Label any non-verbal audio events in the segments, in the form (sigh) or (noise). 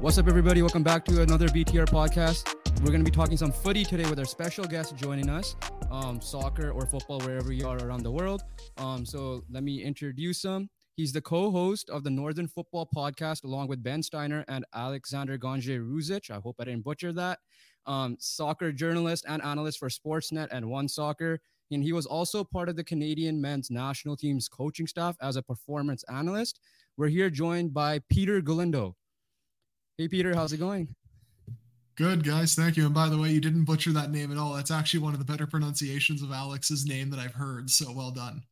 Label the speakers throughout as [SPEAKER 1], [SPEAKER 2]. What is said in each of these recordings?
[SPEAKER 1] What's up, everybody? Welcome back to another BTR podcast. We're going to be talking some footy today with our special guest joining us, um, soccer or football, wherever you are around the world. Um, so let me introduce him. He's the co-host of the Northern Fútbol Podcast, along with Ben Steiner and Alexander Gangue Ruzic. I hope I didn't butcher that. Um, soccer journalist and analyst for Sportsnet and One Soccer. And he was also part of the Canadian men's national team's coaching staff as a performance analyst. We're here joined by Peter Galindo. Hey, Peter, how's it going?
[SPEAKER 2] Good, guys. Thank you. And by the way, you didn't butcher that name at all. That's actually one of the better pronunciations of Alex's name that I've heard. So well done.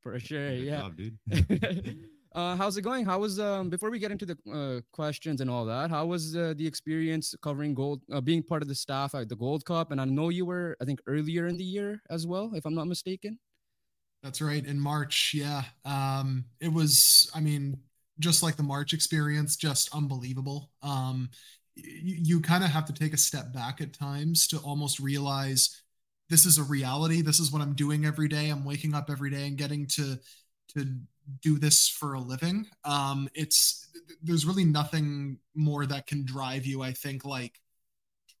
[SPEAKER 1] For sure. Good yeah. Job, dude. (laughs) uh, how's it going? How was, um, before we get into the uh, questions and all that, how was uh, the experience covering gold, uh, being part of the staff at the Gold Cup? And I know you were, I think, earlier in the year as well, if I'm not mistaken.
[SPEAKER 2] That's right. In March. Yeah. Um, it was, I mean, just like the March experience, just unbelievable. Um, you, you kind of have to take a step back at times to almost realize this is a reality. This is what I'm doing every day. I'm waking up every day and getting to to do this for a living. Um, it's there's really nothing more that can drive you. I think like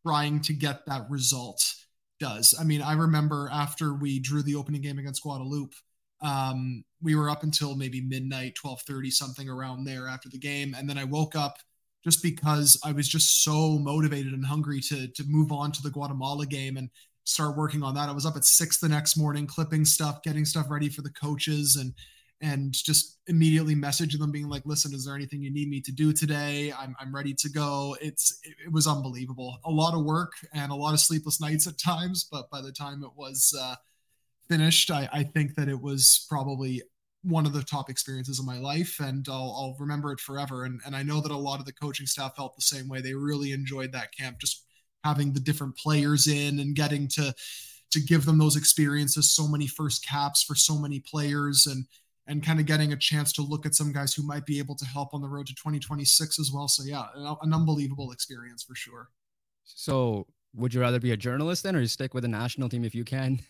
[SPEAKER 2] trying to get that result does. I mean, I remember after we drew the opening game against Guadeloupe um, we were up until maybe midnight, 12:30 something around there after the game, and then I woke up just because I was just so motivated and hungry to to move on to the Guatemala game and start working on that. I was up at six the next morning, clipping stuff, getting stuff ready for the coaches, and and just immediately messaging them, being like, "Listen, is there anything you need me to do today? I'm I'm ready to go." It's it, it was unbelievable. A lot of work and a lot of sleepless nights at times, but by the time it was uh, finished, I, I think that it was probably one of the top experiences of my life and I'll, I'll remember it forever. And, and I know that a lot of the coaching staff felt the same way. They really enjoyed that camp, just having the different players in and getting to, to give them those experiences, so many first caps for so many players and, and kind of getting a chance to look at some guys who might be able to help on the road to 2026 as well. So yeah, an, an unbelievable experience for sure.
[SPEAKER 1] So would you rather be a journalist then or stick with the national team if you can?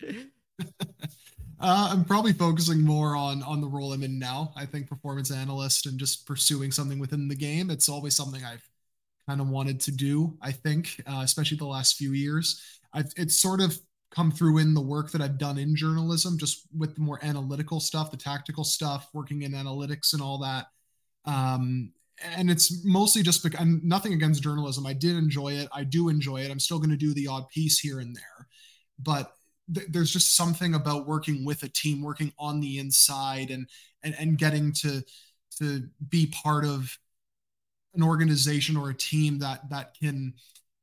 [SPEAKER 1] (laughs) (laughs)
[SPEAKER 2] Uh, I'm probably focusing more on on the role I'm in now. I think performance analyst and just pursuing something within the game. It's always something I've kind of wanted to do. I think, uh, especially the last few years, I've it's sort of come through in the work that I've done in journalism, just with the more analytical stuff, the tactical stuff, working in analytics and all that. Um, and it's mostly just because I'm nothing against journalism. I did enjoy it. I do enjoy it. I'm still going to do the odd piece here and there, but th- there's just something about working with a team, working on the inside, and and and getting to to be part of an organization or a team that that can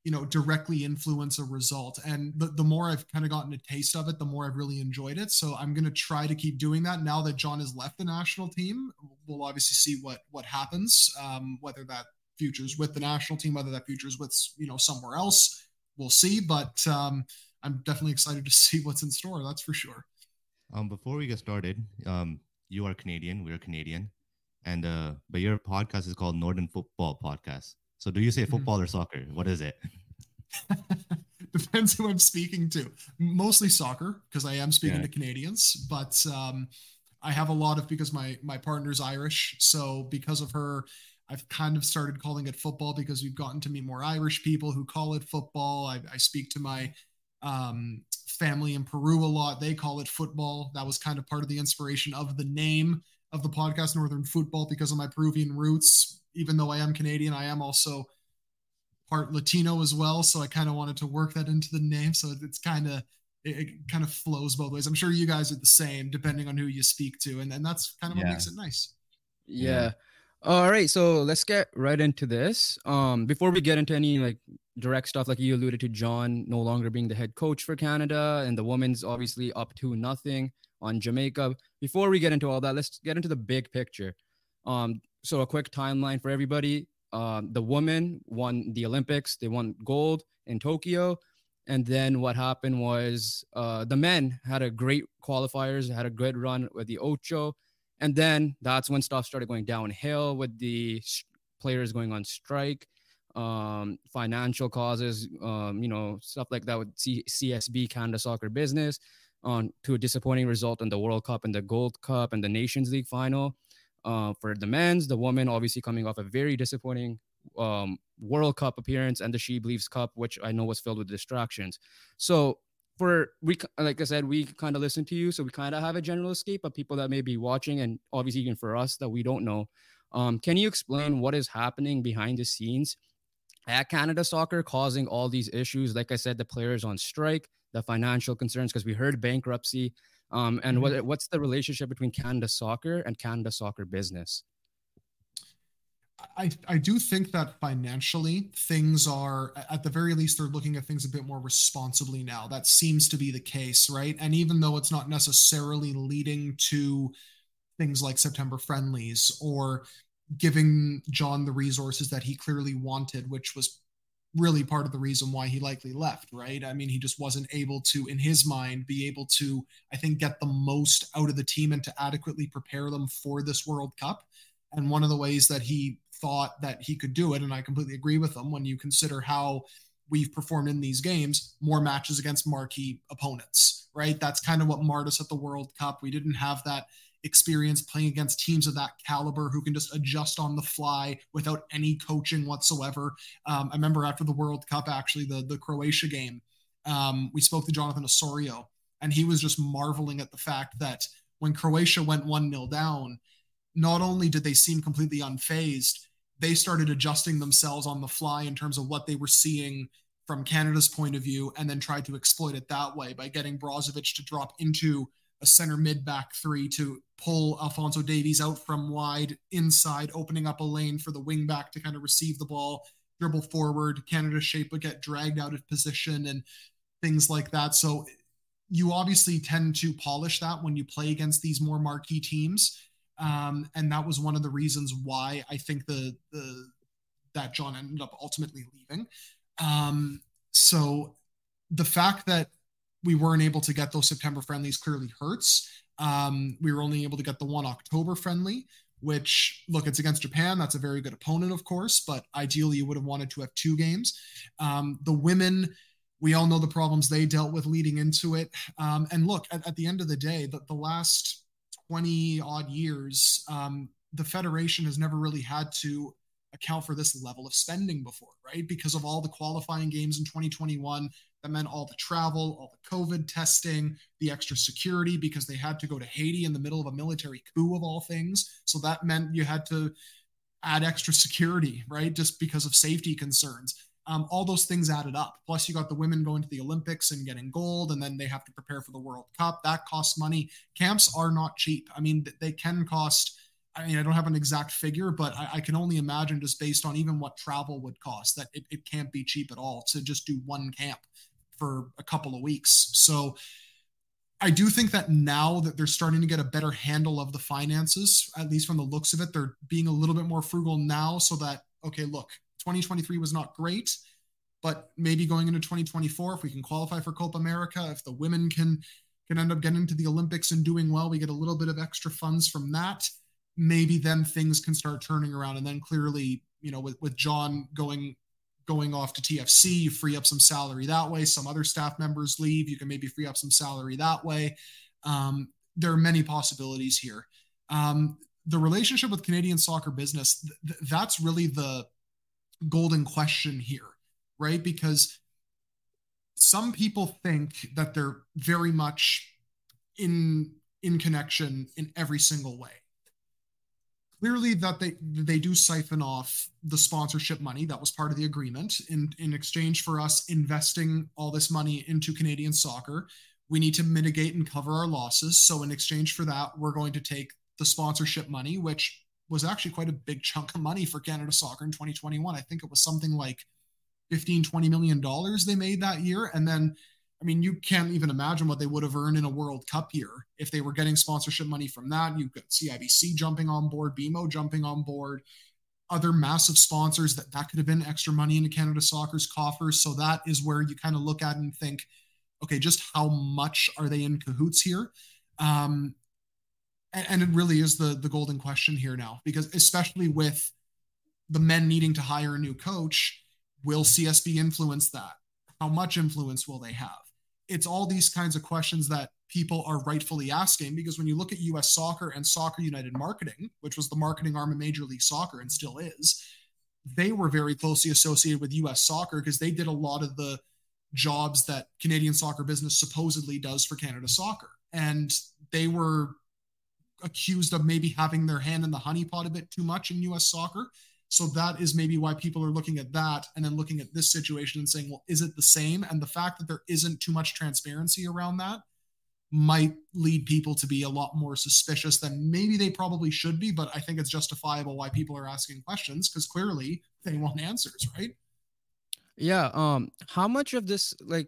[SPEAKER 2] you know directly influence a result. And the, the more i've kind of gotten a taste of it the more i've really enjoyed it. So i'm going to try to keep doing that. Now that john has left the national team we'll obviously see what what happens um, whether that futures with the national team whether that futures with you know somewhere else we'll see. But um, I'm definitely excited to see what's in store. That's for sure.
[SPEAKER 3] Um, before we get started, um, you are Canadian, we're Canadian, and uh, but your podcast is called Northern Fútbol Podcast. So, do you say mm-hmm. football mm-hmm. or soccer? What is it? (laughs) (laughs)
[SPEAKER 2] Depends who I'm speaking to. Mostly soccer because I am speaking yeah. to Canadians, but um, I have a lot of because my my partner's Irish, so because of her, I've kind of started calling it football because we've gotten to meet more Irish people who call it football. I, I speak to my um, family in Peru a lot. They call it football. That was kind of part of the inspiration of the name of the podcast, Northern Fútbol, because of my Peruvian roots. Even though I am Canadian, I am also part Latino as well. So I kind of wanted to work that into the name. So it's kind of it, it, kind of flows both ways. I'm sure you guys are the same, depending on who you speak to, and and that's kind of yeah. what makes it nice.
[SPEAKER 1] Yeah. yeah. All right, so let's get right into this. Um, before we get into any like direct stuff, like you alluded to, John no longer being the head coach for Canada, and the women's obviously up to nothing on Jamaica. Before we get into all that, let's get into the big picture. Um, so a quick timeline for everybody. Um, the women won the Olympics; they won gold in Tokyo, and then what happened was uh, the men had a great qualifiers, had a good run with the Ocho and then that's when stuff started going downhill with the players going on strike, um, financial causes, um, you know, stuff like that with C- CSB, Canada Soccer Business, on to a disappointing result in the World Cup and the Gold Cup and the Nations League final. Uh, for the men's, the women obviously coming off a very disappointing um, World Cup appearance and the She Believes Cup, which I know was filled with distractions. So for we like I said, we kind of listen to you, so we kind of have a general escape of people that may be watching, and obviously even for us that we don't know. Um, can you explain what is happening behind the scenes at Canada Soccer, causing all these issues? Like I said, the players on strike, the financial concerns, because we heard bankruptcy. Um, and mm-hmm. what what's the relationship between Canada Soccer and Canada Soccer Business?
[SPEAKER 2] I, I do think that financially things are at the very least they're looking at things a bit more responsibly now that seems to be the case right and even though it's not necessarily leading to things like september friendlies or giving john the resources that he clearly wanted which was really part of the reason why he likely left right i mean he just wasn't able to in his mind be able to i think get the most out of the team and to adequately prepare them for this world cup and one of the ways that he thought that he could do it. And I completely agree with him when you consider how we've performed in these games, more matches against marquee opponents, right? That's kind of what marred us at the World Cup. We didn't have that experience playing against teams of that caliber who can just adjust on the fly without any coaching whatsoever. Um, I remember after the World Cup, actually, the, the Croatia game, um, we spoke to Jonathan Osorio, and he was just marveling at the fact that when Croatia went 1 0 down, not only did they seem completely unfazed, they started adjusting themselves on the fly in terms of what they were seeing from Canada's point of view and then tried to exploit it that way by getting Brozovic to drop into a center mid back three to pull Alfonso Davies out from wide inside, opening up a lane for the wing back to kind of receive the ball, dribble forward. Canada's shape would get dragged out of position and things like that. So you obviously tend to polish that when you play against these more marquee teams. Um, and that was one of the reasons why I think the the that John ended up ultimately leaving. Um, so the fact that we weren't able to get those September friendlies clearly hurts. Um, we were only able to get the one October friendly, which look, it's against Japan. That's a very good opponent, of course, but ideally you would have wanted to have two games. Um, the women, we all know the problems they dealt with leading into it. Um, and look, at, at, the end of the day, the, the last 20 odd years, um, the Federation has never really had to account for this level of spending before, right? Because of all the qualifying games in 2021, that meant all the travel, all the COVID testing, the extra security, because they had to go to Haiti in the middle of a military coup of all things. So that meant you had to add extra security, right? Just because of safety concerns. Um, all those things added up. Plus, you got the women going to the Olympics and getting gold, and then they have to prepare for the World Cup. That costs money. Camps are not cheap. I mean, they can cost. I mean, I don't have an exact figure, but I, I can only imagine just based on even what travel would cost that it, it can't be cheap at all to just do one camp for a couple of weeks. So I do think that now that they're starting to get a better handle of the finances, at least from the looks of it, they're being a little bit more frugal now so that, okay, look, 2023 was not great, but maybe going into 2024, if we can qualify for Copa America, if the women can can end up getting to the Olympics and doing well, we get a little bit of extra funds from that. Maybe then things can start turning around, and then clearly, you know, with with John going going off to TFC, you free up some salary that way. Some other staff members leave, you can maybe free up some salary that way. Um, there are many possibilities here. Um, the relationship with Canadian soccer business, th- that's really the golden question here, right? Because some people think that they're very much in in connection in every single way. Clearly, that they they do siphon off the sponsorship money that was part of the agreement in in exchange for us investing all this money into Canadian soccer. We need to mitigate and cover our losses. So, in exchange for that, we're going to take the sponsorship money, which was actually quite a big chunk of money for Canada soccer in 2021. I think it was something like 15, 20 million dollars they made that year. And then, I mean, you can't even imagine what they would have earned in a World Cup year if they were getting sponsorship money from that. You got CIBC jumping on board, BMO jumping on board, other massive sponsors that that could have been extra money into Canada soccer's coffers. So that is where you kind of look at and think, okay, just how much are they in cahoots here? Um, and, and it really is the the golden question here now because especially with the men needing to hire a new coach will csb influence that how much influence will they have it's all these kinds of questions that people are rightfully asking because when you look at us soccer and soccer united marketing which was the marketing arm of major league soccer and still is they were very closely associated with US soccer because they did a lot of the jobs that Canadian soccer business supposedly does for Canada soccer. And they were accused of maybe having their hand in the honeypot a bit too much in US soccer. So that is maybe why people are looking at that and then looking at this situation and saying, well, is it the same? And the fact that there isn't too much transparency around that might lead people to be a lot more suspicious than maybe they probably should be. But I think it's justifiable why people are asking questions because clearly they want answers, right?
[SPEAKER 1] Yeah. Um, how much of this, like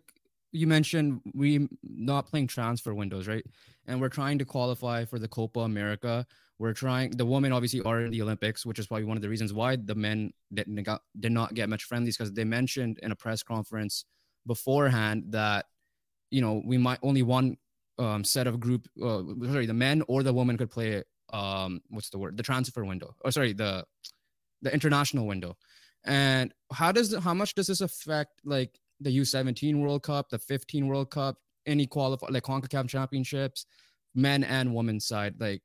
[SPEAKER 1] you mentioned, we not playing transfer windows, right? And we're trying to qualify for the Copa America. We're trying. The women obviously are in the Olympics, which is probably one of the reasons why the men didn't got, did not get match friendlies because they mentioned in a press conference beforehand that you know we might only one um, set of group. Uh, sorry, the men or the woman could play. Um, what's the word? The transfer window. Oh, sorry, the the international window. And how does how much does this affect like the U17 World Cup, the 15 World Cup, any qualify like CONCACAF championships, men and women's side? Like,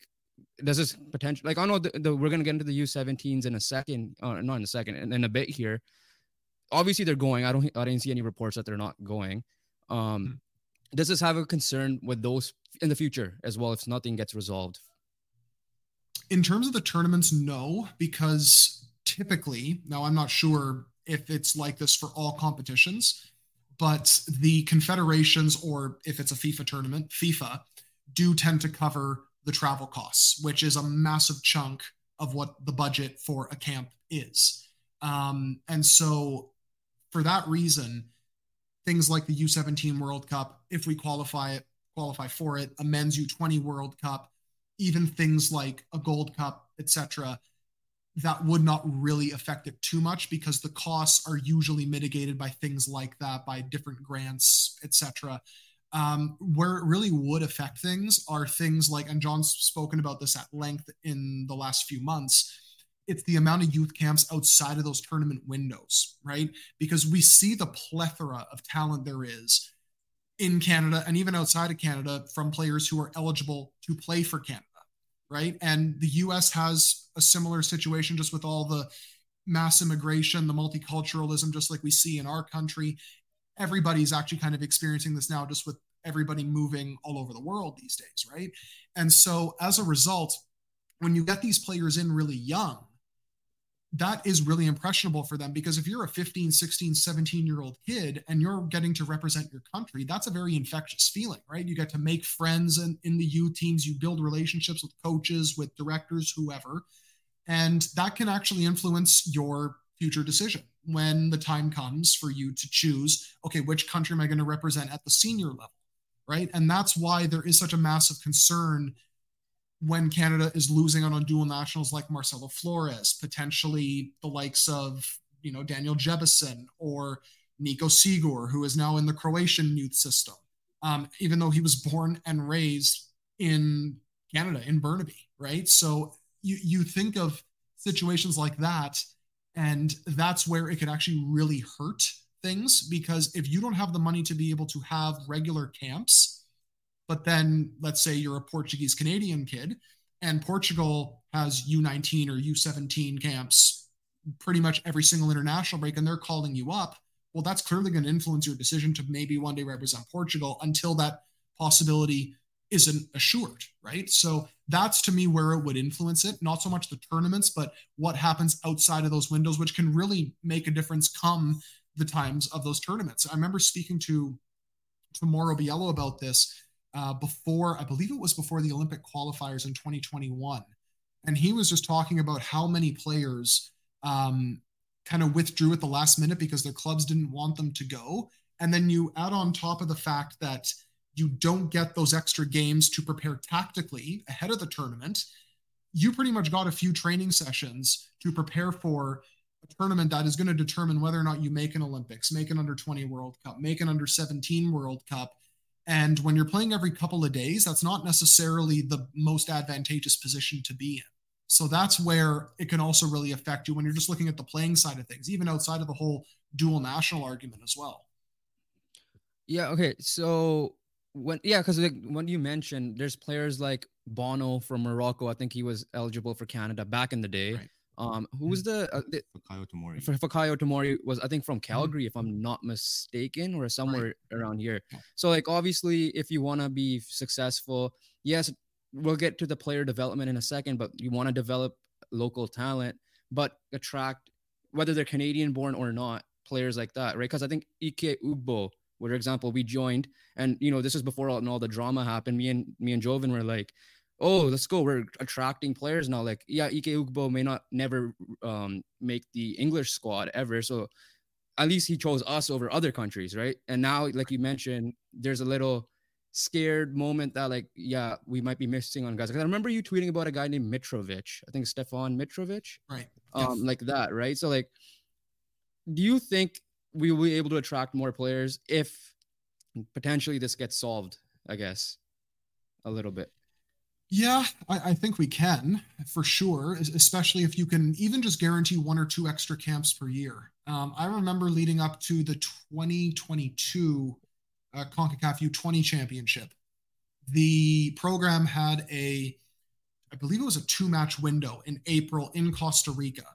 [SPEAKER 1] does this potential like I know the, the, we're gonna get into the U17s in a second, uh, not in a second, in, in a bit here. Obviously, they're going. I don't. I didn't see any reports that they're not going. Um, mm-hmm does this have a concern with those in the future as well if nothing gets resolved?
[SPEAKER 2] In terms of the tournaments, no, because typically, now I'm not sure if it's like this for all competitions, but the confederations, or if it's a FIFA tournament, FIFA, do tend to cover the travel costs, which is a massive chunk of what the budget for a camp is. Um, and so, for that reason, things like the U17 World Cup, if we qualify it, qualify for it, a men's U20 World Cup, even things like a Gold Cup, etc., that would not really affect it too much because the costs are usually mitigated by things like that, by different grants, etc. Um, where it really would affect things are things like, and John's spoken about this at length in the last few months it's the amount of youth camps outside of those tournament windows, right? Because we see the plethora of talent there is in Canada and even outside of Canada from players who are eligible to play for Canada, right? And the US has a similar situation just with all the mass immigration, the multiculturalism, just like we see in our country. Everybody's actually kind of experiencing this now, just with everybody moving all over the world these days, right? And so as a result, when you get these players in really young, that is really impressionable for them because if you're a 15 16 17 year old kid and you're getting to represent your country that's a very infectious feeling right you get to make friends in, in the U teams you build relationships with coaches with directors whoever and that can actually influence your future decision when the time comes for you to choose okay which country am i going to represent at the senior level right and that's why there is such a massive concern when Canada is losing out on dual nationals like Marcelo Flores, potentially the likes of you know Daniel Jebbison or Nico Sigur, who is now in the Croatian youth system, um, even though he was born and raised in Canada in Burnaby, right? So you you think of situations like that, and that's where it can actually really hurt things because if you don't have the money to be able to have regular camps but then let's say you're a Portuguese Canadian kid and Portugal has U19 or U17 camps pretty much every single international break and they're calling you up. Well, that's clearly going to influence your decision to maybe one day represent Portugal until that possibility isn't assured, right? So that's to me where it would influence it, not so much the tournaments, but what happens outside of those windows, which can really make a difference come the times of those tournaments. I remember speaking to to Mauro Biello about this uh, before, I believe it was before the Olympic qualifiers in 2021. And he was just talking about how many players um, kind of withdrew at the last minute because their clubs didn't want them to go. And then you add on top of the fact that you don't get those extra games to prepare tactically ahead of the tournament. You pretty much got a few training sessions to prepare for a tournament that is going to determine whether or not you make an Olympics, make an under 20 World Cup, make an under 17 World Cup, and when you're playing every couple of days, that's not necessarily the most advantageous position to be in. So that's where it can also really affect you when you're just looking at the playing side of things, even outside of the whole dual national argument as well.
[SPEAKER 1] Yeah. Okay. So when yeah, because like, when you mentioned there's players like Bounou from Morocco, I think he was eligible for Canada back in the day. Right. Um, who was the, uh, the
[SPEAKER 3] Fikayo Tomori.
[SPEAKER 1] for Fikayo Tomori was I think from Calgary, if I'm not mistaken, or somewhere around here. So like obviously, if you want to be successful, yes, we'll get to the player development in a second, but you want to develop local talent, but attract whether they're Canadian born or not, players like that, right? Because I think Ike Ugbo, for example, we joined, and you know this is before all, and all the drama happened. Me and me and Joven were like, oh, let's go. We're attracting players now. Like, yeah, Ike Ugbo may not never um, make the English squad ever. So at least he chose us over other countries, right? And now, like you mentioned, there's a little scared moment that, like, yeah, we might be missing on guys. I remember you tweeting about a guy named Mitrovic. I think Stefan Mitrovic.
[SPEAKER 2] Right.
[SPEAKER 1] Um, yes. like that, right? So, like, do you think we will be able to attract more players if potentially this gets solved? I guess a little bit.
[SPEAKER 2] Yeah, I, I, think we can for sure, especially if you can even just guarantee one or two extra camps per year. Um, I remember leading up to the 2022 uh, CONCACAF U20 championship, the program had a, I believe it was a two match window in April in Costa Rica.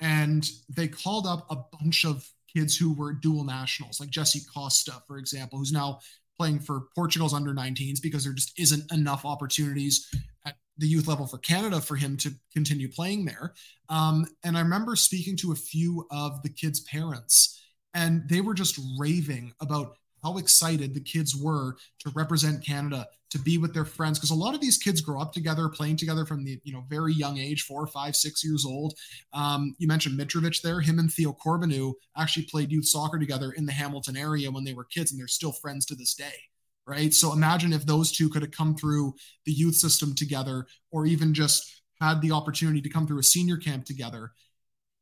[SPEAKER 2] And they called up a bunch of kids who were dual nationals, like Jesse Costa, for example, who's now playing for Portugal's under 19s because there just isn't enough opportunities at the youth level for Canada for him to continue playing there. Um, and I remember speaking to a few of the kids' parents, and they were just raving about how excited the kids were to represent Canada, to be with their friends. Because a lot of these kids grow up together, playing together from the you know very young age, four, five, six years old. Um, you mentioned Mitrovic there. Him and Theo Corbeanu actually played youth soccer together in the Hamilton area when they were kids, and they're still friends to this day. Right. So imagine if those two could have come through the youth system together, or even just had the opportunity to come through a senior camp together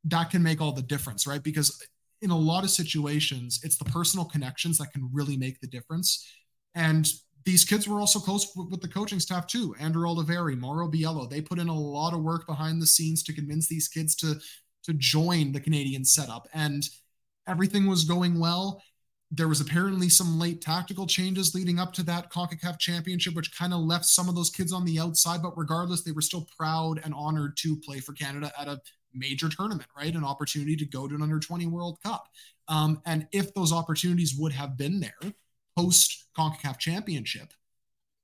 [SPEAKER 2] that can make all the difference, right? Because in a lot of situations, it's the personal connections that can really make the difference. And these kids were also close with the coaching staff too. Andrew Olivieri, Mauro Biello, they put in a lot of work behind the scenes to convince these kids to to join the Canadian setup. And everything was going well. There was apparently some late tactical changes leading up to that CONCACAF championship, which kind of left some of those kids on the outside. But regardless, they were still proud and honored to play for Canada at a major tournament, right? An opportunity to go to an under 20 World Cup. Um, and if those opportunities would have been there post CONCACAF championship,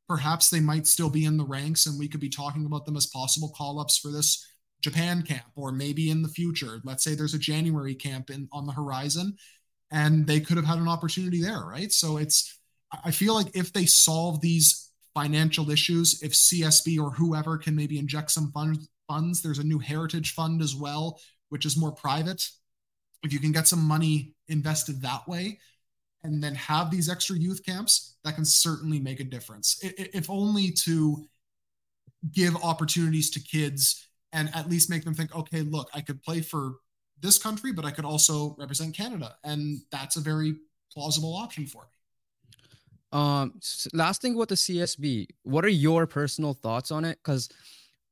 [SPEAKER 2] perhaps they might still be in the ranks and we could be talking about them as possible call ups for this Japan camp or maybe in the future. Let's say there's a January camp in on the horizon and they could have had an opportunity there, right? So it's, I feel like if they solve these financial issues, if CSB or whoever can maybe inject some funds funds. There's a new heritage fund as well, which is more private. If you can get some money invested that way and then have these extra youth camps, that can certainly make a difference. If only to give opportunities to kids and at least make them think, okay, look, I could play for this country, but I could also represent Canada. And that's a very plausible option for me.
[SPEAKER 1] Um, last thing with the CSB, what are your personal thoughts on it? Because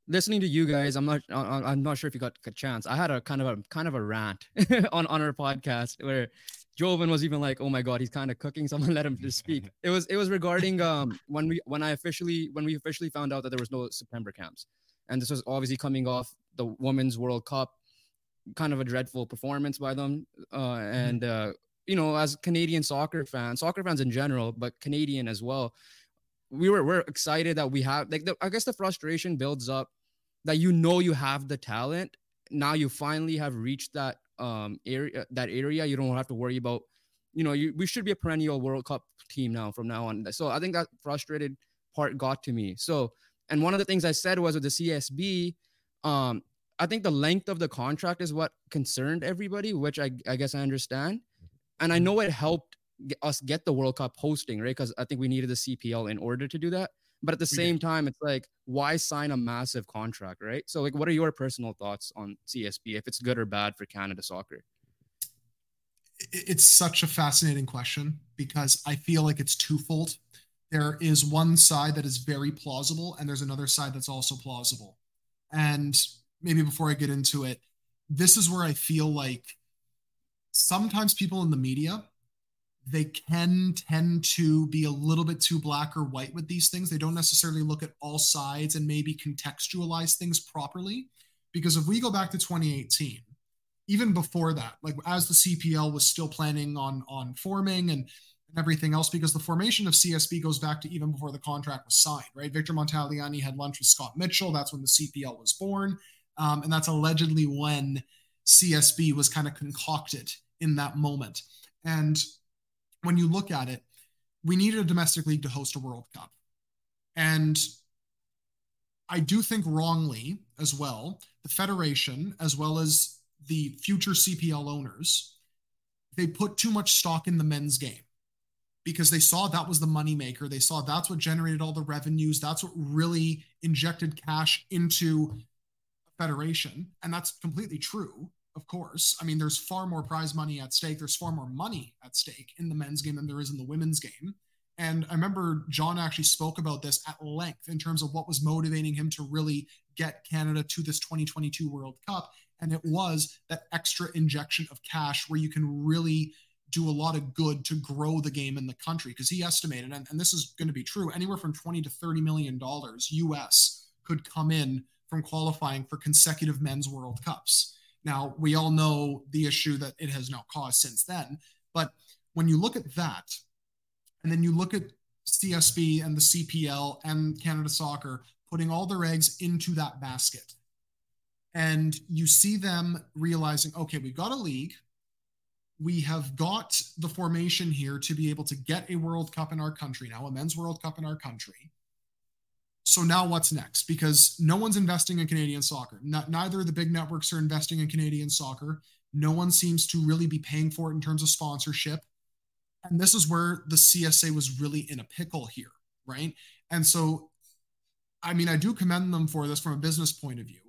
[SPEAKER 1] listening to you guys, I'm not I'm not sure if you got a chance. I had a kind of a kind of a rant (laughs) on on our podcast where Joven was even like, "Oh my god, he's kind of cooking." (laughs) Someone let him just speak. (laughs) It was it was regarding um when we when I officially when we officially found out that there was no September camps, and this was obviously coming off the Women's World Cup, kind of a dreadful performance by them, uh, mm-hmm. and uh, you know, as Canadian soccer fans, soccer fans in general, but Canadian as well, we were we're excited that we have like the, I guess the frustration builds up that you know you have the talent. Now you finally have reached that um area that area. You don't have to worry about, you know, you we should be a perennial World Cup team now from now on. So I think that frustrated part got to me. So and one of the things I said was with the CSB, um, I think the length of the contract is what concerned everybody, which I, I guess I understand. And I know it helped us get the World Cup hosting, right? Because I think we needed the CPL in order to do that. But at the we same did. time, it's like, why sign a massive contract, right? So, like, what are your personal thoughts on CSB if it's good or bad for Canada soccer?
[SPEAKER 2] It's such a fascinating question because I feel like it's twofold. There is one side that is very plausible, and there's another side that's also plausible. And maybe before I get into it, this is where I feel like sometimes people in the media they can tend to be a little bit too black or white with these things. They don't necessarily look at all sides and maybe contextualize things properly Because if we go back to 2018, even before that, like as the CPL was still planning on on forming and, and everything else, because the formation of CSB goes back to even before the contract was signed, right? Victor Montagliani had lunch with Scott Mitchell. That's when the CPL was born. Um, and that's allegedly when CSB was kind of concocted in that moment. And when you look at it, we needed a domestic league to host a World Cup. And I do think wrongly as well, the Federation, as well as the future CPL owners, they put too much stock in the men's game because they saw that was the moneymaker. They saw that's what generated all the revenues. That's what really injected cash into federation. And that's completely true, of course. I mean, there's far more prize money at stake. There's far more money at stake in the men's game than there is in the women's game. And I remember John actually spoke about this at length in terms of what was motivating him to really get Canada to this 2022 World Cup. And it was that extra injection of cash where you can really do a lot of good to grow the game in the country. Because he estimated, and, and this is going to be true, anywhere from 20 to 30 million dollars US could come in from qualifying for consecutive men's World Cups. Now, we all know the issue that it has now caused since then. But when you look at that, and then you look at CSB and the CPL and Canada Soccer putting all their eggs into that basket. And you see them realizing, okay, we've got a league. We have got the formation here to be able to get a World Cup in our country now, a men's World Cup in our country. So now what's next? Because no one's investing in Canadian soccer. Not, neither of the big networks are investing in Canadian soccer. No one seems to really be paying for it in terms of sponsorship. And this is where the CSA was really in a pickle here, right? And so, I mean, I do commend them for this from a business point of view.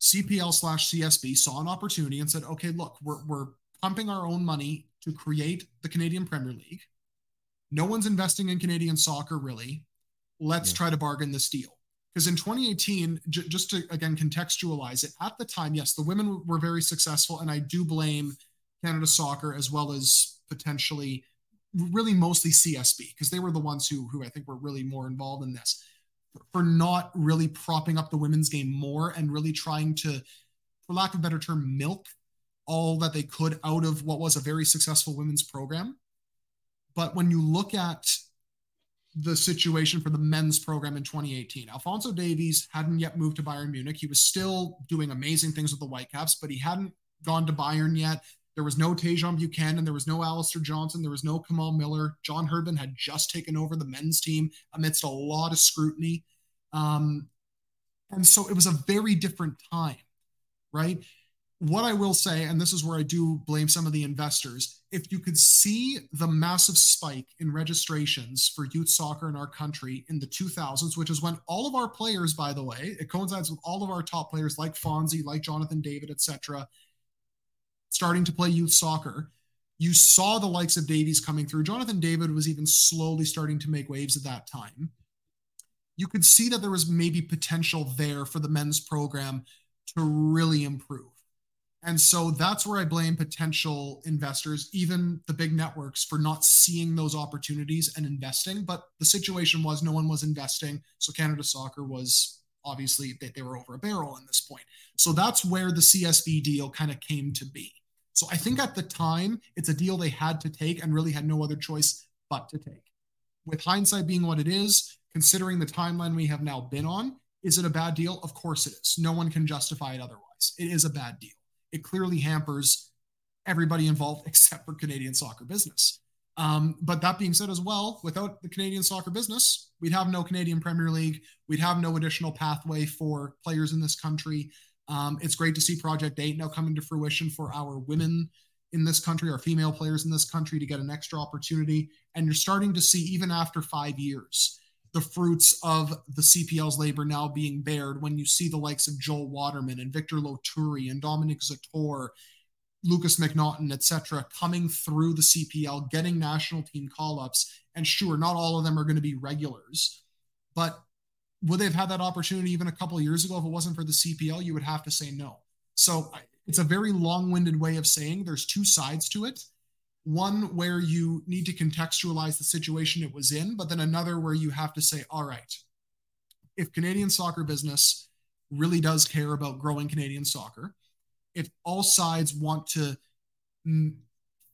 [SPEAKER 2] CPL slash CSB saw an opportunity and said, okay, look, we're, we're pumping our own money to create the Canadian Premier League. No one's investing in Canadian soccer, really. Let's yeah. try to bargain this deal. Because in 2018, j- just to again contextualize it, at the time, yes, the women were very successful. And I do blame Canada Soccer as well as potentially really mostly CSB because they were the ones who who I think were really more involved in this for not really propping up the women's game more and really trying to, for lack of a better term, milk all that they could out of what was a very successful women's program. But when you look at the situation for the men's program in 2018, Alfonso Davies hadn't yet moved to Bayern Munich. He was still doing amazing things with the Whitecaps, but he hadn't gone to Bayern yet. There was no Tajon Buchanan. There was no Alistair Johnston. There was no Kamal Miller. John Herdman had just taken over the men's team amidst a lot of scrutiny. Um, and so it was a very different time, right? What I will say, and this is where I do blame some of the investors, if you could see the massive spike in registrations for youth soccer in our country in the 2000s, which is when all of our players, by the way, it coincides with all of our top players like Fonzie, like Jonathan David, etc., starting to play youth soccer. You saw the likes of Davies coming through. Jonathan David was even slowly starting to make waves at that time. You could see that there was maybe potential there for the men's program to really improve. And so that's where I blame potential investors, even the big networks, for not seeing those opportunities and investing. But the situation was no one was investing. So Canada Soccer was obviously they, they were over a barrel in this point. So that's where the CSB deal kind of came to be. So I think at the time, it's a deal they had to take and really had no other choice but to take. With hindsight being what it is, considering the timeline we have now been on, is it a bad deal? Of course it is. No one can justify it otherwise. It is a bad deal. It clearly hampers everybody involved (laughs) except for Canadian soccer business. Um, but that being said, as well, without the Canadian soccer business, we'd have no Canadian Premier League. We'd have no additional pathway for players in this country. Um, it's great to see Project 8 now coming to fruition for our women in this country, our female players in this country to get an extra opportunity. And you're starting to see, even after five years, the fruits of the CPL's labor now being bared when you see the likes of Joel Waterman and Victor Loturi and Dominic Zator, Lukas MacNaughton, etc., coming through the CPL, getting national team call ups. And sure, not all of them are going to be regulars, but would they have had that opportunity even a couple years ago if it wasn't for the CPL? You would have to say no. So it's a very long winded way of saying there's two sides to it. One where you need to contextualize the situation it was in, but then another where you have to say, all right, if Canadian soccer business really does care about growing Canadian soccer, if all sides want to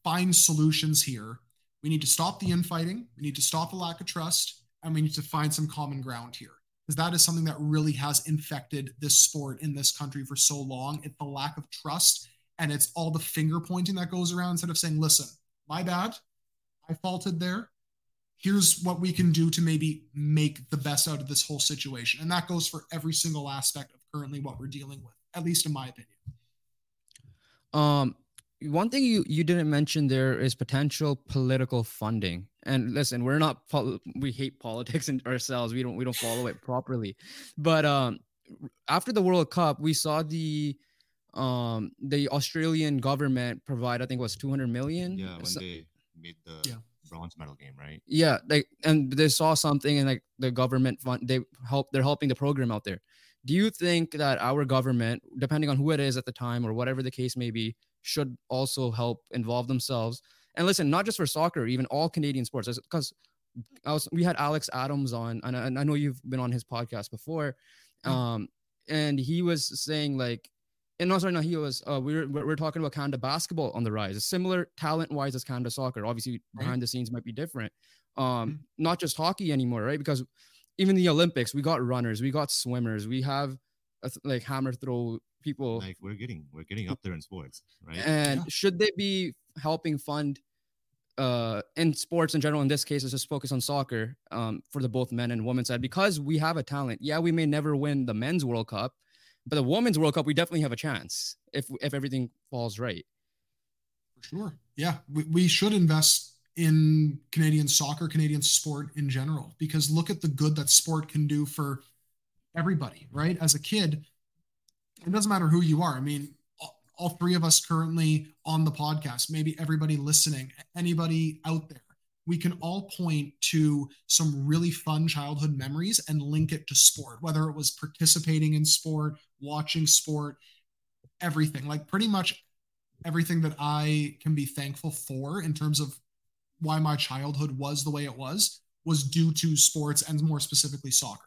[SPEAKER 2] find solutions here, we need to stop the infighting, we need to stop the lack of trust, and we need to find some common ground here. Because that is something that really has infected this sport in this country for so long. It's the lack of trust and it's all the finger pointing that goes around instead of saying, listen, my bad, I faulted there. Here's what we can do to maybe make the best out of this whole situation. And that goes for every single aspect of currently what we're dealing with, at least in my opinion.
[SPEAKER 1] Um, one thing you you didn't mention there is potential political funding. And listen, we're not we hate politics and ourselves. We don't we don't follow it properly. But um, after the World Cup, we saw the um the Australian government provide I think was 200 million.
[SPEAKER 3] Yeah, when so, they made the yeah. bronze medal game, right?
[SPEAKER 1] Yeah, they and they saw something and like the government fund they help they're helping the program out there. Do you think that our government, depending on who it is at the time or whatever the case may be, should also help involve themselves? And listen, not just for soccer, even all Canadian sports, because I was we had Alex Adams on, and I, and I know you've been on his podcast before, um, and he was saying like and no, sorry, no, he was. Uh, we were we are talking about Canada basketball on the rise, similar talent wise as Canada soccer. Obviously, right. behind the scenes might be different. Um, mm-hmm. not just hockey anymore, right? Because even the Olympics, we got runners, we got swimmers, we have like hammer throw people.
[SPEAKER 3] Like we're getting we're getting up there in sports, right?
[SPEAKER 1] And yeah. should they be helping fund uh in sports in general in this case let's just focus on soccer um for the both men and women's side because we have a talent yeah we may never win the men's world cup but the women's World Cup, we definitely have a chance if if everything falls right.
[SPEAKER 2] For sure. Yeah. We, we should invest in Canadian soccer, Canadian sport in general, because look at the good that sport can do for everybody, right? As a kid, it doesn't matter who you are. I mean, all three of us currently on the podcast, maybe everybody listening, anybody out there we can all point to some really fun childhood memories and link it to sport, whether it was participating in sport, watching sport, everything. Like pretty much everything that I can be thankful for in terms of why my childhood was the way it was was due to sports and more specifically soccer.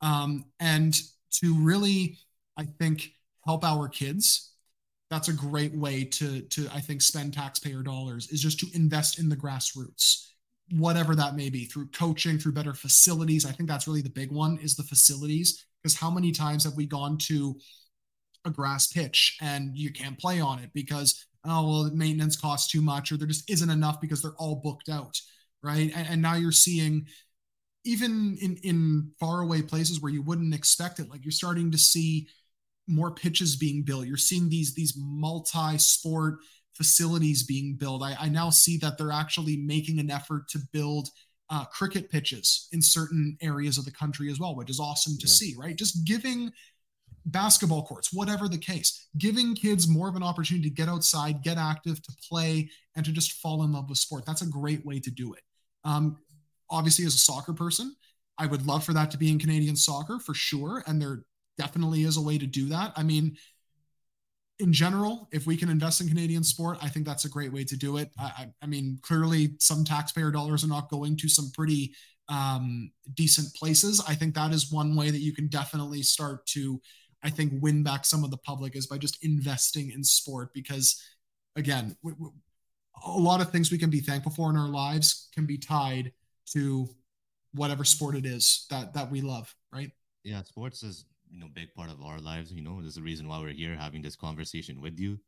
[SPEAKER 2] Um, and to really, I think, help our kids that's a great way to to i think spend taxpayer dollars is just to invest in the grassroots whatever that may be through coaching through better facilities i think that's really the big one is the facilities because how many times have we gone to a grass pitch and you can't play on it because oh well maintenance costs too much or there just isn't enough because they're all booked out right and, and now you're seeing even in in faraway places where you wouldn't expect it like you're starting to see more pitches being built. You're seeing these these multi-sport facilities being built. I, I now see that they're actually making an effort to build uh, cricket pitches in certain areas of the country as well, which is awesome to yeah. see. Right, just giving basketball courts, whatever the case, giving kids more of an opportunity to get outside, get active, to play, and to just fall in love with sport. That's a great way to do it. Um, obviously, as a soccer person, I would love for that to be in Canadian soccer for sure. And there definitely is a way to do that. I mean, in general, if we can invest in Canadian sport, I think that's a great way to do it. I, I mean, clearly, some taxpayer dollars are not going to some pretty um, decent places. I think that is one way that you can definitely start to, I think, win back some of the public is by just investing in sport. Because, again, we, we, a lot of things we can be thankful for in our lives can be tied to whatever sport it is that that we love, right?
[SPEAKER 3] Yeah, sports is you know big part of our lives you know there's a reason why we're here having this conversation with you.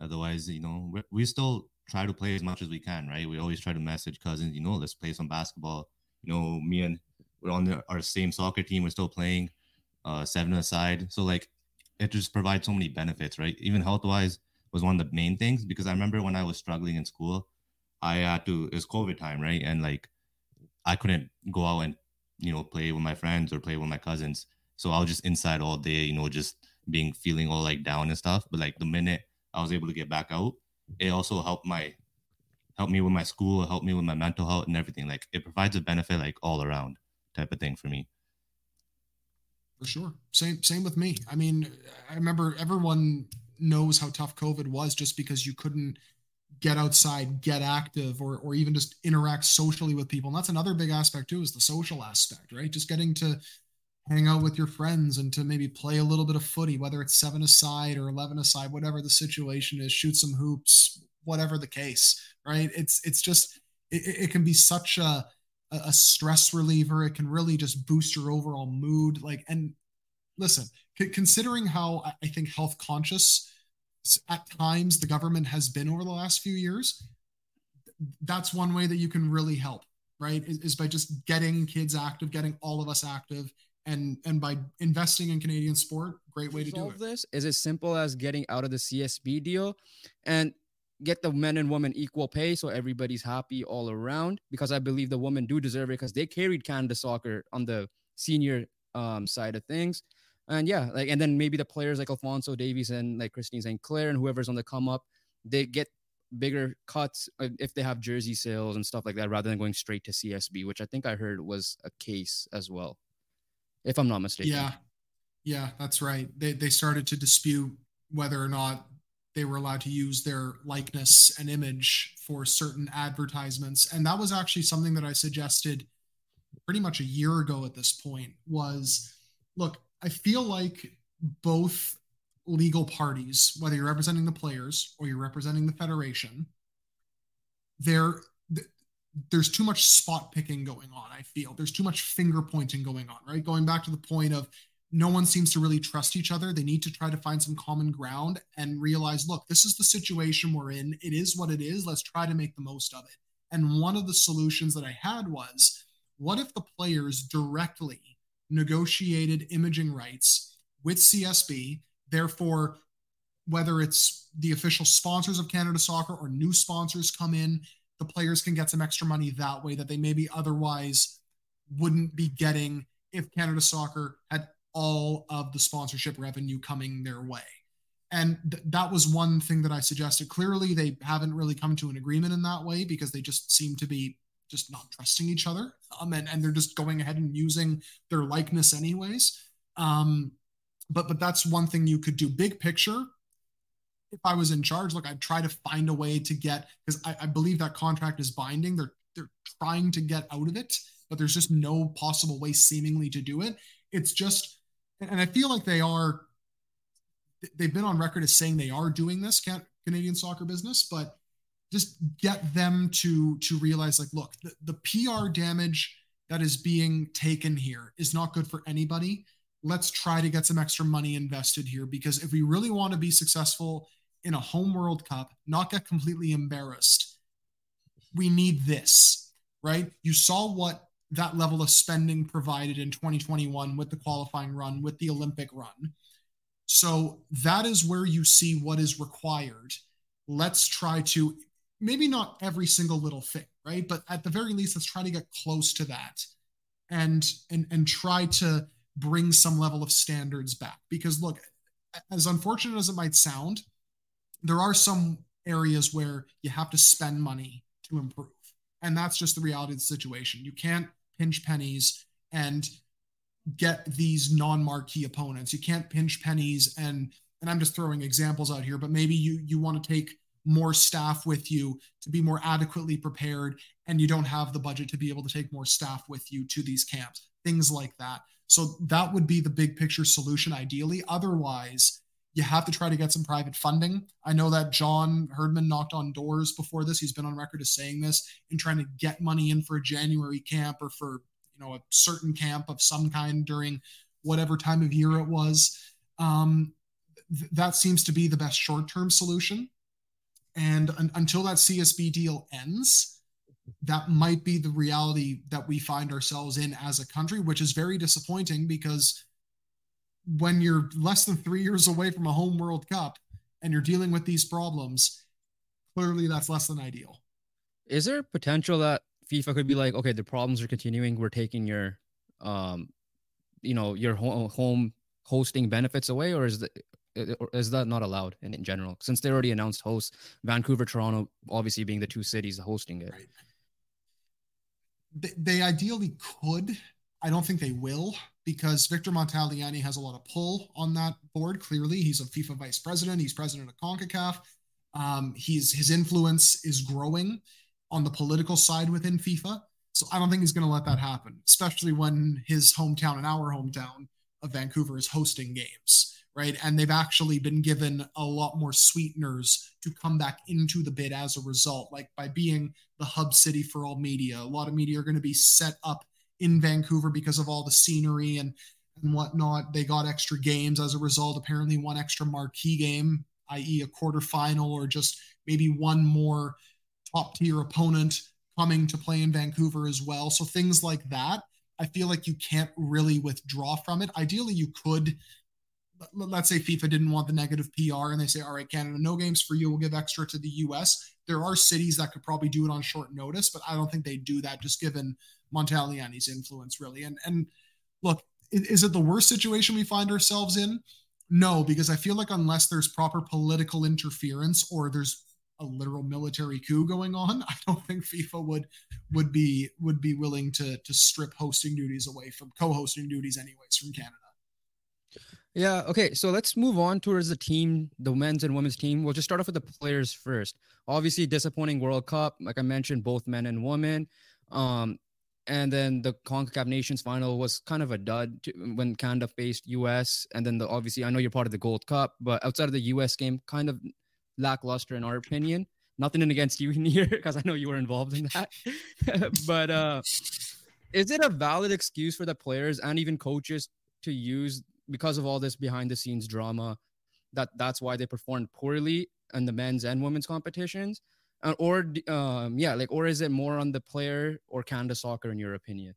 [SPEAKER 3] Otherwise you know we still try to play as much as we can right? We always try to message cousins you know let's play some basketball. You know me and we're on the, our same soccer team we're still playing uh seven aside. So like it just provides so many benefits right? Even health wise was one of the main things because i remember when i was struggling in school i had to it was covid time right? And like i couldn't go out and you know play with my friends or play with my cousins so I was just inside all day, you know, just being feeling all like down and stuff. But like the minute I was able to get back out, it also helped my helped me with my school, helped me with my mental health and everything. Like it provides a benefit like all around type of thing for me.
[SPEAKER 2] For sure. Same same with me. I mean, I remember everyone knows how tough COVID was just because you couldn't get outside, get active, or or even just interact socially with people. And that's another big aspect too, is the social aspect, right? Just getting to hang out with your friends and to maybe play a little bit of footy, whether it's seven aside or 11 aside, whatever the situation is, shoot some hoops, whatever the case, right? It's, it's just, it, it can be such a, a stress reliever. It can really just boost your overall mood. Like, and listen, c- considering how I think health conscious at times the government has been over the last few years, that's one way that you can really help, right? Is, is by just getting kids active, getting all of us active, and and by investing in Canadian sport, great way to, to do it.
[SPEAKER 1] This is as simple as getting out of the CSB deal and get the men and women equal pay so everybody's happy all around because I believe the women do deserve it because they carried Canada soccer on the senior um, side of things. And yeah, like and then maybe the players like Alfonso Davies and like Christine Sinclair and whoever's on the come up, they get bigger cuts uh, if they have jersey sales and stuff like that rather than going straight to CSB, which I think I heard was a case as well if I'm not mistaken.
[SPEAKER 2] Yeah, yeah, that's right. They they started to dispute whether or not they were allowed to use their likeness and image for certain advertisements, and that was actually something that I suggested pretty much a year ago. At this point, was look, I feel like both legal parties, whether you're representing the players or you're representing the federation, they're there's too much spot picking going on. I feel there's too much finger pointing going on, right? Going back to the point of no one seems to really trust each other. They need to try to find some common ground and realize, look, this is the situation we're in. It is what it is. Let's try to make the most of it. And one of the solutions that I had was what if the players directly negotiated imaging rights with CSB? Therefore, whether it's the official sponsors of Canada Soccer or new sponsors come in, the players can get some extra money that way that they maybe otherwise wouldn't be getting if Canada Soccer had all of the sponsorship revenue coming their way. And th- that was one thing that I suggested. Clearly, they haven't really come to an agreement in that way because they just seem to be just not trusting each other. Um, and, and they're just going ahead and using their likeness anyways. Um, but but that's one thing you could do. Big picture, if I was in charge, look, I'd try to find a way to get because I, I believe that contract is binding. They're they're trying to get out of it, but there's just no possible way seemingly to do it. It's just, and I feel like they are. They've been on record as saying they are doing this Canadian soccer business, but just get them to to realize like, look, the, the PR damage that is being taken here is not good for anybody let's try to get some extra money invested here because if we really want to be successful in a home World Cup, not get completely embarrassed. We need this, right? You saw what that level of spending provided in 2021 with the qualifying run, with the Olympic run. So that is where you see what is required. Let's try to maybe not every single little thing, right? But at the very least, let's try to get close to that and and and try to bring some level of standards back. Because look, as unfortunate as it might sound, there are some areas where you have to spend money to improve. And that's just the reality of the situation. You can't pinch pennies and get these non-marquee opponents. You can't pinch pennies and and I'm just throwing examples out here, but maybe you you want to take more staff with you to be more adequately prepared and you don't have the budget to be able to take more staff with you to these camps. Things like that. So that would be the big picture solution ideally. Otherwise, you have to try to get some private funding. I know that John Herdman knocked on doors before this. He's been on record as saying this and trying to get money in for a January camp or for you know a certain camp of some kind during whatever time of year it was. Um, th- that seems to be the best short-term solution. And un- until that CSB deal ends, that might be the reality that we find ourselves in as a country, which is very disappointing because when you're less than three years away from a home World Cup and you're dealing with these problems, clearly that's less than ideal.
[SPEAKER 1] Is there potential that FIFA could be like, okay, the problems are continuing. We're taking your, um, you know, your home hosting benefits away, or is that is that not allowed in, in general? Since they already announced hosts, Vancouver, Toronto, obviously being the two cities hosting it. Right.
[SPEAKER 2] They, they ideally could. I don't think they will because Victor Montagliani has a lot of pull on that board. Clearly, he's a FIFA vice president. He's president of CONCACAF. Um, he's his influence is growing on the political side within FIFA. So I don't think he's going to let that happen, especially when his hometown and our hometown of Vancouver is hosting games, right? And they've actually been given a lot more sweeteners to come back into the bid as a result, like by being the hub city for all media. A lot of media are going to be set up in Vancouver because of all the scenery and and whatnot. They got extra games as a result. Apparently, one extra marquee game, i.e., a quarterfinal, or just maybe one more top tier opponent coming to play in Vancouver as well. So things like that, I feel like you can't really withdraw from it. Ideally, you could. Let's say FIFA didn't want the negative PR and they say, all right, Canada, no games for you. We'll give extra to the US. There are cities that could probably do it on short notice, but I don't think they do that just given Montagliani's influence, really. And and look, is it the worst situation we find ourselves in? No, because I feel like unless there's proper political interference or there's a literal military coup going on, (laughs) I don't think FIFA would would be would be willing to to strip hosting duties away from co-hosting duties anyways from Canada.
[SPEAKER 1] Yeah, okay. So let's move on towards the team, the men's and women's team. We'll just start off with the players first. Obviously, disappointing World Cup, like I mentioned, both men and women. Um, and then the CONCACAF Nations final was kind of a dud to, when Canada faced US. And then the obviously, I know you're part of the Gold Cup, but outside of the US game, kind of lackluster in our opinion. Nothing in against you (laughs) in here because I know you were involved in that. (laughs) but uh, is it a valid excuse for the players and even coaches to use because of all this behind the scenes drama that that's why they performed poorly in the men's and women's competitions? Uh, or um, yeah, like, or is it more on the player or Canada soccer in your opinion?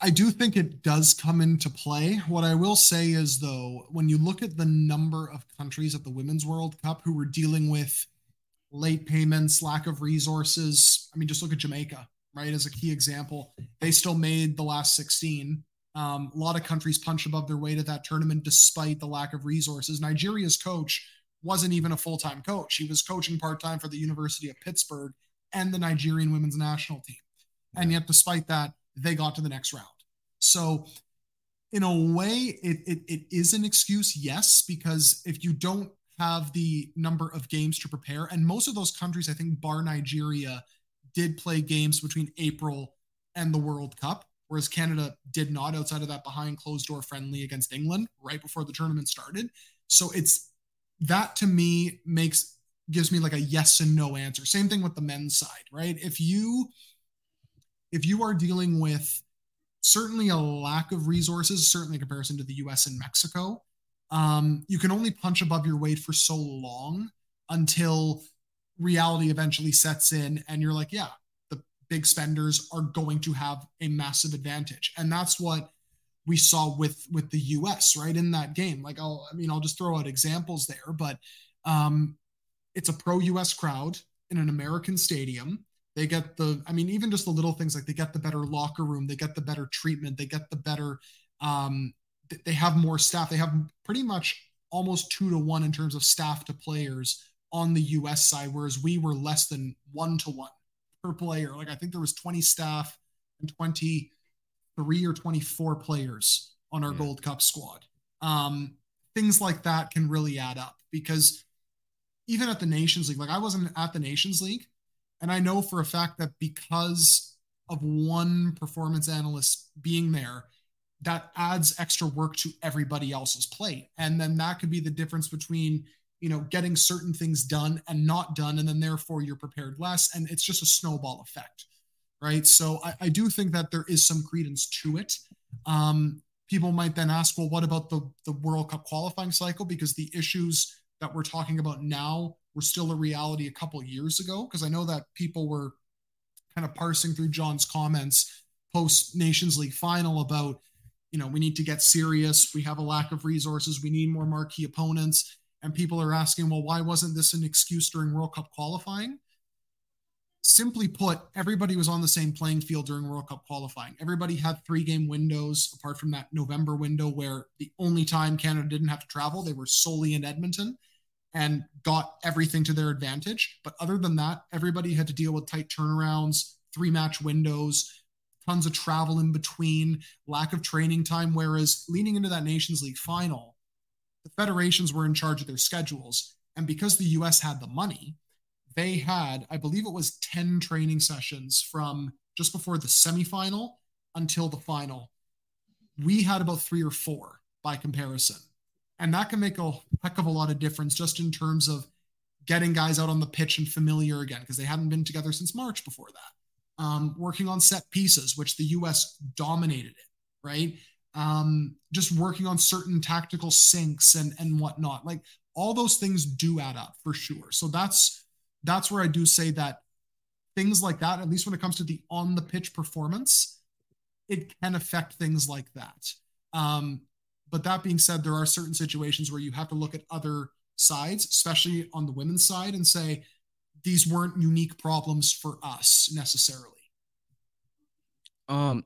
[SPEAKER 2] I do think it does come into play. What I will say is, though, when you look at the number of countries at the Women's World Cup who were dealing with late payments, lack of resources, I mean, just look at Jamaica, right, as a key example. They still made the last 16. Um, a lot of countries punch above their weight at that tournament despite the lack of resources. Nigeria's coach wasn't even a full time coach. He was coaching part time for the University of Pittsburgh and the Nigerian women's national team. And yet, despite that, they got to the next round. So, in a way, it, it, it is an excuse, yes, because if you don't have the number of games to prepare, and most of those countries, I think, bar Nigeria, did play games between April and the World Cup, whereas Canada did not outside of that behind closed door friendly against England right before the tournament started. So it's that to me makes gives me like a yes and no answer. Same thing with the men's side, right? If you if you are dealing with certainly a lack of resources, certainly in comparison to the US and Mexico, um, you can only punch above your weight for so long until reality eventually sets in and you're like, yeah, the big spenders are going to have a massive advantage. And that's what we saw with with the US, right? In that game. Like I'll I mean, I'll just throw out examples there, but um it's a pro US crowd in an American stadium. They get the, I mean, even just the little things like they get the better locker room, they get the better treatment, they get the better um they have more staff. They have pretty much almost two to one in terms of staff to players on the US side, whereas we were less than one to one per player. Like I think there was 20 staff and 20 three or 24 players on our yeah. Gold Cup squad. Um, things like that can really add up because even at the Nations League, like I wasn't at the Nations League, and I know for a fact that because of one performance analyst being there, that adds extra work to everybody else's plate. And then that could be the difference between, you know, getting certain things done and not done. And then therefore you're prepared less. And it's just a snowball effect right? So I, I do think that there is some credence to it. Um, people might then ask, well, what about the, the World Cup qualifying cycle? Because the issues that we're talking about now were still a reality a couple years ago. Because I know that people were kind of parsing through John's comments post Nations League final about, you know, we need to get serious. We have a lack of resources. We need more marquee opponents. And people are asking, well, why wasn't this an excuse during World Cup qualifying? Simply put, everybody was on the same playing field during World Cup qualifying. Everybody had three game windows, apart from that November window where the only time Canada didn't have to travel, they were solely in Edmonton and got everything to their advantage. But other than that, everybody had to deal with tight turnarounds, three match windows, tons of travel in between, lack of training time. Whereas leaning into that Nations League final, the federations were in charge of their schedules. And because the US had the money, they had, I believe it was 10 training sessions from just before the semifinal until the final. We had about three or four by comparison. And that can make a heck of a lot of difference just in terms of getting guys out on the pitch and familiar again, because they hadn't been together since March before that. Um, working on set pieces, which the US dominated it, right? Um, just working on certain tactical syncs and and whatnot. Like all those things do add up for sure. So that's that's where I do say that things like that, at least when it comes to the on the pitch performance, it can affect things like that. Um, but that being said, there are certain situations where you have to look at other sides, especially on the women's side, and say these weren't unique problems for us necessarily.
[SPEAKER 1] Um,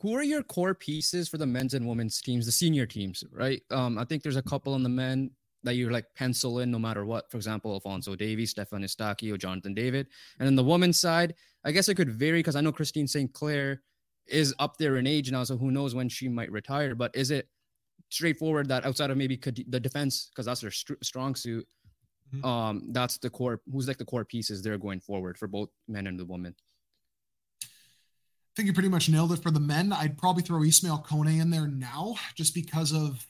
[SPEAKER 1] who are your core pieces for the men's and women's teams, the senior teams, right? Um, I think there's a couple on the men that you like pencil in no matter what. For example, Alfonso Davies, Stefan Eustaquio, Jonathan David. And then the women's side, I guess it could vary because I know Christine Sinclair is up there in age now, so who knows when she might retire. But is it straightforward that outside of maybe the defense, because that's their st- strong suit, mm-hmm. um, that's the core. Who's like the core pieces they're going forward for both men and the women.
[SPEAKER 2] I think you pretty much nailed it for the men. I'd probably throw Ismail Kone in there now, just because of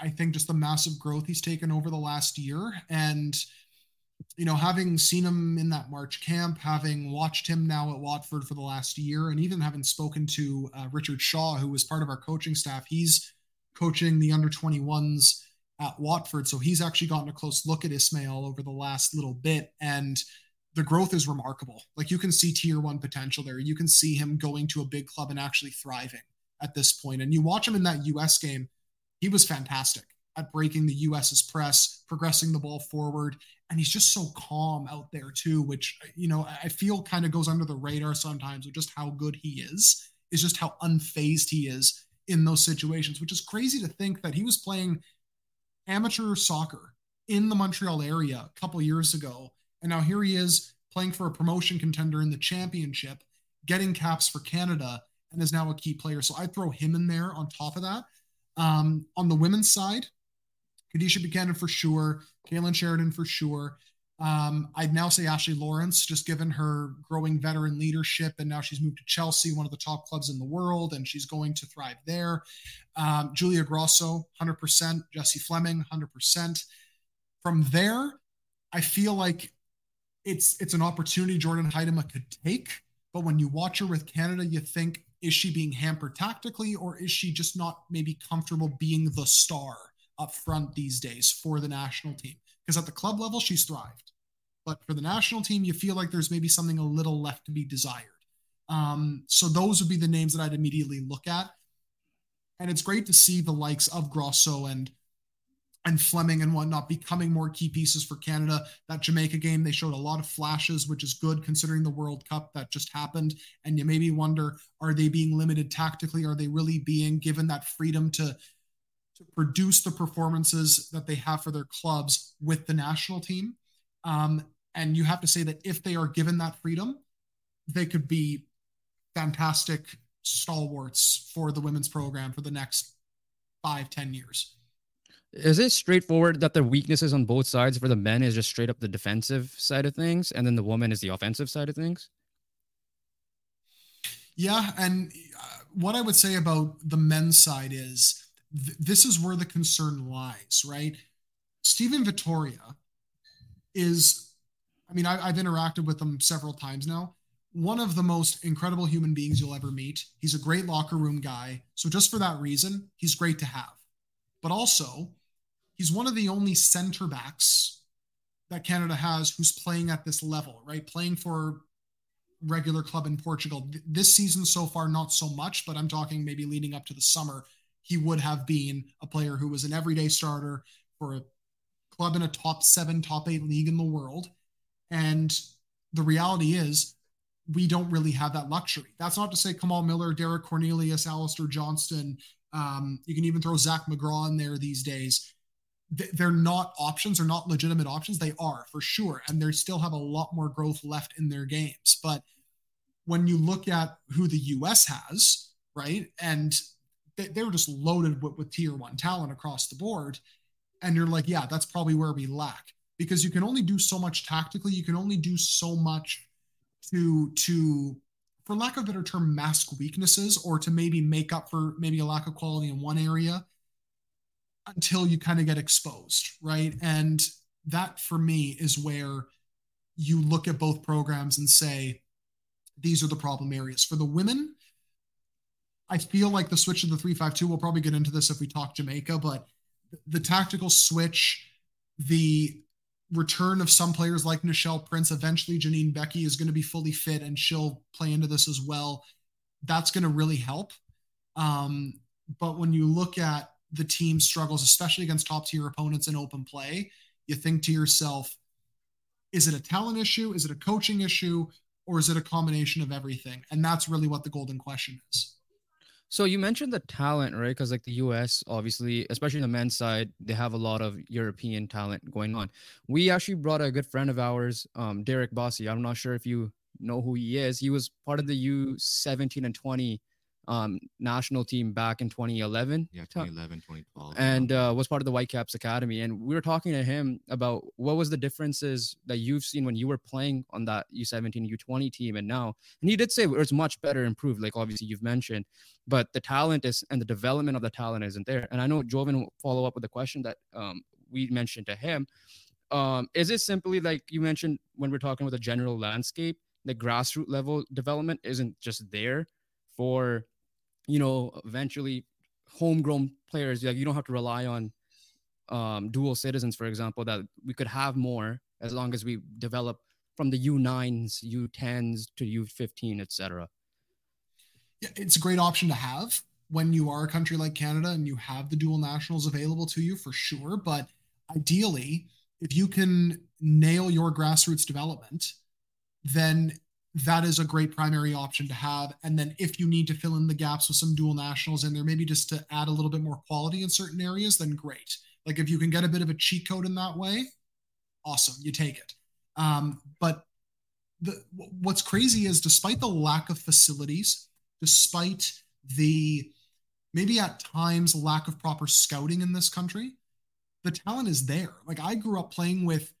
[SPEAKER 2] I think just the massive growth he's taken over the last year. And, you know, having seen him in that March camp, having watched him now at Watford for the last year, and even having spoken to uh, Richard Shaw, who was part of our coaching staff, he's coaching the under 21s at Watford. So he's actually gotten a close look at Ismail over the last little bit. And the growth is remarkable. Like you can see tier one potential there. You can see him going to a big club and actually thriving at this point. And you watch him in that US game he was fantastic at breaking the US's press, progressing the ball forward. And he's just so calm out there, too, which, you know, I feel kind of goes under the radar sometimes with just how good he is, is just how unfazed he is in those situations, which is crazy to think that he was playing amateur soccer in the Montreal area a couple years ago. And now here he is playing for a promotion contender in the championship, getting caps for Canada, and is now a key player. So I throw him in there on top of that. Um, on the women's side, Kadeisha Buchanan for sure, Kailen Sheridan for sure. Um, I'd now say Ashley Lawrence, just given her growing veteran leadership, and now she's moved to Chelsea, one of the top clubs in the world, and she's going to thrive there. Um, Julia Grosso, 100%. Jessie Fleming, 100%. From there, I feel like it's it's an opportunity Jordyn Huitema could take, but when you watch her with Canada, you think is she being hampered tactically, or is she just not maybe comfortable being the star up front these days for the national team? Because at the club level, she's thrived. But for the national team, you feel like there's maybe something a little left to be desired. Um, so those would be the names that I'd immediately look at. And it's great to see the likes of Grosso and and Fleming and whatnot becoming more key pieces for Canada. That Jamaica game, they showed a lot of flashes, which is good considering the World Cup that just happened. And you maybe wonder, are they being limited tactically? Are they really being given that freedom to, to produce the performances that they have for their clubs with the national team? Um, and you have to say that if they are given that freedom, they could be fantastic stalwarts for the women's program for the next five, ten years.
[SPEAKER 1] Is it straightforward that the weaknesses on both sides for the men is just straight up the defensive side of things, and then the woman is the offensive side of things?
[SPEAKER 2] Yeah, and uh, what I would say about the men's side is th- this is where the concern lies, right? Steven Vitória is, I mean, I, I've interacted with him several times now. One of the most incredible human beings you'll ever meet. He's a great locker room guy. So, just for that reason, he's great to have. But also, he's one of the only center backs that Canada has who's playing at this level, right? Playing for regular club in Portugal. This season so far, not so much, but I'm talking maybe leading up to the summer, he would have been a player who was an everyday starter for a club in a top seven, top eight league in the world. And the reality is, we don't really have that luxury. That's not to say Kamal Miller, Derek Cornelius, Alistair Johnston. Um, you can even throw Zach McGraw in there these days they're not options or not legitimate options. They are for sure. And they still have a lot more growth left in their games. But when you look at who the US has, right, and they, they were just loaded with, with tier one talent across the board. And you're like, yeah, that's probably where we lack. because you can only do so much tactically. You can only do so much to to for lack of a better term mask weaknesses or to maybe make up for maybe a lack of quality in one area until you kind of get exposed, right? And that for me is where you look at both programs and say these are the problem areas. For the women, I feel like the switch to the 352, we'll probably get into this if we talk Jamaica, but the tactical switch, the return of some players like Nichelle Prince, eventually Janine Beckie is going to be fully fit and she'll play into this as well. That's going to really help. Um, but when you look at the team struggles, especially against top tier opponents in open play, you think to yourself, is it a talent issue? Is it a coaching issue? Or is it a combination of everything? And that's really what the golden question is.
[SPEAKER 1] So you mentioned the talent, right? Because like the US, obviously, especially on the men's side, they have a lot of European talent going on. We actually brought a good friend of ours, um, Derek Bossy. I'm not sure if you know who he is. He was part of the U17 and 20 um, national team back in 2011.
[SPEAKER 3] Yeah, 2011, 2012.
[SPEAKER 1] And uh, was part of the Whitecaps Academy. And we were talking to him about what was the differences that you've seen when you were playing on that U17, U20 team and now. And he did say it's much better improved, like obviously you've mentioned, but the talent is and the development of the talent isn't there. And I know Joven will follow up with the question that um, we mentioned to him. Um, is it simply like you mentioned when we're talking about the general landscape, the grassroots level development isn't just there for you know, eventually homegrown players, like you don't have to rely on um, dual citizens, for example, that we could have more as long as we develop from the U9s, U10s to U15, etc.
[SPEAKER 2] Yeah, it's a great option to have when you are a country like Canada and you have the dual nationals available to you for sure. But ideally, if you can nail your grassroots development, then that is a great primary option to have. And then if you need to fill in the gaps with some dual nationals in there, maybe just to add a little bit more quality in certain areas, then great. Like if you can get a bit of a cheat code in that way, awesome, you take it. Um, but the what's crazy is despite the lack of facilities, despite the maybe at times lack of proper scouting in this country, the talent is there. Like I grew up playing with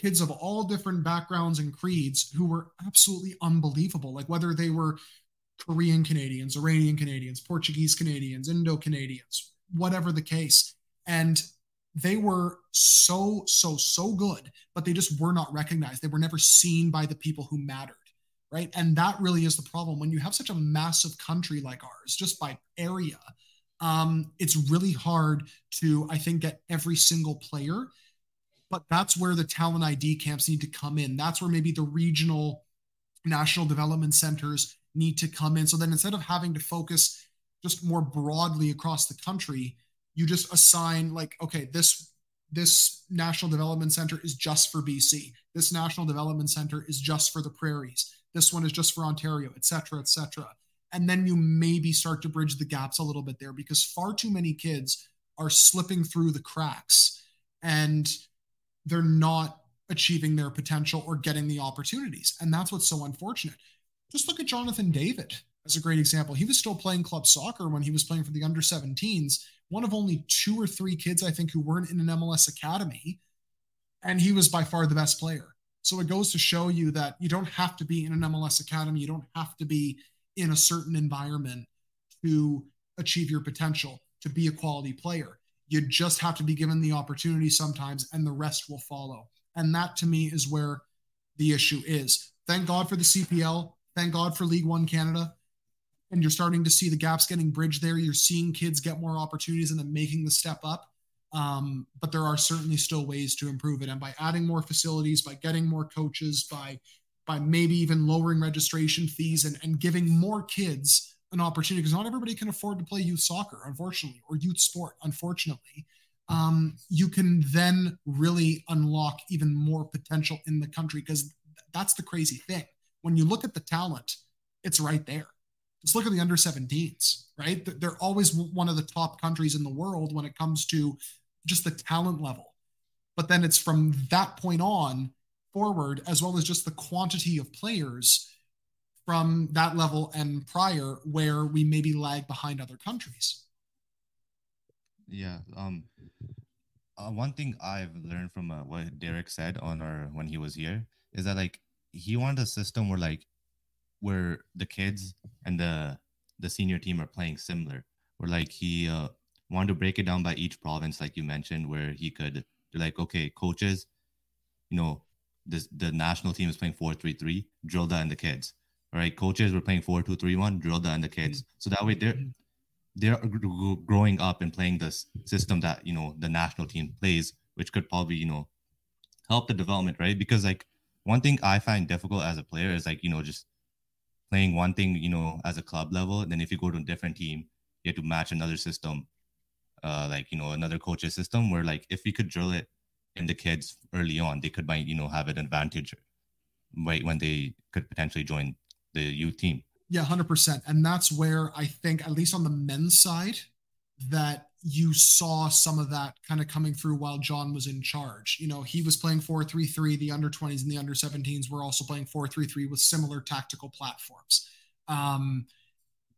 [SPEAKER 2] kids of all different backgrounds and creeds who were absolutely unbelievable. Like whether they were Korean Canadians, Iranian Canadians, Portuguese Canadians, Indo Canadians, whatever the case. And they were so, so, so good, but they just were not recognized. They were never seen by the people who mattered. Right. And that really is the problem. When you have such a massive country like ours, just by area, um, it's really hard to, I think, get every single player but that's where the talent ID camps need to come in. That's where maybe the regional national development centers need to come in. So then instead of having to focus just more broadly across the country, you just assign like, okay, this this national development center is just for BC. This national development center is just for the prairies. This one is just for Ontario, et cetera, et cetera. And then you maybe start to bridge the gaps a little bit there because far too many kids are slipping through the cracks. And they're not achieving their potential or getting the opportunities. And that's what's so unfortunate. Just look at Jonathan David as a great example. He was still playing club soccer when he was playing for the under 17s, one of only two or three kids, I think, who weren't in an MLS academy. And he was by far the best player. So it goes to show you that you don't have to be in an MLS academy. You don't have to be in a certain environment to achieve your potential, to be a quality player. You just have to be given the opportunity sometimes, and the rest will follow. And that to me is where the issue is. Thank God for the CPL. Thank God for League One Canada. And you're starting to see the gaps getting bridged there. You're seeing kids get more opportunities and then making the step up. Um, but there are certainly still ways to improve it. And by adding more facilities, by getting more coaches, by by maybe even lowering registration fees and, and giving more kids an opportunity because not everybody can afford to play youth soccer, unfortunately, or youth sport, unfortunately. Um, you can then really unlock even more potential in the country because that's the crazy thing. When you look at the talent, it's right there. Just look at the under 17s, right? They're always one of the top countries in the world when it comes to just the talent level. But then it's from that point on forward, as well as just the quantity of players from that level and prior where we maybe lag behind other countries.
[SPEAKER 3] Yeah. Um uh, one thing I've learned from uh, what Derek said on our when he was here is that like he wanted a system where like where the kids and the the senior team are playing similar. Where like he uh, wanted to break it down by each province, like you mentioned, where he could like okay, coaches, you know, this the national team is playing four three three, drill that in the kids. Right, coaches were playing four two three one, drill that in the kids. So that way they're they're growing up and playing this system that you know the national team plays, which could probably you know help the development, right? Because like one thing I find difficult as a player is like you know just playing one thing you know as a club level. Then if you go to a different team, you have to match another system, uh, like you know another coach's system. Where like if we could drill it in the kids early on, they could might you know have an advantage, right when they could potentially join the youth team.
[SPEAKER 2] Yeah, 100%. And that's where I think, at least on the men's side, that you saw some of that kind of coming through while John was in charge. You know, he was playing 4 3 3. The under 20s and the under 17s were also playing 4 3 3 with similar tactical platforms. Um,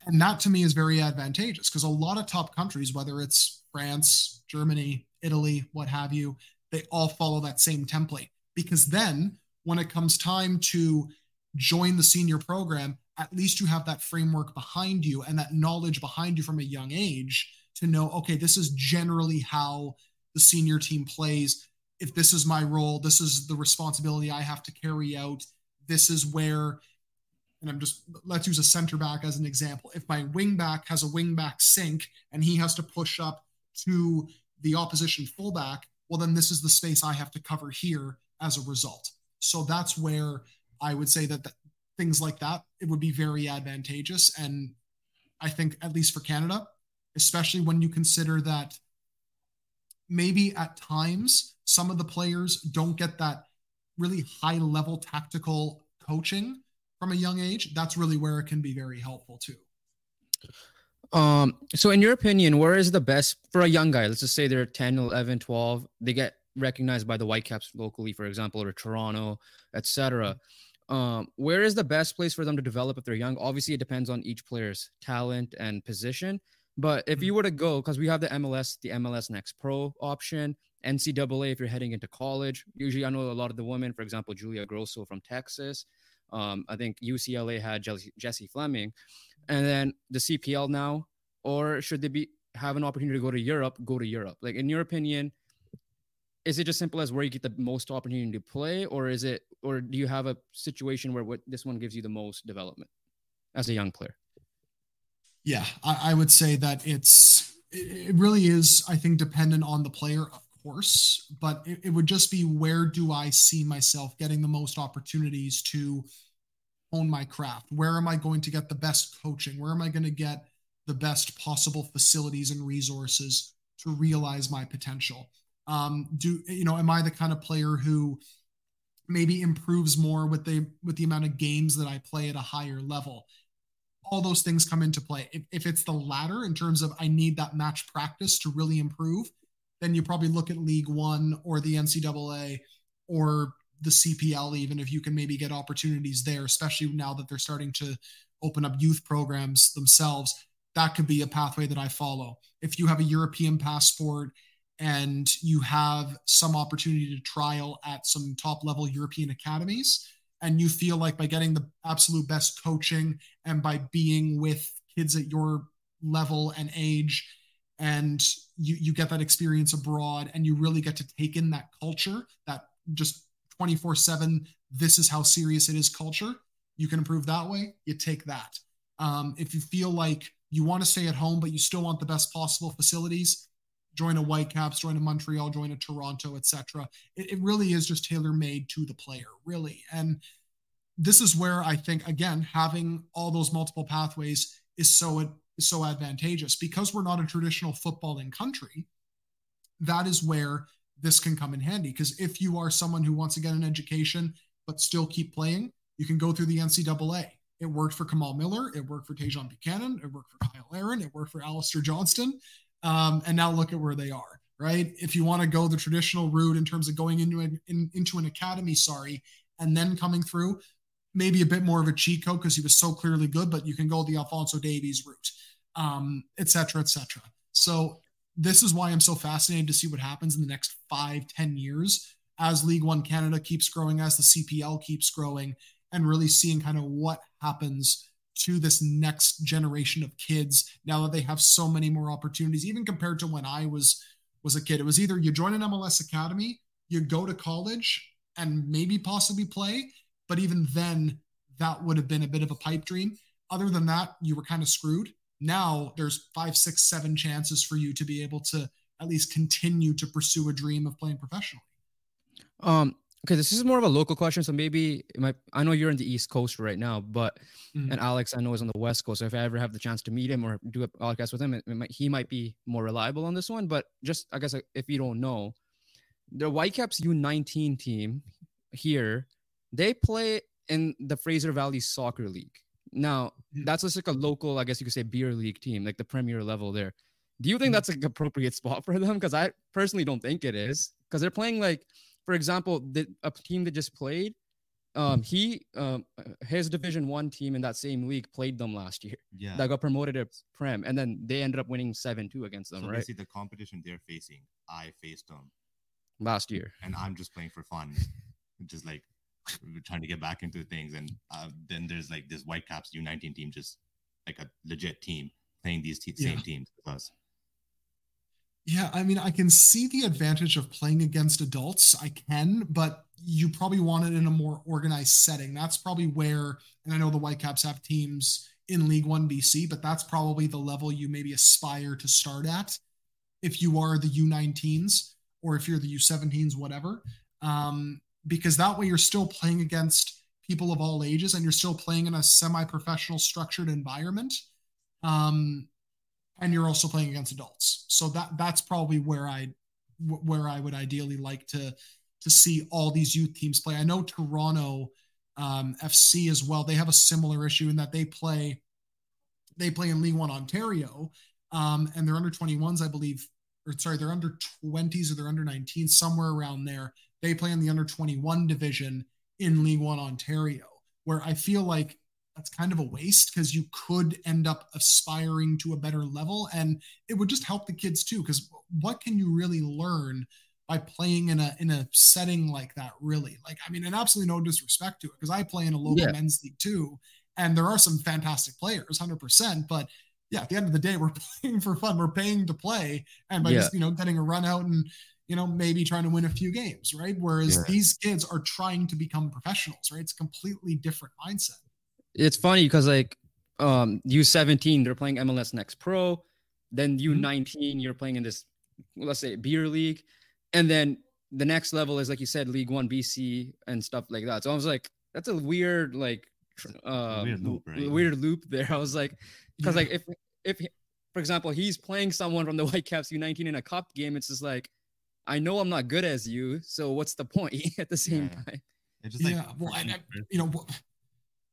[SPEAKER 2] and that to me is very advantageous because a lot of top countries, whether it's France, Germany, Italy, what have you, they all follow that same template. Because then when it comes time to join the senior program, at least you have that framework behind you and that knowledge behind you from a young age to know, okay, this is generally how the senior team plays. If this is my role, this is the responsibility I have to carry out. This is where, and I'm just, let's use a center back as an example. If my wing back has a wing back sink and he has to push up to the opposition fullback, well, then this is the space I have to cover here as a result. So that's where I would say that things like that, it would be very advantageous. And I think, at least for Canada, especially when you consider that maybe at times some of the players don't get that really high level tactical coaching from a young age, that's really where it can be very helpful too.
[SPEAKER 1] Um, so in your opinion, where is the best for a young guy? Let's just say they're 10, 11, 12, they get recognized by the Whitecaps locally, for example, or Toronto, etc. Um, where is the best place for them to develop if they're young? Obviously, it depends on each player's talent and position. But if you mm-hmm. were to go, because we have the MLS, the MLS Next Pro option, NCAA if you're heading into college. Usually, I know a lot of the women, for example, Julia Grosso from Texas. Um, I think UCLA had Jessie Fleming, and then the CPL now. Or should they be have an opportunity to go to Europe? Go to Europe. Like in your opinion, is it just simple as where you get the most opportunity to play or is it or do you have a situation where what this one gives you the most development as a young player?
[SPEAKER 2] Yeah i, I would say that it's it, really is i think dependent on the player of course but it, it would just be where do i see myself getting the most opportunities to hone my craft? Where am i going to get the best coaching? Where am i going to get the best possible facilities and resources to realize my potential um, do you know? Am I the kind of player who maybe improves more with the with the amount of games that I play at a higher level? All those things come into play. If, if it's the latter, in terms of I need that match practice to really improve, then you probably look at League One or the NCAA or the CPL, even if you can maybe get opportunities there, especially now that they're starting to open up youth programs themselves. That could be a pathway that I follow. If you have a European passport and you have some opportunity to trial at some top level European academies. And you feel like by getting the absolute best coaching and by being with kids at your level and age, and you, you get that experience abroad and you really get to take in that culture, that just 24 7, this is how serious it is culture. You can improve that way, you take that. Um, if you feel like you want to stay at home, but you still want the best possible facilities, join a Whitecaps, join a Montreal, join a Toronto, etc. It, it really is just tailor made to the player, really. And this is where I think again having all those multiple pathways is so is so advantageous because we're not a traditional footballing country. That is where this can come in handy because if you are someone who wants to get an education but still keep playing, you can go through the NCAA. It worked for Kamal Miller. It worked for Tajon Buchanan. It worked for Kyle Aaron. It worked for Alistair Johnston. Um, and now look at where they are, right? If you want to go the traditional route in terms of going into an in, into an academy, sorry, and then coming through, maybe a bit more of a cheat code because he was so clearly good, but you can go the Alfonso Davies route, um, et cetera, et cetera. So this is why I'm so fascinated to see what happens in the next five, ten years as League One Canada keeps growing, as the CPL keeps growing, and really seeing kind of what happens to this next generation of kids now that they have so many more opportunities, even compared to when I was was a kid. It was either you join an MLS academy, you go to college, and maybe possibly play, but even then, that would have been a bit of a pipe dream. Other than that, you were kind of screwed. Now there's five, six, seven chances for you to be able to at least continue to pursue a dream of playing professionally.
[SPEAKER 1] Um, okay, this is more of a local question, so maybe might, I know you're in the East Coast right now, but mm-hmm. and Alex I know is on the West Coast. So if I ever have the chance to meet him or do a podcast with him, it, it might, he might be more reliable on this one. But just I guess if you don't know, the Whitecaps U19 team here, they play in the Fraser Valley Soccer League. Now, that's just like a local, I guess you could say, beer league team, like the premier level there. Do you think mm-hmm. that's like appropriate spot for them? Because I personally don't think it is. Because they're playing like, for example, the a team that just played, um, he um his Division One team in that same league played them last year.
[SPEAKER 3] Yeah,
[SPEAKER 1] that got promoted to Prem, and then they ended up winning seven two against them. So right?
[SPEAKER 3] See the competition they're facing. I faced them
[SPEAKER 1] last year,
[SPEAKER 3] and I'm just playing for fun, (laughs) just like we're (laughs) trying to get back into things. And uh, then there's like this Whitecaps U19 team, just like a legit team playing these te- same yeah. teams with us.
[SPEAKER 2] Yeah, I mean, I can see the advantage of playing against adults. I can, but you probably want it in a more organized setting. That's probably where, and I know the Whitecaps have teams in League One BC, but that's probably the level you maybe aspire to start at if you are the U19s or if you're the U17s, whatever. Um, because that way you're still playing against people of all ages and you're still playing in a semi-professional structured environment um, and you're also playing against adults. So that that's probably where i where i would ideally like to to see all these youth teams play. I know toronto um, fc as well they have a similar issue in that they play they play in league one ontario um, and they're under 21s i believe or sorry they're under 20s or they're under 19 somewhere around there they play in the under 21 division in League One Ontario, where I feel like that's kind of a waste because you could end up aspiring to a better level and it would just help the kids too because what can you really learn by playing in a in a setting like that really like i mean and absolutely no disrespect to it because i play in a local yeah. men's league too and there are some fantastic players 100% but yeah at the end of the day (laughs) we're playing for fun we're paying to play and by yeah. just you know getting a run out and you know, maybe trying to win a few games, right? Whereas yeah. these kids are trying to become professionals, right? It's a completely different mindset.
[SPEAKER 1] It's funny because like um U17, they're playing MLS Next Pro. Then U19, mm-hmm. you're playing in this, let's say, beer league. And then the next level is like you said, League One BC and stuff like that. So I was like, that's a weird, like uh weird loop, right? weird loop there. I was like, because yeah. like if if for example, he's playing someone from the (laughs) Whitecaps U19 in a cup game, it's just like I know I'm not good as you, so what's the point (laughs) at the same yeah. time?
[SPEAKER 2] Just like, yeah, well, and, you know,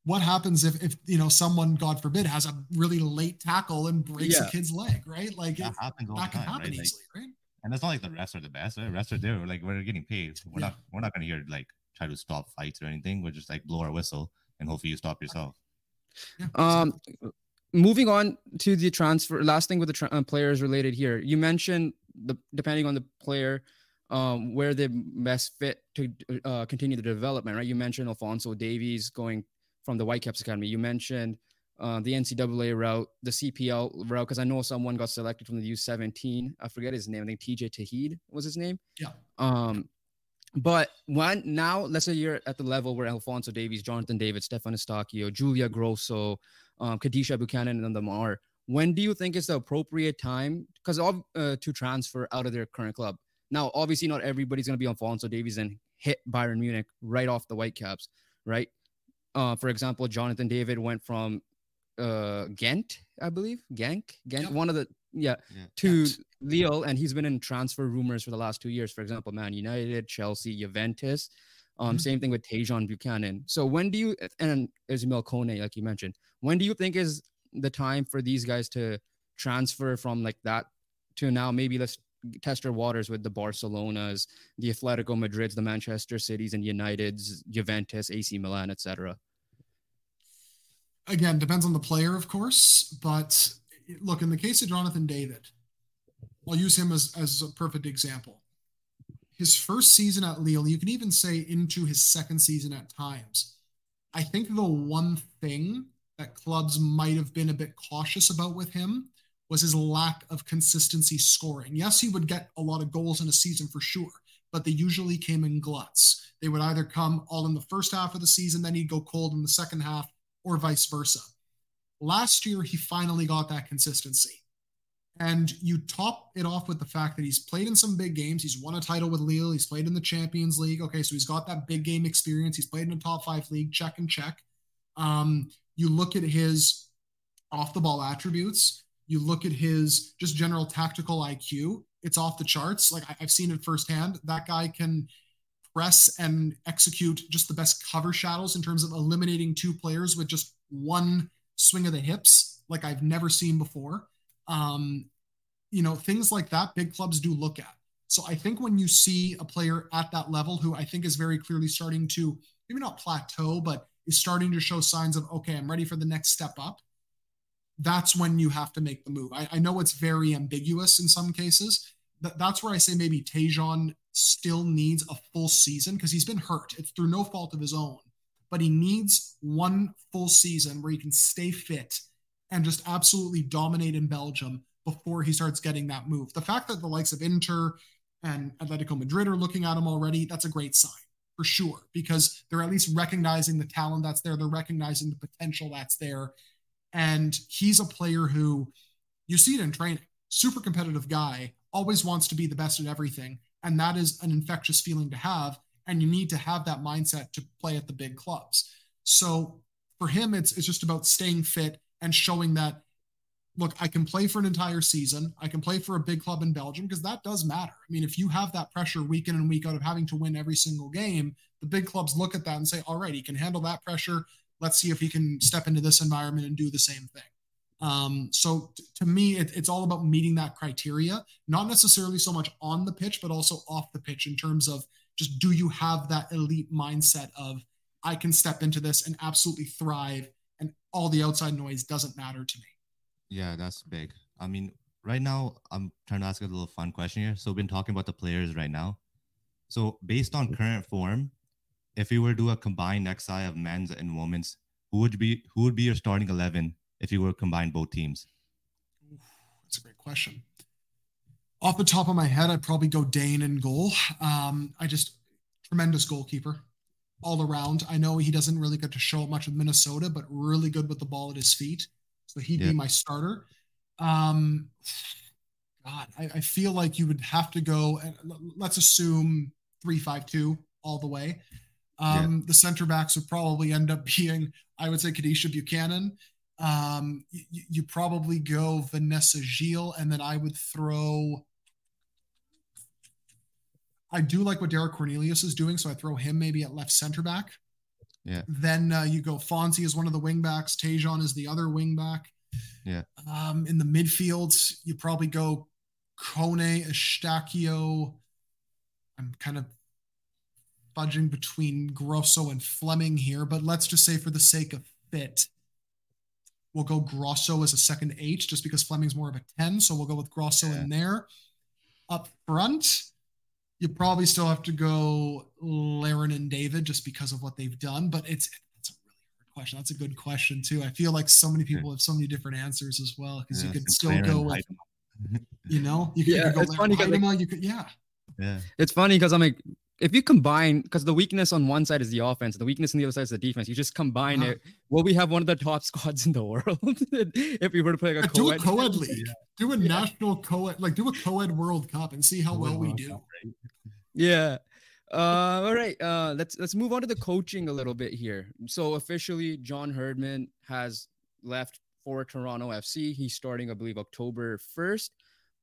[SPEAKER 2] what happens if, if you know someone, God forbid, has a really late tackle and breaks yeah. a kid's leg, right? Like that, it, happens all that can time, happen right? easily, like, right?
[SPEAKER 3] And it's not like the rest are the best. Right? The rest are there. Like we're getting paid. We're yeah. not. We're not going to hear like try to stop fights or anything. We're just like blow our whistle and hopefully you stop yourself.
[SPEAKER 1] um, moving on to the transfer. Last thing with the tra- uh, players related here. You mentioned the depending on the player, um, where they best fit to uh, continue the development, right? You mentioned Alfonso Davies going from the Whitecaps Academy. You mentioned uh, the NCAA route, the CPL route, because I know someone got selected from the U17. I forget his name. I think TJ Tahid was his name.
[SPEAKER 2] Yeah.
[SPEAKER 1] Um, but when now, let's say you're at the level where Alfonso Davies, Jonathan David, Stefan Eustaquio, Julia Grosso, um, Kadeisha Buchanan, and them are when do you think is the appropriate time because uh, to transfer out of their current club now obviously not everybody's going to be alfonso davies and hit bayern munich right off the whitecaps right uh, for example jonathan david went from uh, ghent i believe genk ghent yep. one of the yeah, yeah. to Ghent. lille and he's been in transfer rumors for the last two years for example man united chelsea juventus um, mm-hmm. Same thing with Tajon Buchanan. So when do you and Ismail Kone, like you mentioned, when do you think is the time for these guys to transfer from like that to now maybe let's test our waters with the Barcelonas, the Atletico Madrids, the Manchester Cities and Uniteds, Juventus, AC Milan, etc.
[SPEAKER 2] Again, depends on the player, of course. But look, in the case of Jonathan David, I'll use him as, as a perfect example. His first season at Lille, you can even say into his second season at times. I think the one thing that clubs might have been a bit cautious about with him was his lack of consistency scoring. Yes, he would get a lot of goals in a season for sure, but they usually came in gluts. They would either come all in the first half of the season, then he'd go cold in the second half, or vice versa. Last year, he finally got that consistency. And you top it off with the fact that he's played in some big games. He's won a title with Lille. He's played in the Champions League. Okay, so he's got that big game experience. He's played in a top five league. Check and check. Um, you look at his off the ball attributes. You look at his just general tactical IQ. It's off the charts. Like I've seen it firsthand. That guy can press and execute just the best cover shadows in terms of eliminating two players with just one swing of the hips, like I've never seen before. Um, you know, things like that, big clubs do look at. So I think when you see a player at that level who I think is very clearly starting to maybe not plateau, but is starting to show signs of, okay, I'm ready for the next step up, that's when you have to make the move. I, I know it's very ambiguous in some cases. That, that's where I say maybe Tajon still needs a full season because he's been hurt. It's through no fault of his own, but he needs one full season where he can stay fit and just absolutely dominate in Belgium before he starts getting that move. The fact that the likes of Inter and Atletico Madrid are looking at him already, that's a great sign for sure, because they're at least recognizing the talent that's there. They're recognizing the potential that's there. And he's a player who you see it in training, super competitive guy, always wants to be the best at everything. And that is an infectious feeling to have. And you need to have that mindset to play at the big clubs. So for him, it's, it's just about staying fit and showing that look, I can play for an entire season. I can play for a big club in Belgium because that does matter. I mean, if you have that pressure week in and week out of having to win every single game, the big clubs look at that and say, all right, he can handle that pressure. Let's see if he can step into this environment and do the same thing. Um, so t- to me, it, it's all about meeting that criteria, not necessarily so much on the pitch, but also off the pitch in terms of just do you have that elite mindset of I can step into this and absolutely thrive and all the outside noise doesn't matter to me.
[SPEAKER 3] Yeah, that's big. I mean, right now I'm trying to ask a little fun question here. So we've been talking about the players right now. So based on current form, if you were to do a combined XI of men's and women's, who would be who would be your starting eleven if you were to combine both teams?
[SPEAKER 2] That's a great question. Off the top of my head, I'd probably go Dayne in goal. Um, I just tremendous goalkeeper all around. I know he doesn't really get to show much with Minnesota, but really good with the ball at his feet. So he'd yeah. be my starter. Um, God, I, I, feel like you would have to go. And let's assume three five two all the way. Um, yeah. The center backs would probably end up (laughs) being, I would say, Kadeisha Buchanan. Um, you, you probably go Vanessa Gilles, and then I would throw. I do like what Derek Cornelius is doing, so I throw him maybe at left center back.
[SPEAKER 3] Yeah.
[SPEAKER 2] Then uh, you go Phonzie is one of the wingbacks. Tajon is the other wingback.
[SPEAKER 3] Yeah.
[SPEAKER 2] Um, in the midfield, you probably go Kone, Eustaquio. I'm kind of fudging between Grosso and Fleming here, but let's just say for the sake of fit, we'll go Grosso as a second H just because Fleming's more of a 10. So we'll go with Grosso yeah. in there. Up front, you probably still have to go Larin and David just because of what they've done. But it's it's a really hard question. That's a good question too. I feel like so many people have so many different answers as well because yeah, you could still go with, (laughs) you know, you could,
[SPEAKER 1] yeah,
[SPEAKER 2] you could
[SPEAKER 1] go it's funny
[SPEAKER 2] like, you could, yeah.
[SPEAKER 3] Yeah.
[SPEAKER 1] It's funny because I'm like, if you combine because the weakness on one side is the offense, the weakness on the other side is the defense. You just combine uh-huh. it. Will we have one of the top (laughs) squads in the world (laughs) if we were to play like a
[SPEAKER 2] do co-ed, a co-ed (laughs) league? Yeah. Do a yeah. national co-ed, like do a co-ed World Cup and see how well we do.
[SPEAKER 1] Yeah. Uh, all right. Uh, let's let's move on to the coaching a little bit here. So officially, John Herdman has left for Toronto FC. He's starting, I believe, October first.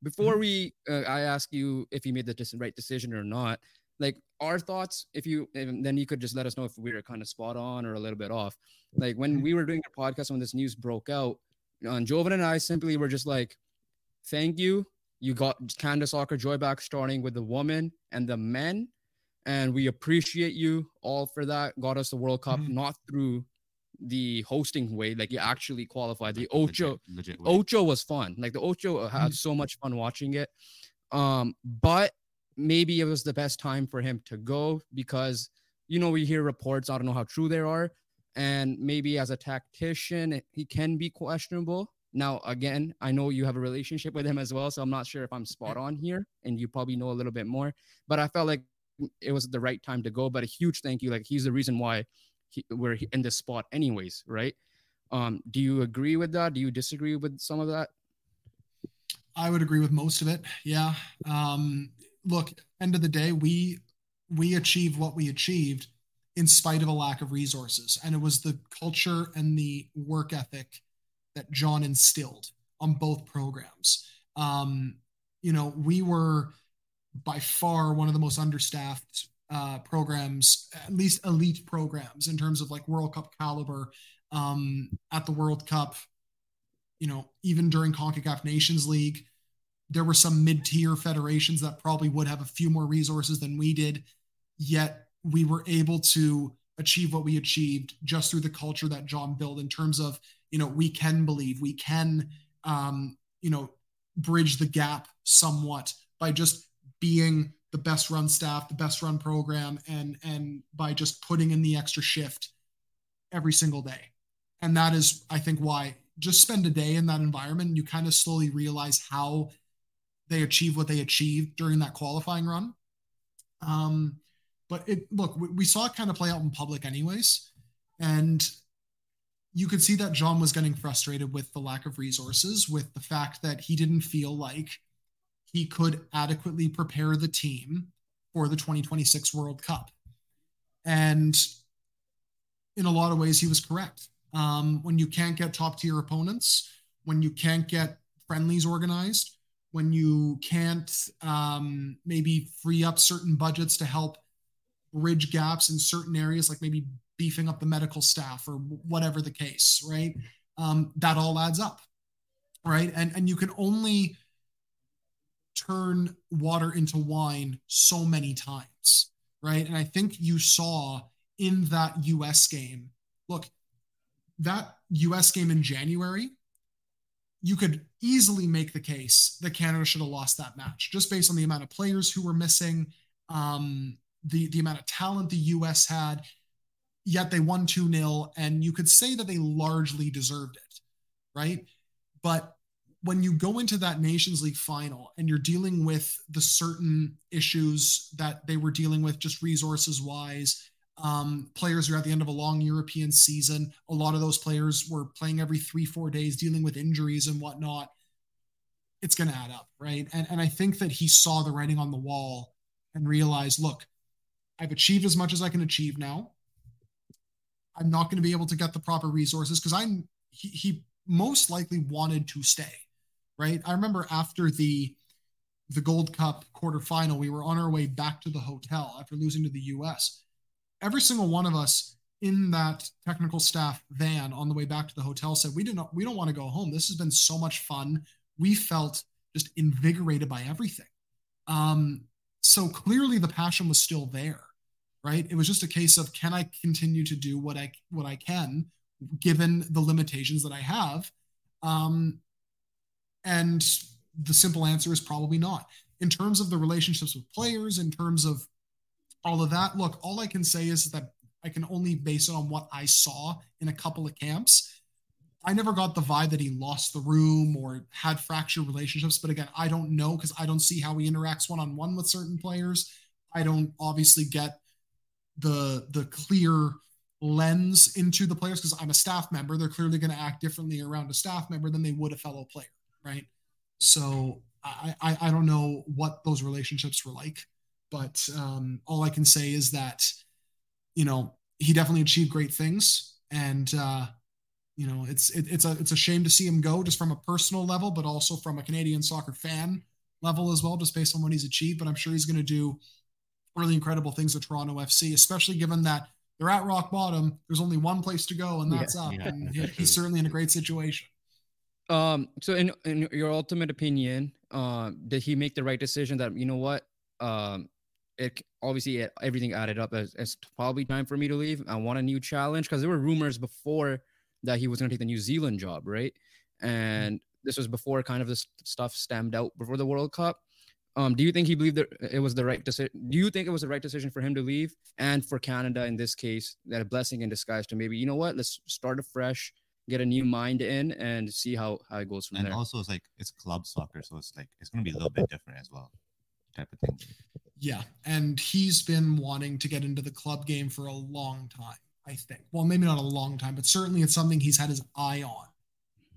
[SPEAKER 1] Before mm-hmm. we, uh, I ask you if he made the right decision or not like our thoughts if you then you could just let us know if we were kind of spot on or a little bit off like when mm-hmm. we were doing a podcast when this news broke out on joven and i simply were just like thank you you got canada soccer joy back starting with the woman and the men and we appreciate you all for that got us the world cup mm-hmm. not through the hosting way, like you actually qualified. The Ocho,
[SPEAKER 3] legit, legit
[SPEAKER 1] Ocho was fun. Like the Ocho had
[SPEAKER 2] Mhm.
[SPEAKER 1] so much fun watching it. Um, but maybe it was the best time for him to go because you know we hear reports. I don't know how true they are, and maybe as a tactician, he can be questionable. Now, again, I know you have a relationship with him as well, so I'm not sure if I'm spot on here, and you probably know a little bit more. But I felt like it was the right time to go. But a huge thank you. Like he's the reason why he, we're in this spot, anyways, right? Um, do you agree with that? Do you disagree with some of that?
[SPEAKER 2] I would agree with most of it. Yeah. Um, look, end of the day, we we achieved what we achieved in spite of a lack of resources, and it was the culture and the work ethic that John instilled on both programs. Um, you know, we were by far one of the most understaffed uh, programs, at least elite programs in terms of like World Cup caliber um, at the World Cup you know, even during CONCACAF Nations League, there were some mid-tier federations that probably would have a few more resources than we did. Yet we were able to achieve what we achieved just through the culture that John built in terms of, you know, we can believe, we can, um, you know, bridge the gap somewhat by just being the best run staff, the best run program, and and by just putting in the extra shift every single day. And that is, I think, why just spend a day in that environment. You kind of slowly realize how they achieved what they achieved during that qualifying run. Um, but it look, we, we saw it kind of play out in public, anyways, and you could see that John was getting frustrated with the lack of resources, with the fact that he didn't feel like he could adequately prepare the team for the 2026 World Cup. And in a lot of ways, he was correct. Um, when you can't get top tier opponents, when you can't get friendlies organized, when you can't um, maybe free up certain budgets to help bridge gaps in certain areas, like maybe beefing up the medical staff or whatever the case, right? Um, that all adds up, right? And and you can only turn water into wine so many times, right? And I think you saw in that US game, look, that US game in January, you could easily make the case that Canada should have lost that match just based on the amount of players who were missing, um, the, the amount of talent the US had. Yet they won 2 0, and you could say that they largely deserved it, right? But when you go into that Nations League final and you're dealing with the certain issues that they were dealing with, just resources wise, um, players are at the end of a long European season. A lot of those players were playing every three, four days, dealing with injuries and whatnot. It's going to add up, right? And, and I think that he saw the writing on the wall and realized, look, I've achieved as much as I can achieve now. I'm not going to be able to get the proper resources because I'm he, he most likely wanted to stay, right? I remember after the the Gold Cup quarterfinal, we were on our way back to the hotel after losing to the US every single one of us in that technical staff van on the way back to the hotel said we didn't we don't want to go home. This has been so much fun. We felt just invigorated by everything. Um so clearly the passion was still there right? It was just a case of can i continue to do what i what i can given the limitations that i have? Um and the simple answer is probably not. In terms of the relationships with players in terms of all of that. Look, all I can say is that I can only base it on what I saw in a couple of camps. I never got the vibe that he lost the room or had fractured relationships. But again, I don't know because I don't see how he interacts one on one with certain players. I don't obviously get the the clear lens into the players because I'm a staff member. They're clearly going to act differently around a staff member than they would a fellow player, right? So I, I I don't know what those relationships were like. But um, all I can say is that, you know, he definitely achieved great things, and uh, you know, it's it, it's a it's a shame to see him go just from a personal level, but also from a Canadian soccer fan level as well, just based on what he's achieved. But I'm sure he's going to do really incredible things at Toronto FC, especially given that they're at rock bottom. There's only one place to go, and that's yeah, up. Yeah, and he, he's certainly in a great situation.
[SPEAKER 1] Um. So, in in your ultimate opinion, uh, did he make the right decision? That you know what, um, it obviously it, everything added up as it's probably time for me to leave. I want a new challenge because there were rumors before that he was going to take the New Zealand job, right? And this was before kind of this stuff stemmed out before the World Cup. Um, do you think he believed that it was the right decision? Do you think it was the right decision for him to leave and for Canada in this case, that a blessing in disguise to maybe, you know what, let's start afresh, get a new mind in and see how, how it goes from
[SPEAKER 3] and
[SPEAKER 1] there.
[SPEAKER 3] also it's like it's club soccer, so it's like it's gonna be a little bit different as well, type of thing.
[SPEAKER 2] Yeah, and he's been wanting to get into the club game for a long time. I think. Well, maybe not a long time, but certainly it's something he's had his eye on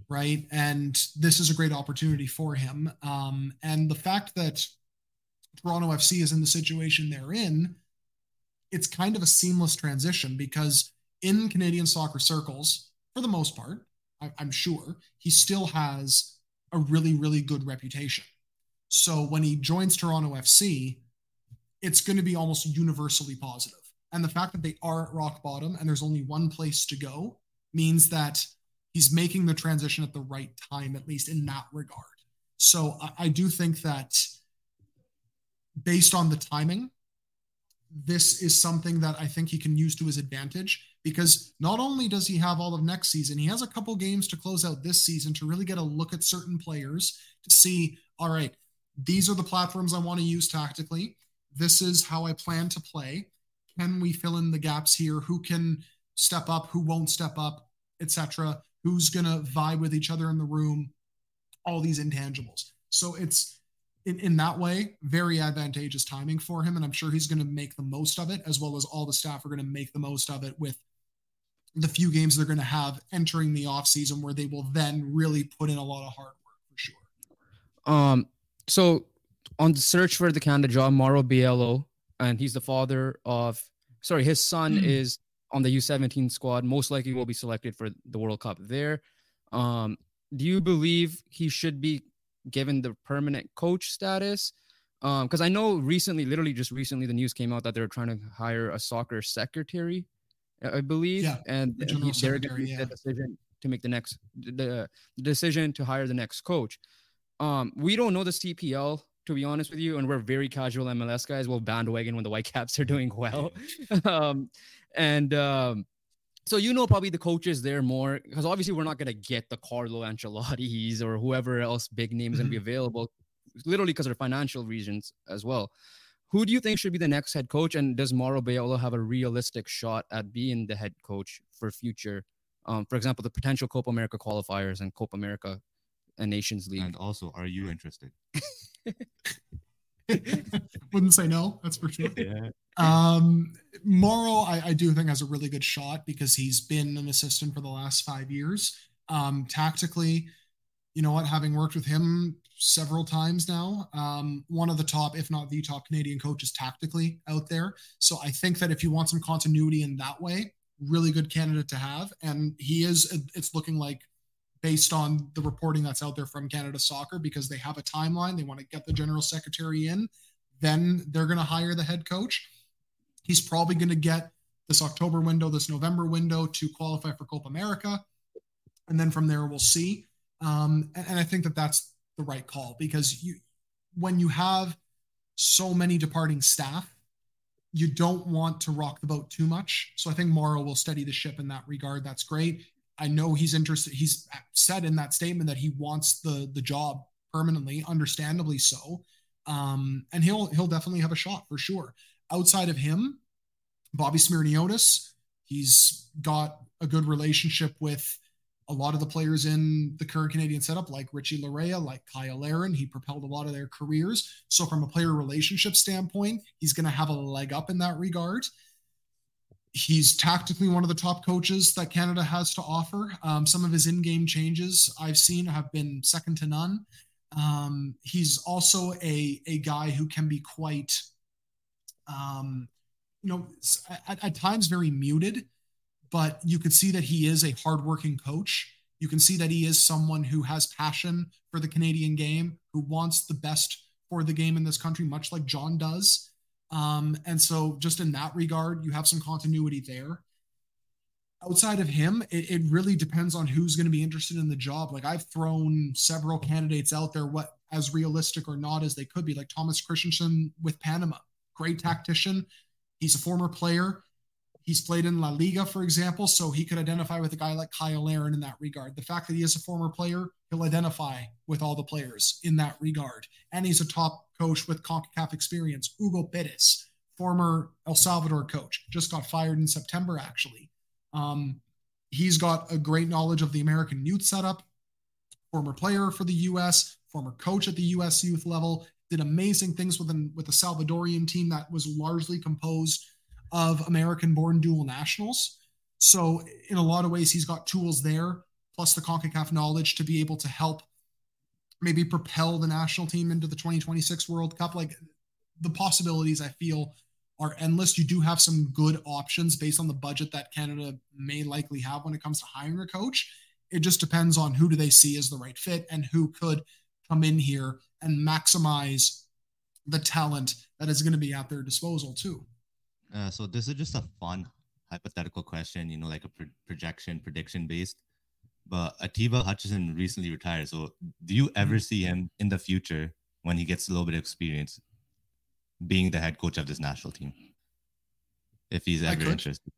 [SPEAKER 2] right? And this is a great opportunity for him. Um, and the fact that Toronto FC is in the situation they're in, it's kind of a seamless transition because in Canadian soccer circles, for the most part, I, I'm sure he still has a really, really good reputation. So when he joins Toronto FC, it's going to be almost universally positive. And the fact that they are at rock bottom and there's only one place to go means that he's making the transition at the right time, at least in that regard. So I, I do think that based on the timing, this is something that I think he can use to his advantage because not only does he have all of next season, he has a couple games to close out this season to really get a look at certain players to see, all right, these are the platforms I want to use tactically. This is how I plan to play. Can we fill in the gaps here? Who can step up? Who won't step up? Etc who's going to vibe with each other in the room, all these intangibles. So it's in, in that way, very advantageous timing for him. And I'm sure he's going to make the most of it, as well as all the staff are going to make the most of it with the few games they're going to have entering the off season where they will then really put in a lot of hard work for sure.
[SPEAKER 1] Um, so on the search for the Canada job, Mauro Biello, and he's the father of sorry, his son mm. is on the U17 squad, most likely will be selected for the World Cup there. Um, do you believe he should be given the permanent coach status? Because um, I know recently, literally just recently, the news came out that they're trying to hire a soccer secretary, I believe,
[SPEAKER 2] yeah,
[SPEAKER 1] and he, they're going to make yeah. the decision to make the next the, the decision to hire the next coach. Um, we don't know the CPL to be honest with you, and we're very casual MLS guys. We'll bandwagon when the Whitecaps are doing well. (laughs) um, and um, so you know probably the coaches there more because obviously we're not gonna get the Carlo Ancelotti's or whoever else big name is gonna be mm-hmm. available, literally because of financial reasons as well. Who do you think should be the next head coach? And does Mauro Biello have a realistic shot at being the head coach for future? Um, for example, the potential Copa America qualifiers and Copa America and Nations League.
[SPEAKER 3] And also, are you interested? (laughs) (laughs)
[SPEAKER 2] Wouldn't say no, that's for sure. Yeah. Um, Mauro, I, I, do think has a really good shot because he's been an assistant for the last five years. Um, tactically, you know what, having worked with him several times now, um, one of the top, if not the top Canadian coaches tactically out there. So I think that if you want some continuity in that way, really good candidate to have. And he is, it's looking like based on the reporting that's out there from Canada Soccer because they have a timeline. They want to get the general secretary in, then they're going to hire the head coach. He's probably going to get this October window, this November window to qualify for Copa America. And then from there, we'll see. Um, and, and I think that that's the right call because you, when you have so many departing staff, you don't want to rock the boat too much. So I think Mauro will steady the ship in that regard. That's great. I know he's interested. He's said in that statement that he wants the the job permanently, understandably so. Um, and he'll he'll definitely have a shot for sure. Outside of him, Bobby Smyrniotis, he's got a good relationship with a lot of the players in the current Canadian setup, like Richie Laryea, like Kyle Larin. He propelled a lot of their careers. So from a player relationship standpoint, he's going to have a leg up in that regard he's tactically one of the top coaches that Canada has to offer. Um, some of his in-game changes I've seen have been second to none. Um, he's also a a guy who can be quite, um, you know, at, at times very muted, but you could see that he is a hardworking coach. You can see that he is someone who has passion for the Canadian game, who wants the best for the game in this country, much like John does. Um, and so, just in that regard, you have some continuity there. Outside of him, it, it really depends on who's going to be interested in the job. Like I've thrown several candidates out there, what as realistic or not as they could be, like Thomas Christiansen with Panama great tactician. He's a former player. He's played in La Liga, for example, so he could identify with a guy like Kyle Larin in that regard. The fact that he is a former player, he'll identify with all the players in that regard. And he's a top coach with CONCACAF experience. Hugo Perez, former El Salvador coach, just got fired in September, actually. Um, he's got a great knowledge of the American youth setup, former player for the U.S., former coach at the U.S. youth level, did amazing things with, with a Salvadorian team that was largely composed – of American born dual nationals. So, in a lot of ways, he's got tools there, plus the CONCACAF knowledge to be able to help maybe propel the national team into the 2026 World Cup. Like the possibilities, I feel, are endless. You do have some good options based on the budget that Canada may likely have when it comes to hiring a coach. It just depends on who do they see as the right fit and who could come in here and maximize the talent that is going to be at their disposal too.
[SPEAKER 3] Uh, so this is just a fun hypothetical question, you know, like a pro- projection, prediction based. But Atiba Hutchinson recently retired. So do you ever mm-hmm. see him in the future when he gets a little bit of experience being the head coach of this national team? If he's ever interested.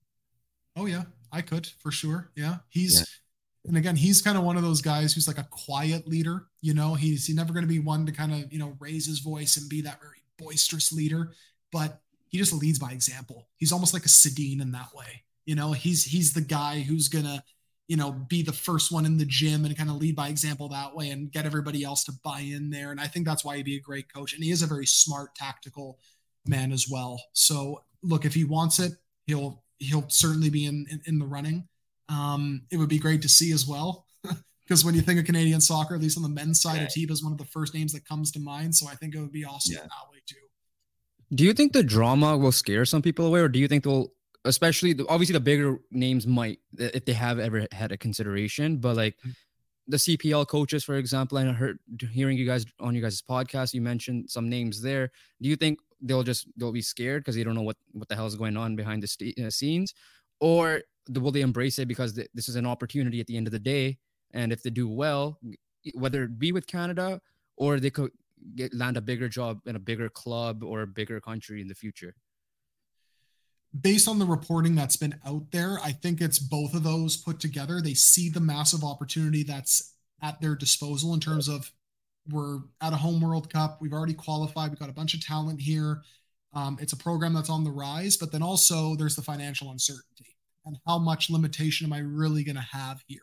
[SPEAKER 2] Oh yeah, I could for sure. Yeah. He's yeah. and again, he's kind of one of those guys who's like a quiet leader, you know, he's he's never going to be one to kind of, you know, raise his voice and be that very boisterous leader, but he just leads by example. He's almost like a Sedin in that way. You know, he's he's the guy who's gonna, you know, be the first one in the gym and kind of lead by example that way and get everybody else to buy in there. And I think that's why he'd be a great coach. And he is a very smart, tactical man as well. So look, if he wants it, he'll he'll certainly be in in, in the running. Um, it would be great to see as well. (laughs) because when you think of Canadian soccer, at least on the men's side, right. Atiba is one of the first names that comes to mind. So I think it would be awesome yeah. that way too.
[SPEAKER 1] Do you think the drama will scare some people away, or do you think they'll, especially the, obviously the bigger names might, if they have ever had a consideration, but like mm. the CPL coaches, for example, and I heard hearing you guys on you guys' podcast, you mentioned some names there. Do you think they'll just they'll be scared because they don't know what what the hell is going on behind the st- uh, scenes, or will they embrace it because th- this is an opportunity at the end of the day, and if they do well, whether it be with Canada or they could get land a bigger job in a bigger club or a bigger country in the future?
[SPEAKER 2] Based on the reporting that's been out there, I think it's both of those put together. They see the massive opportunity that's at their disposal in terms of we're at a home World Cup. We've already qualified. We've got a bunch of talent here. Um, it's a program that's on the rise, but then also there's the financial uncertainty and how much limitation am I really going to have here?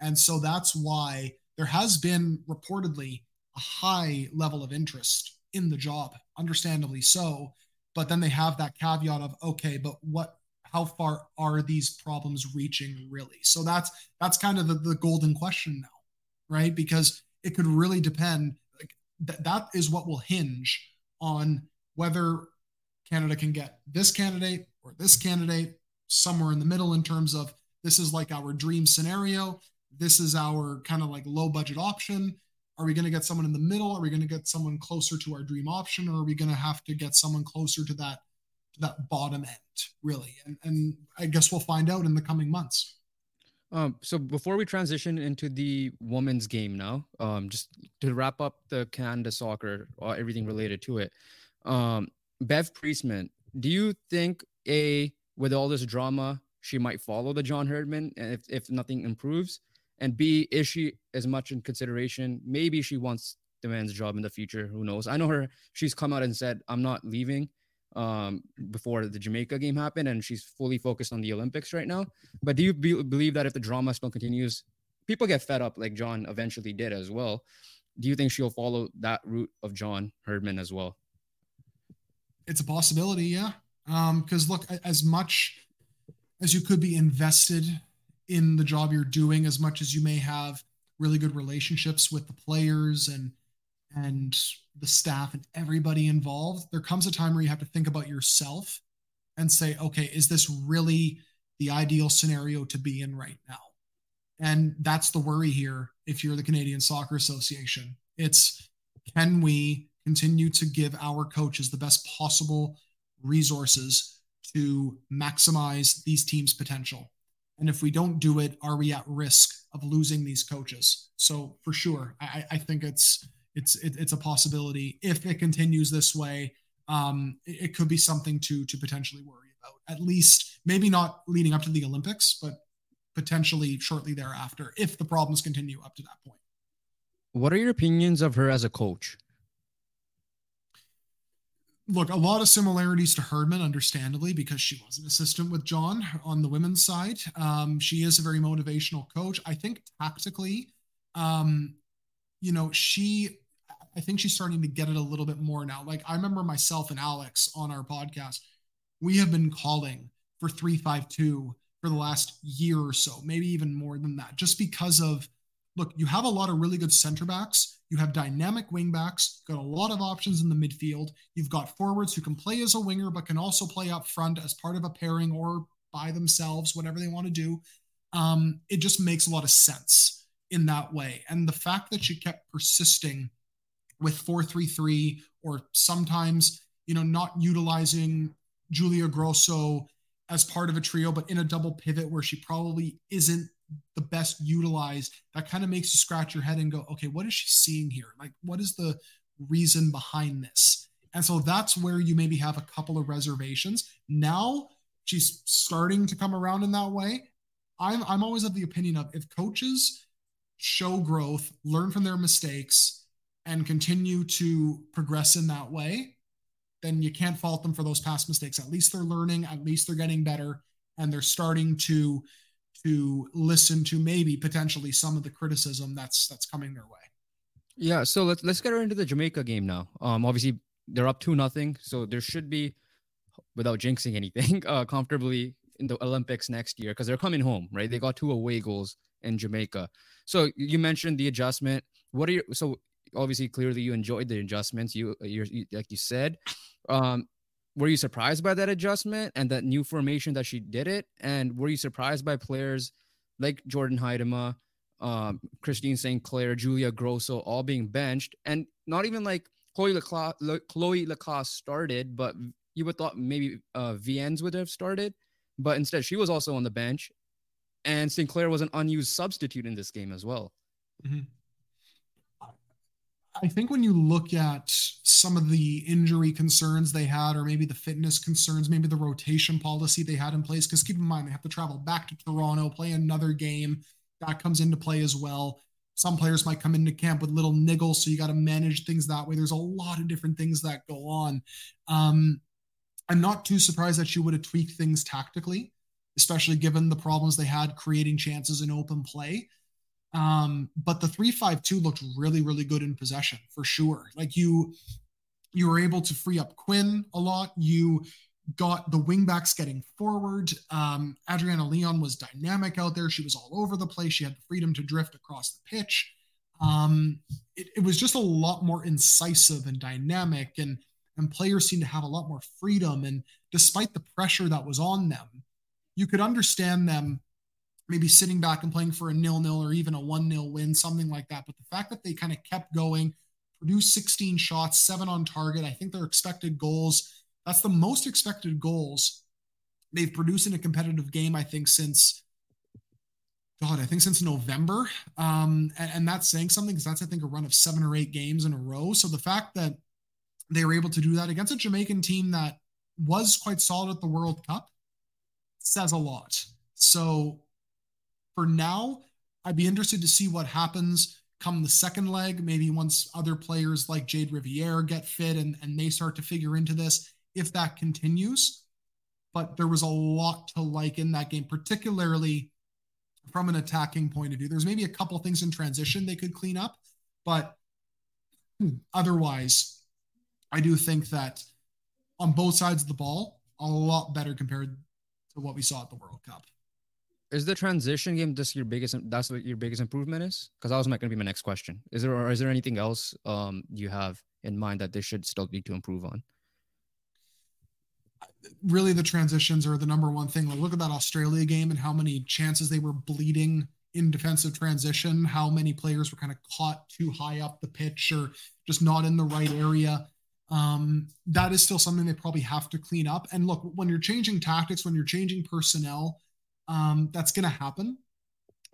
[SPEAKER 2] And so that's why there has been reportedly a high level of interest in the job, understandably so. But then they have that caveat of, okay, but what how far are these problems reaching really? So that's that's kind of the, the golden question now, right? Because it could really depend. Like th- that is what will hinge on whether Canada can get this candidate or this candidate somewhere in the middle in terms of this is like our dream scenario. This is our kind of like low budget option. Are we going to get someone in the middle? Are we going to get someone closer to our dream option, or are we going to have to get someone closer to that to that bottom end, really? And and I guess we'll find out in the coming months.
[SPEAKER 1] Um, so before we transition into the women's game now, um, just to wrap up the Canada soccer, or uh, everything related to it, um, Bev Priestman, do you think a with all this drama, she might follow the John Herdman if if nothing improves? And B, is she as much in consideration? Maybe she wants the man's job in the future. Who knows? I know her. She's come out and said, "I'm not leaving." Um, before the Jamaica game happened, and she's fully focused on the Olympics right now. But do you be- believe that if the drama still continues, people get fed up, like John eventually did as well? Do you think she'll follow that route of John Herdman as well?
[SPEAKER 2] It's a possibility, yeah. Because um, look, as much as you could be invested in the job you're doing as much as you may have really good relationships with the players and and the staff and everybody involved there comes a time where you have to think about yourself and say okay is this really the ideal scenario to be in right now? And that's the worry here if you're the Canadian Soccer Association. It's can we continue to give our coaches the best possible resources to maximize these teams potential and if we don't do it, are we at risk of losing these coaches? So for sure, I, I think it's it's it, it's a possibility if it continues this way. um, it, it could be something to to potentially worry about. At least maybe not leading up to the Olympics, but potentially shortly thereafter if the problems continue up to that point.
[SPEAKER 1] What are your opinions of her as a coach?
[SPEAKER 2] Look, a lot of similarities to Herdman, understandably, because she was an assistant with John on the women's side. Um, she is a very motivational coach. I think tactically, um, you know, she, I think she's starting to get it a little bit more now. Like I remember myself and Alex on our podcast, we have been calling for 352 for the last year or so, maybe even more than that, just because of look, you have a lot of really good center backs. You have dynamic wing backs, got a lot of options in the midfield. You've got forwards who can play as a winger, but can also play up front as part of a pairing or by themselves, whatever they want to do. Um, it just makes a lot of sense in that way. And the fact that she kept persisting with 433 or sometimes, you know, not utilizing Julia Grosso as part of a trio, but in a double pivot where she probably isn't the best utilized, that kind of makes you scratch your head and go, okay, what is she seeing here? Like, what is the reason behind this? And so that's where you maybe have a couple of reservations. Now she's starting to come around in that way. I'm I'm always of the opinion of if coaches show growth, learn from their mistakes, and continue to progress in that way, then you can't fault them for those past mistakes. At least they're learning, at least they're getting better, and they're starting to to listen to maybe potentially some of the criticism that's that's coming their way.
[SPEAKER 1] Yeah, so let's let's get into the Jamaica game now. Um, obviously they're up two nothing, so there should be, without jinxing anything, (laughs) uh, comfortably in the Olympics next year because they're coming home, right? They got two away goals in Jamaica. So you mentioned the adjustment. What are your so obviously clearly you enjoyed the adjustments. You you're like you said. Um, were you surprised by that adjustment and that new formation that she did it? And were you surprised by players like Jordyn Huitema, um, Christine Sinclair, Julia Grosso all being benched, and not even like Chloe Lacasse, Chloe Lacasse started, but you would thought maybe uh, Viens would have started, but instead she was also on the bench, and Sinclair was an unused substitute in this game as well. Mm-hmm.
[SPEAKER 2] I think when you look at some of the injury concerns they had, or maybe the fitness concerns, maybe the rotation policy they had in place, because keep in mind, they have to travel back to Toronto, play another game. That comes into play as well. Some players might come into camp with little niggles, so you got to manage things that way. There's a lot of different things that go on. Um, I'm not too surprised that you would have tweaked things tactically, especially given the problems they had creating chances in open play. Um, but the 352 looked really, really good in possession for sure. Like you, you were able to free up Quinn a lot. You got the wingbacks getting forward. Um, Adriana Leon was dynamic out there. She was all over the place. She had the freedom to drift across the pitch. Um, it, it was just a lot more incisive and dynamic, and and players seemed to have a lot more freedom. And despite the pressure that was on them, you could understand them maybe sitting back and playing for a nil nil or even a one nil win, something like that. But the fact that they kind of kept going, produced 16 shots, seven on target, I think their expected goals, that's the most expected goals they've produced in a competitive game, I think, since. God, I think since November. Um, and, and that's saying something because that's, I think, a run of seven or eight games in a row. So the fact that they were able to do that against a Jamaican team that was quite solid at the World Cup says a lot. So for now, I'd be interested to see what happens come the second leg, maybe once other players like Jayde Rivière get fit and, and they start to figure into this, if that continues. But there was a lot to like in that game, particularly from an attacking point of view. There's maybe a couple things in transition they could clean up, but (clears throat) otherwise, I do think that on both sides of the ball, a lot better compared to what we saw at the World Cup
[SPEAKER 1] is the transition game just your biggest that's what your biggest improvement is? Because that was going to be my next question. Is there or is there anything else um you have in mind that they should still need to improve on?
[SPEAKER 2] Really the transitions are the number one thing. Like look at that australia game and how many chances they were bleeding in defensive transition how many players were kind of caught too high up the pitch or just not in the right area. Um, that is still something they probably have to clean up. And look when you're changing tactics when you're changing personnel um, that's going to happen.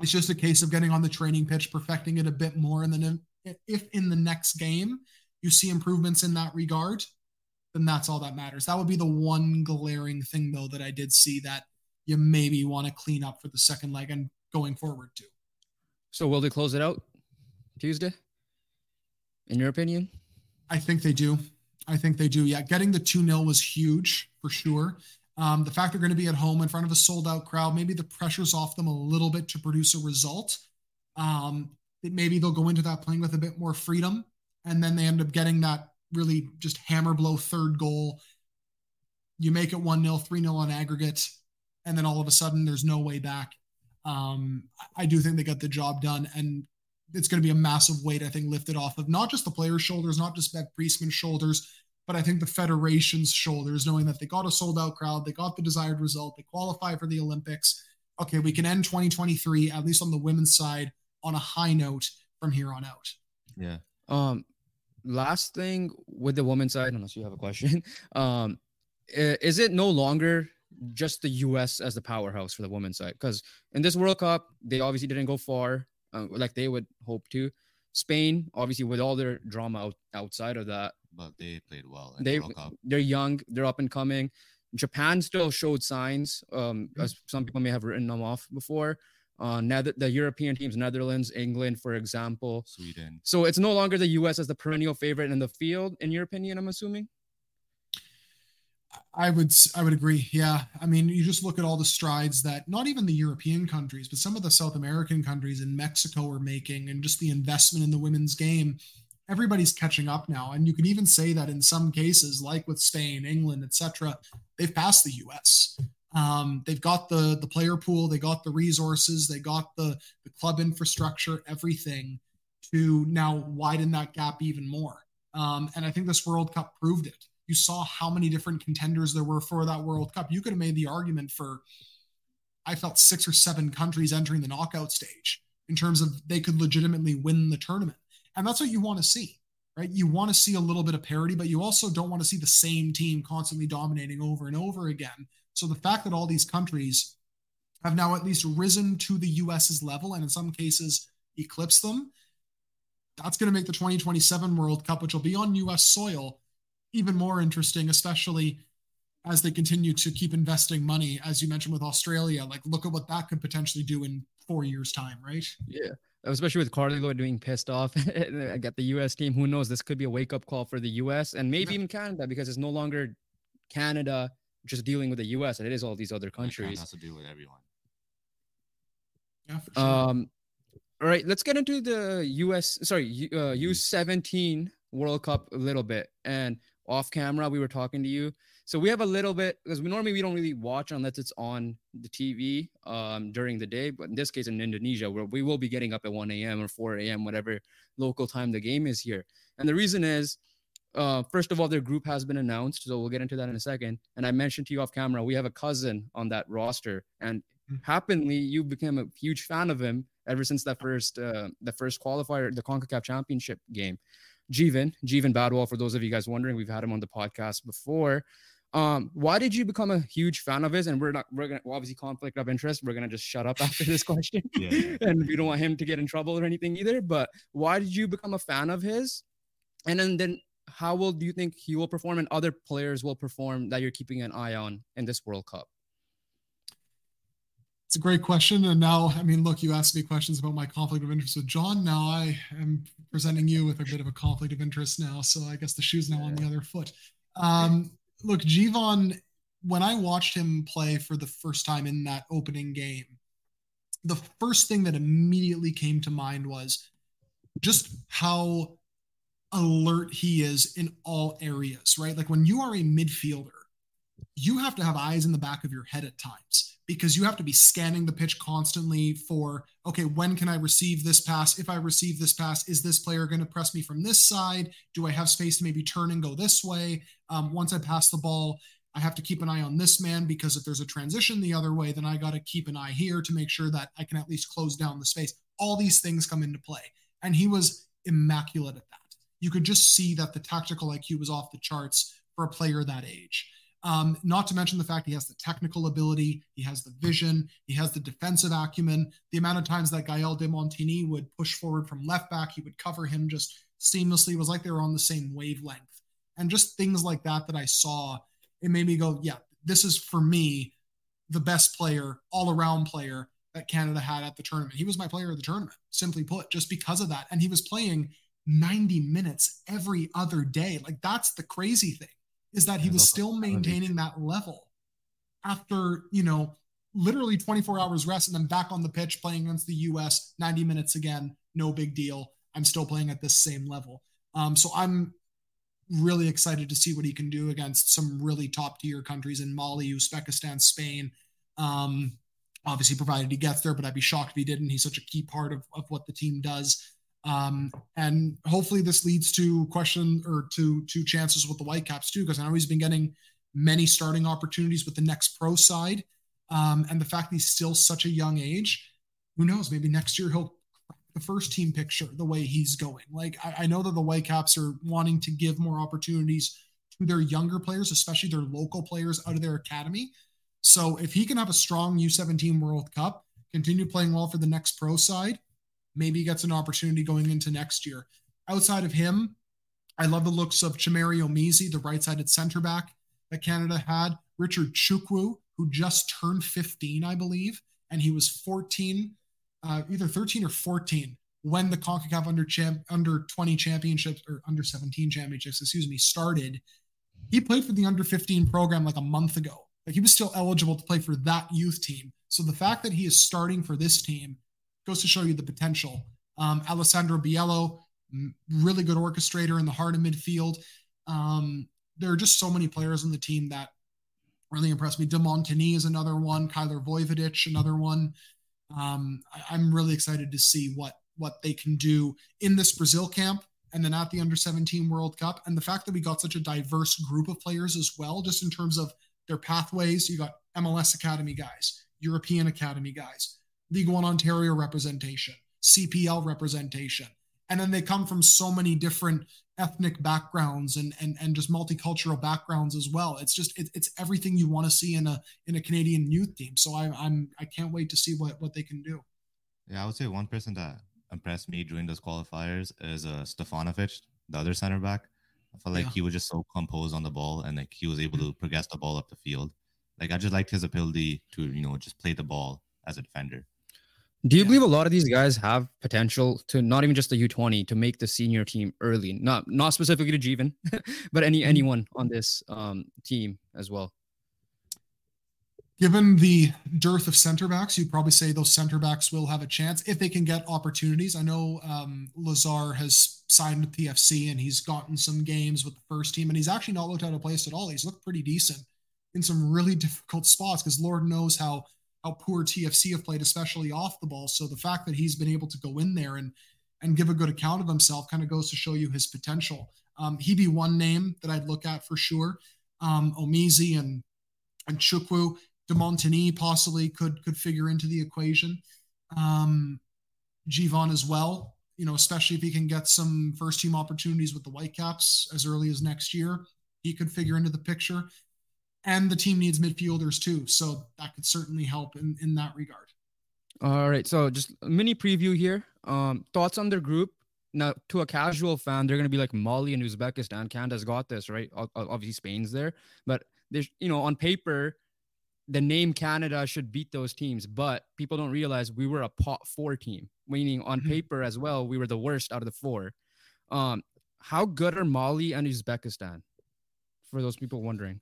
[SPEAKER 2] It's just a case of getting on the training pitch, perfecting it a bit more, and then if in the next game you see improvements in that regard, then that's all that matters. That would be the one glaring thing, though, that I did see that you maybe want to clean up for the second leg and going forward too.
[SPEAKER 1] So will they close it out Tuesday? In your opinion?
[SPEAKER 2] I think they do. I think they do. Yeah, getting the 2 0 was huge for sure. Um, the fact they're going to be at home in front of a sold out crowd, maybe the pressure's off them a little bit to produce a result. Um, maybe they'll go into that playing with a bit more freedom, and then they end up getting that really just hammer blow third goal. You make it 1 0, 3 0 on aggregate, and then all of a sudden there's no way back. Um, I do think they got the job done, and it's going to be a massive weight, I think, lifted off of not just the players' shoulders, not just Bev Priestman's shoulders, but I think the federation's shoulders, knowing that they got a sold out crowd, they got the desired result, they qualify for the Olympics. Okay, we can end 2023, at least on the women's side, on a high note from here on out.
[SPEAKER 3] Yeah.
[SPEAKER 1] Um, last thing with the women's side, unless you have a question, (laughs) um, is it no longer just the U.S. as the powerhouse for the women's side? Because in this World Cup, they obviously didn't go far, uh, like they would hope to. Spain, obviously, with all their drama out, outside of that,
[SPEAKER 3] but they played well.
[SPEAKER 1] They they're young, they're up and coming. Japan still showed signs, um, mm-hmm. as some people may have written them off before. Uh, Nether- the European teams, Netherlands, England, for example,
[SPEAKER 3] Sweden.
[SPEAKER 1] So it's no longer the U.S. as the perennial favorite in the field, in your opinion. I'm assuming.
[SPEAKER 2] I would I would agree. Yeah, I mean, you just look at all the strides that not even the European countries, but some of the South American countries and Mexico are making, and just the investment in the women's game. Everybody's catching up now, and you can even say that in some cases, like with Spain, England, etc., they've passed the U.S. Um, they've got the the player pool, they got the resources, they got the the club infrastructure, everything to now widen that gap even more. Um, and I think this World Cup proved it. You saw how many different contenders there were for that World Cup. You could have made the argument for, I felt six or seven countries entering the knockout stage in terms of they could legitimately win the tournament. And that's what you want to see, right? You want to see a little bit of parity, but you also don't want to see the same team constantly dominating over and over again so the fact that all these countries have now at least risen to the US's level and in some cases eclipsed them, that's going to make the 2027 World Cup, which will be on US soil, even more interesting, especially as they continue to keep investing money, as you mentioned with Australia. Like, look at what that could potentially do in four years' time, right?
[SPEAKER 1] Yeah. Especially with Carli Lloyd being pissed off (laughs) I got the US team. Who knows? This could be a wake up call for the US and maybe yeah. even Canada because it's no longer Canada just dealing with the U.S. and it is all these other countries.
[SPEAKER 3] Has to deal with everyone.
[SPEAKER 2] Yeah, for sure.
[SPEAKER 1] Um, all right, let's get into the U.S. Sorry, uh, U17 World Cup a little bit. And off camera, we were talking to you. So we have a little bit because we normally we don't really watch unless it's on the TV um, during the day. But in this case, in Indonesia, where we will be getting up at 1 a.m. or 4 a.m. whatever local time the game is here. And the reason is uh, first of all, their group has been announced, so we'll get into that in a second. And I mentioned to you off camera, we have a cousin on that roster, and mm-hmm. happily, you became a huge fan of him ever since that first uh, the first qualifier, the Concacaf Championship game. Jeevan, Jeevan Badwal, for those of you guys wondering, we've had him on the podcast before. Um, why did you become a huge fan of his? And we're not, we're gonna well, obviously conflict of interest. We're gonna just shut up (laughs) after this question, yeah. (laughs) and we don't want him to get in trouble or anything either. But why did you become a fan of his? And then, then how will do you think he will perform and other players will perform that you're keeping an eye on in this World Cup?
[SPEAKER 2] It's a great question. And now, I mean, look, you asked me questions about my conflict of interest with John. Now I am presenting you with a bit of a conflict of interest now. So I guess the shoe's now on the other foot. Um, look, Jeevan, when I watched him play for the first time in that opening game, the first thing that immediately came to mind was just how alert he is in all areas, right? Like when you are a midfielder, you have to have eyes in the back of your head at times because you have to be scanning the pitch constantly for, okay, when can I receive this pass? If I receive this pass, is this player going to press me from this side? Do I have space to maybe turn and go this way? Um, once I pass the ball, I have to keep an eye on this man because if there's a transition the other way, then I got to keep an eye here to make sure that I can at least close down the space. All these things come into play. And he was immaculate at that you could just see that the tactical IQ was off the charts for a player that age. Um, not to mention the fact he has the technical ability, he has the vision, he has the defensive acumen. The amount of times that Gael de Montigny would push forward from left back, he would cover him just seamlessly. It was like they were on the same wavelength. And just things like that that I saw, it made me go, yeah, this is for me the best player, all around player that Canada had at the tournament. He was my player of the tournament, simply put, just because of that. And he was playing 90 minutes every other day. Like that's the crazy thing is that he was still maintaining that level after, you know, literally 24 hours rest and then back on the pitch playing against the US 90 minutes again. No big deal. I'm still playing at this same level. Um, so I'm really excited to see what he can do against some really top tier countries in Mali, Uzbekistan, Spain. Um, obviously, provided he gets there, but I'd be shocked if he didn't. He's such a key part of, of what the team does. Um, and hopefully this leads to question or to to chances with the Whitecaps too, because I know he's been getting many starting opportunities with the next pro side. Um, and the fact he's still such a young age, who knows? Maybe next year he'll the first team picture the way he's going. Like I, I know that the Whitecaps are wanting to give more opportunities to their younger players, especially their local players out of their academy. So if he can have a strong U17 World Cup, continue playing well for the next pro side, maybe gets an opportunity going into next year. Outside of him, I love the looks of Chimerie Omezi, the right-sided center back that Canada had. Richard Chukwu, who just turned 15, I believe, and he was 14 uh, either 13 or 14 when the CONCACAF under champ under 20 championships or under 17 championships, excuse me, started. He played for the under 15 program like a month ago. Like he was still eligible to play for that youth team. So the fact that he is starting for this team goes to show you the potential. Um, Alessandro Biello, really good orchestrator in the heart of midfield. Um, there are just so many players on the team that really impressed me. De Montigny is another one. Kailer Voivodic, another one. Um, I, am really excited to see what what they can do in this Brazil camp and then at the under 17 World Cup. And the fact that we got such a diverse group of players as well, just in terms of their pathways. You got MLS Academy guys, European Academy guys, League One Ontario representation, CPL representation. And then they come from so many different ethnic backgrounds and and and just multicultural backgrounds as well. It's just it, it's everything you want to see in a in a Canadian youth team. So I'm I'm I can't wait to see what what they can do.
[SPEAKER 3] Yeah, I would say one person that impressed me during those qualifiers is uh Stefanovic, the other center back. I felt like yeah. he was just so composed on the ball and like he was able to progress the ball up the field. Like I just liked his ability to you know just play the ball as a defender.
[SPEAKER 1] Do you yeah. believe a lot of these guys have potential to not even just the U20 to make the senior team early? Not not specifically to Jeevan, (laughs) but any mm-hmm. anyone on this um, team as well.
[SPEAKER 2] Given the dearth of center backs, you'd probably say those center backs will have a chance if they can get opportunities. I know um, Lazar has signed with TFC and he's gotten some games with the first team, and he's actually not looked out of place at all. He's looked pretty decent in some really difficult spots because Lord knows how how poor TFC have played, especially off the ball. So the fact that he's been able to go in there and and give a good account of himself kind of goes to show you his potential. Um, he'd be one name that I'd look at for sure. Um, Omezi and and Chukwu, De Montigny possibly could could figure into the equation. Um, Jeevan as well, you know, especially if he can get some first team opportunities with the Whitecaps as early as next year, he could figure into the picture and the team needs midfielders too. So that could certainly help in, in that regard.
[SPEAKER 1] All right. So just a mini preview here. Um, thoughts on their group. Now, to a casual fan, they're going to be like Mali and Uzbekistan. Canada's got this, right? Obviously, Spain's there. But there's, you know, on paper, the name Canada should beat those teams. But people don't realize we were a pot four team, meaning on mm-hmm. paper as well, we were the worst out of the four. Um, how good are Mali and Uzbekistan? For those people wondering.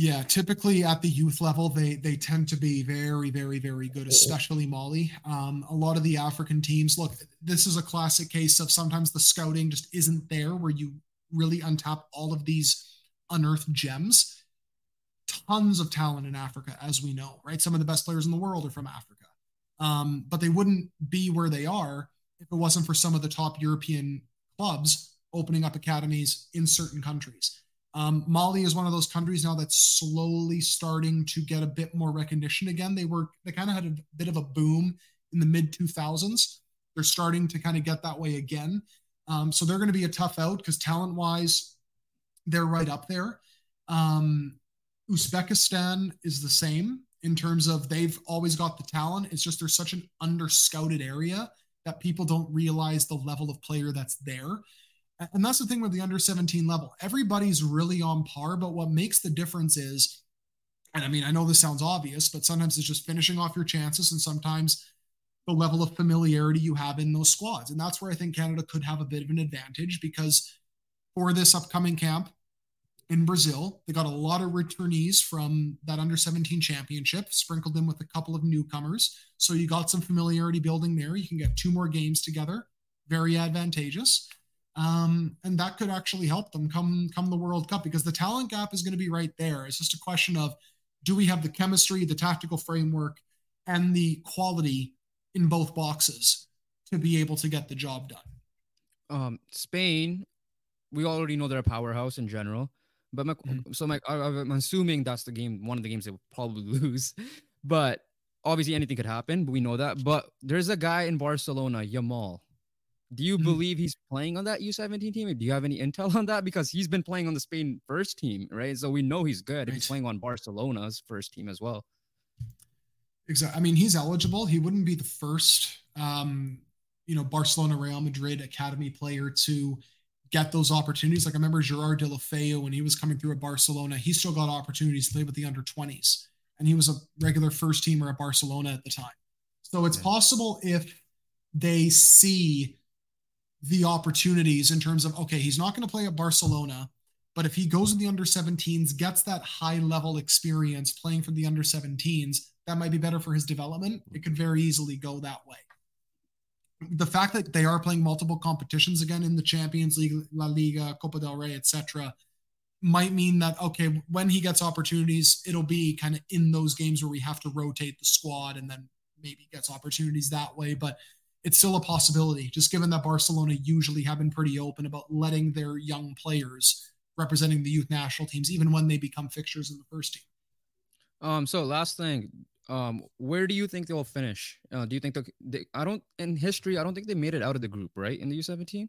[SPEAKER 2] Yeah, typically at the youth level, they they tend to be very, very, very good, especially Mali. Um, a lot of the African teams, look, this is a classic case of sometimes the scouting just isn't there where you really untap all of these unearthed gems. Tons of talent in Africa, as we know, right? Some of the best players in the world are from Africa. Um, but they wouldn't be where they are if it wasn't for some of the top European clubs opening up academies in certain countries. Um, Mali is one of those countries now that's slowly starting to get a bit more recognition again. They were they kind of had a bit of a boom in the mid 2000s. They're starting to kind of get that way again. Um, so they're going to be a tough out because talent wise, they're right up there. Um, Uzbekistan is the same in terms of they've always got the talent. It's just there's such an under scouted area that people don't realize the level of player that's there. And that's the thing with the under 17 level. Everybody's really on par, but what makes the difference is, and I mean, I know this sounds obvious, but sometimes it's just finishing off your chances, and sometimes the level of familiarity you have in those squads. And that's where I think Canada could have a bit of an advantage because for this upcoming camp in Brazil, they got a lot of returnees from that under 17 championship, sprinkled in with a couple of newcomers. So you got some familiarity building there. You can get two more games together, very advantageous. Um, and that could actually help them come come the World Cup because the talent gap is going to be right there. It's just a question of do we have the chemistry, the tactical framework, and the quality in both boxes to be able to get the job done.
[SPEAKER 1] Um, Spain, we already know they're a powerhouse in general, but my, mm-hmm. so my, I'm assuming that's the game, one of the games they will probably (laughs) lose, but obviously anything could happen. But we know that. But there's a guy in Barcelona, Yamal. Do you mm-hmm. believe he's playing on that U17 team? Do you have any intel on that? Because he's been playing on the Spain first team, right? So we know he's good. Right. He's playing on Barcelona's first team as well.
[SPEAKER 2] Exactly. I mean, he's eligible. He wouldn't be the first, um, you know, Barcelona, Real Madrid academy player to get those opportunities. Like I remember Gerard De La Deulofeu when he was coming through at Barcelona, he still got opportunities to play with the under 20s, and he was a regular first teamer at Barcelona at the time. So it's possible if they see the opportunities in terms of okay, he's not going to play at Barcelona, but if he goes in the under 17s, gets that high level experience playing for the under 17s, that might be better for his development. It could very easily go that way. The fact that they are playing multiple competitions again in the Champions League, La Liga, Copa del Rey, etc., might mean that okay, when he gets opportunities, it'll be kind of in those games where we have to rotate the squad and then maybe gets opportunities that way. But it's still a possibility, just given that Barcelona usually have been pretty open about letting their young players representing the youth national teams, even when they become fixtures in the first team.
[SPEAKER 1] Um. So last thing, um, where do you think they'll finish? Uh, do you think they, I don't in history? I don't think they made it out of the group, right? In the U seventeen,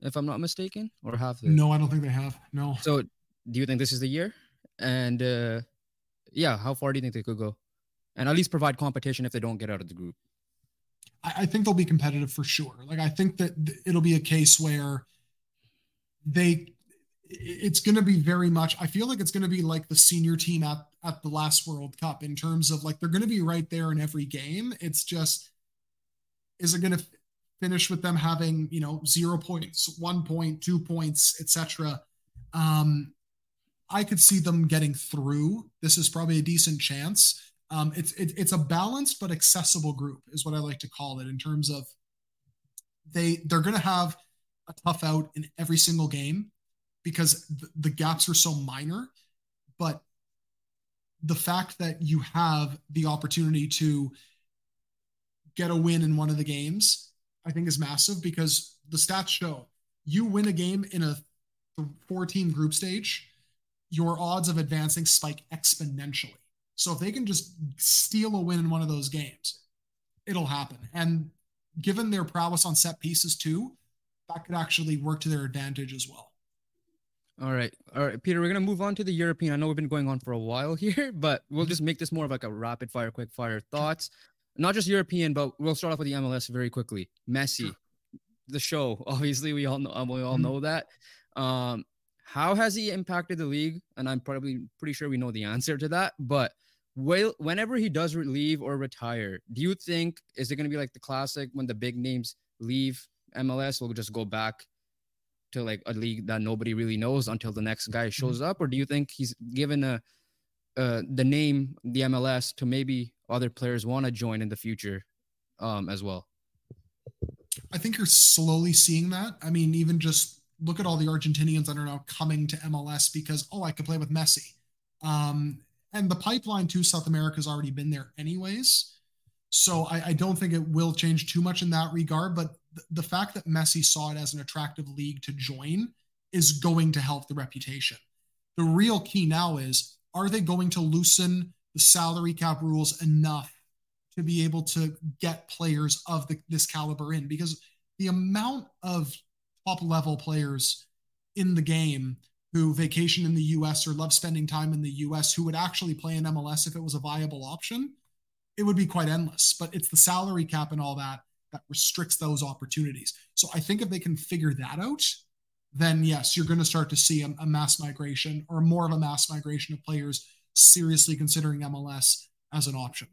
[SPEAKER 1] if I'm not mistaken, or have they?
[SPEAKER 2] No, I don't think they have. No.
[SPEAKER 1] So, do you think this is the year? And uh, yeah, how far do you think they could go? And at least provide competition if they don't get out of the group.
[SPEAKER 2] I, think they'll be competitive for sure. Like I think that it'll be a case where they it's going to be very much i feel like it's going to be like the senior team at, at the last world cup in terms of like they're going to be right there in every game. It's just is it going to finish with them having you know zero points one point two points etc um i could see them getting through. This is probably a decent chance um it's it, it's a balanced but accessible group is what i like to call it in terms of they they're going to have a tough out in every single game because the, the gaps are so minor. But the fact that you have the opportunity to get a win in one of the games, I think is massive because the stats show you win a game in a 14 group stage, your odds of advancing spike exponentially. So if they can just steal a win in one of those games, it'll happen. And given their prowess on set pieces too, that could actually work to their advantage as well.
[SPEAKER 1] All right. All right, Peter, we're going to move on to the European. I know we've been going on for a while (laughs) here, but we'll just make this more of like a rapid fire, quick fire thoughts. Not just European, but we'll start off with the MLS very quickly. Messi, the show. (laughs) Obviously, we all know we all mm-hmm. know that. Um, how has he impacted the league? And I'm probably pretty sure we know the (laughs) answer to that. But will, whenever he does leave or retire, do you think is it going to be like the classic when the big names leave MLS? We'll just go back to like a league that nobody really knows until the next guy mm-hmm. shows up, or do you think he's given a uh, the name the MLS to maybe other players want to join in the future um, as well?
[SPEAKER 2] I think you're slowly seeing that. I mean, even just look at all the Argentinians that are now coming to MLS because oh, I could play with Messi. Um, and the pipeline to South America has already been there anyways. So I, I, don't think it will change too much in that regard. But the fact that Messi saw it as an attractive league to join is going to help the reputation. The real key now is are they going to loosen the salary cap rules enough to be able to get players of the, this caliber in? Because the amount of top level players in the game who vacation in the US or love spending time in the US who would actually play in MLS if it was a viable option, it would be quite endless. But it's the salary cap and all that that restricts those opportunities. So I think if they can figure that out, then yes, you're going to start to see a, a mass migration or more of a mass migration of players seriously considering MLS as an option.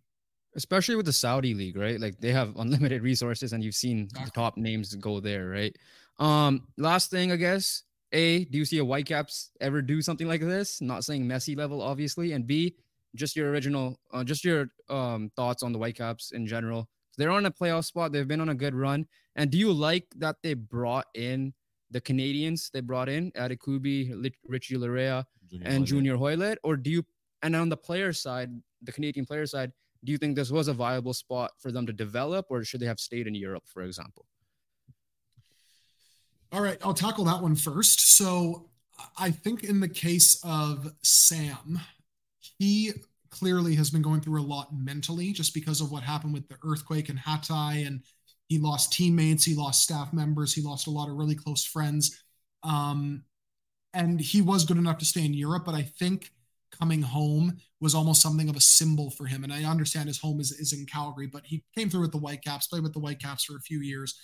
[SPEAKER 1] Especially with the Saudi league, right? Like they have unlimited resources, and you've seen the top names go there, right? Um, last thing, I guess. A, do you see a Whitecaps ever do something like this? Not saying Messi level, obviously. And B, just your original, uh, just your um, thoughts on the Whitecaps in general. They're on a playoff spot. They've been on a good run. And do you like that they brought in the Canadians? They brought in Adekugbe, Richie Laryea, and Junior Hoilett, or do you? And on the player side, the Canadian player side, do you think this was a viable spot for them to develop, or should they have stayed in Europe, for example?
[SPEAKER 2] All right, I'll tackle that one first. So I think in the case of Sam, he clearly has been going through a lot mentally just because of what happened with the earthquake in Hatay and he lost teammates, he lost staff members, he lost a lot of really close friends. Um, and he was good enough to stay in Europe, but I think coming home was almost something of a symbol for him. And I understand his home is, is in Calgary, but he came through with the Whitecaps, played with the Whitecaps for a few years.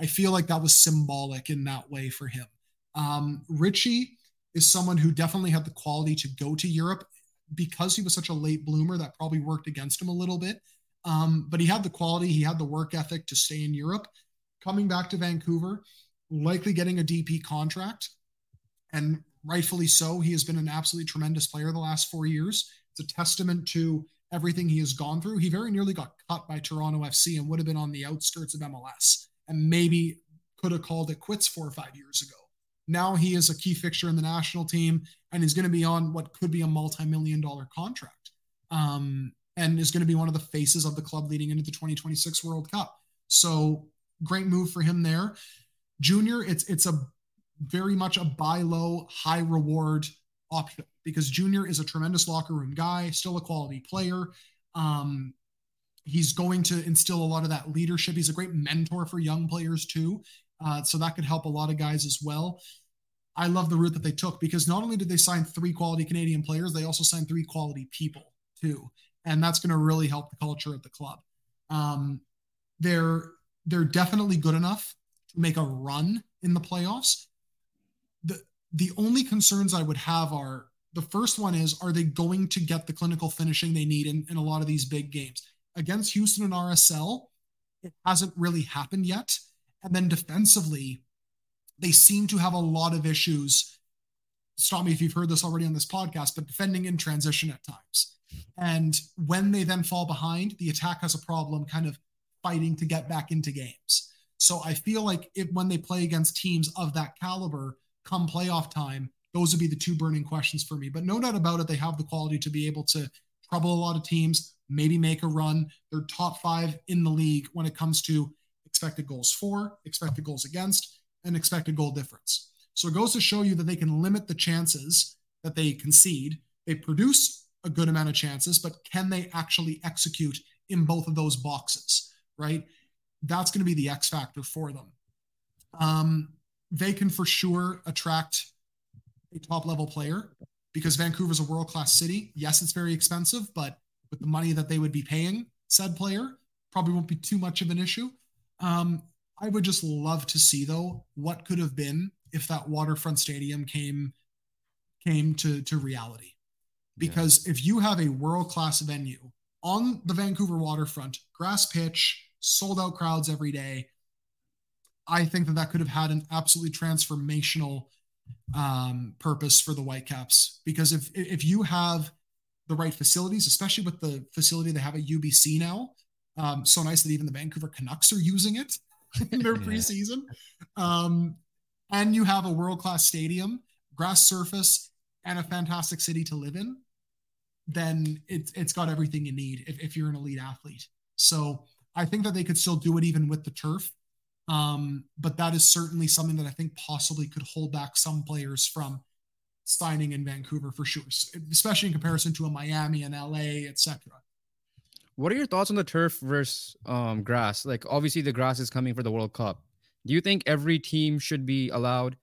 [SPEAKER 2] I feel like that was symbolic in that way for him. Um, Richie is someone who definitely had the quality to go to Europe because he was such a late bloomer. That probably worked against him a little bit. Um, but he had the quality, he had the work ethic to stay in Europe. Coming back to Vancouver, likely getting a DP contract, and rightfully so. He has been an absolutely tremendous player the last four years. It's a testament to everything he has gone through. He very nearly got cut by Toronto FC and would have been on the outskirts of MLS and maybe could have called it quits four or five years ago. Now he is a key fixture in the national team and he's going to be on what could be a multi-million dollar contract. Um, and is going to be one of the faces of the club leading into the 2026 World Cup. So great move for him there. Junior, it's it's a very much a buy low, high reward option because Junior is a tremendous locker room guy, still a quality player. Um, He's going to instill a lot of that leadership. He's a great mentor for young players too. Uh, so that could help a lot of guys as well. I love the route that they took because not only did they sign three quality Canadian players, they also signed three quality people too, and that's going to really help the culture at the club. Um, they're they're definitely good enough to make a run in the playoffs. the The only concerns I would have are the first one is are they going to get the clinical finishing they need in, in a lot of these big games? Against Houston and RSL, it hasn't really happened yet. And then defensively, they seem to have a lot of issues. Stop me if you've heard this already on this podcast, but defending in transition at times. And when they then fall behind, the attack has a problem kind of fighting to get back into games. So I feel like if, when they play against teams of that caliber, come playoff time, those would be the two burning questions for me. But no doubt about it, they have the quality to be able to trouble a lot of teams, maybe make a run. They're top five in the league when it comes to expected goals for, expected goals against, and expected goal difference. So it goes to show you that they can limit the chances that they concede. They produce a good amount of chances, but can they actually execute in both of those boxes, right? That's going to be the X factor for them. Um, they can for sure attract a top level player because Vancouver's a world class city. Yes, it's very expensive, but with the money that they would be paying said player, probably won't be too much of an issue. Um, I would just love to see though what could have been if that waterfront stadium came came to to reality. Because yeah. if you have a world class venue on the Vancouver waterfront, grass pitch, sold out crowds every day, I think that that could have had an absolutely transformational um, purpose for the Whitecaps. Because if if you have the right facilities, especially with the facility they have at UBC now, um, so nice that even the Vancouver Canucks are using it (laughs) in their (laughs) preseason. Um, and you have a world class stadium, grass surface, and a fantastic city to live in. Then it's it's got everything you need if, if you're an elite athlete. So I think that they could still do it even with the turf. Um, but that is certainly something that I think possibly could hold back some players from signing in Vancouver for sure, especially in comparison to a Miami and LA, etc.
[SPEAKER 1] What are your thoughts on the turf versus um, grass? Like, obviously, the grass is coming for the World Cup. Do you think every team should be allowed,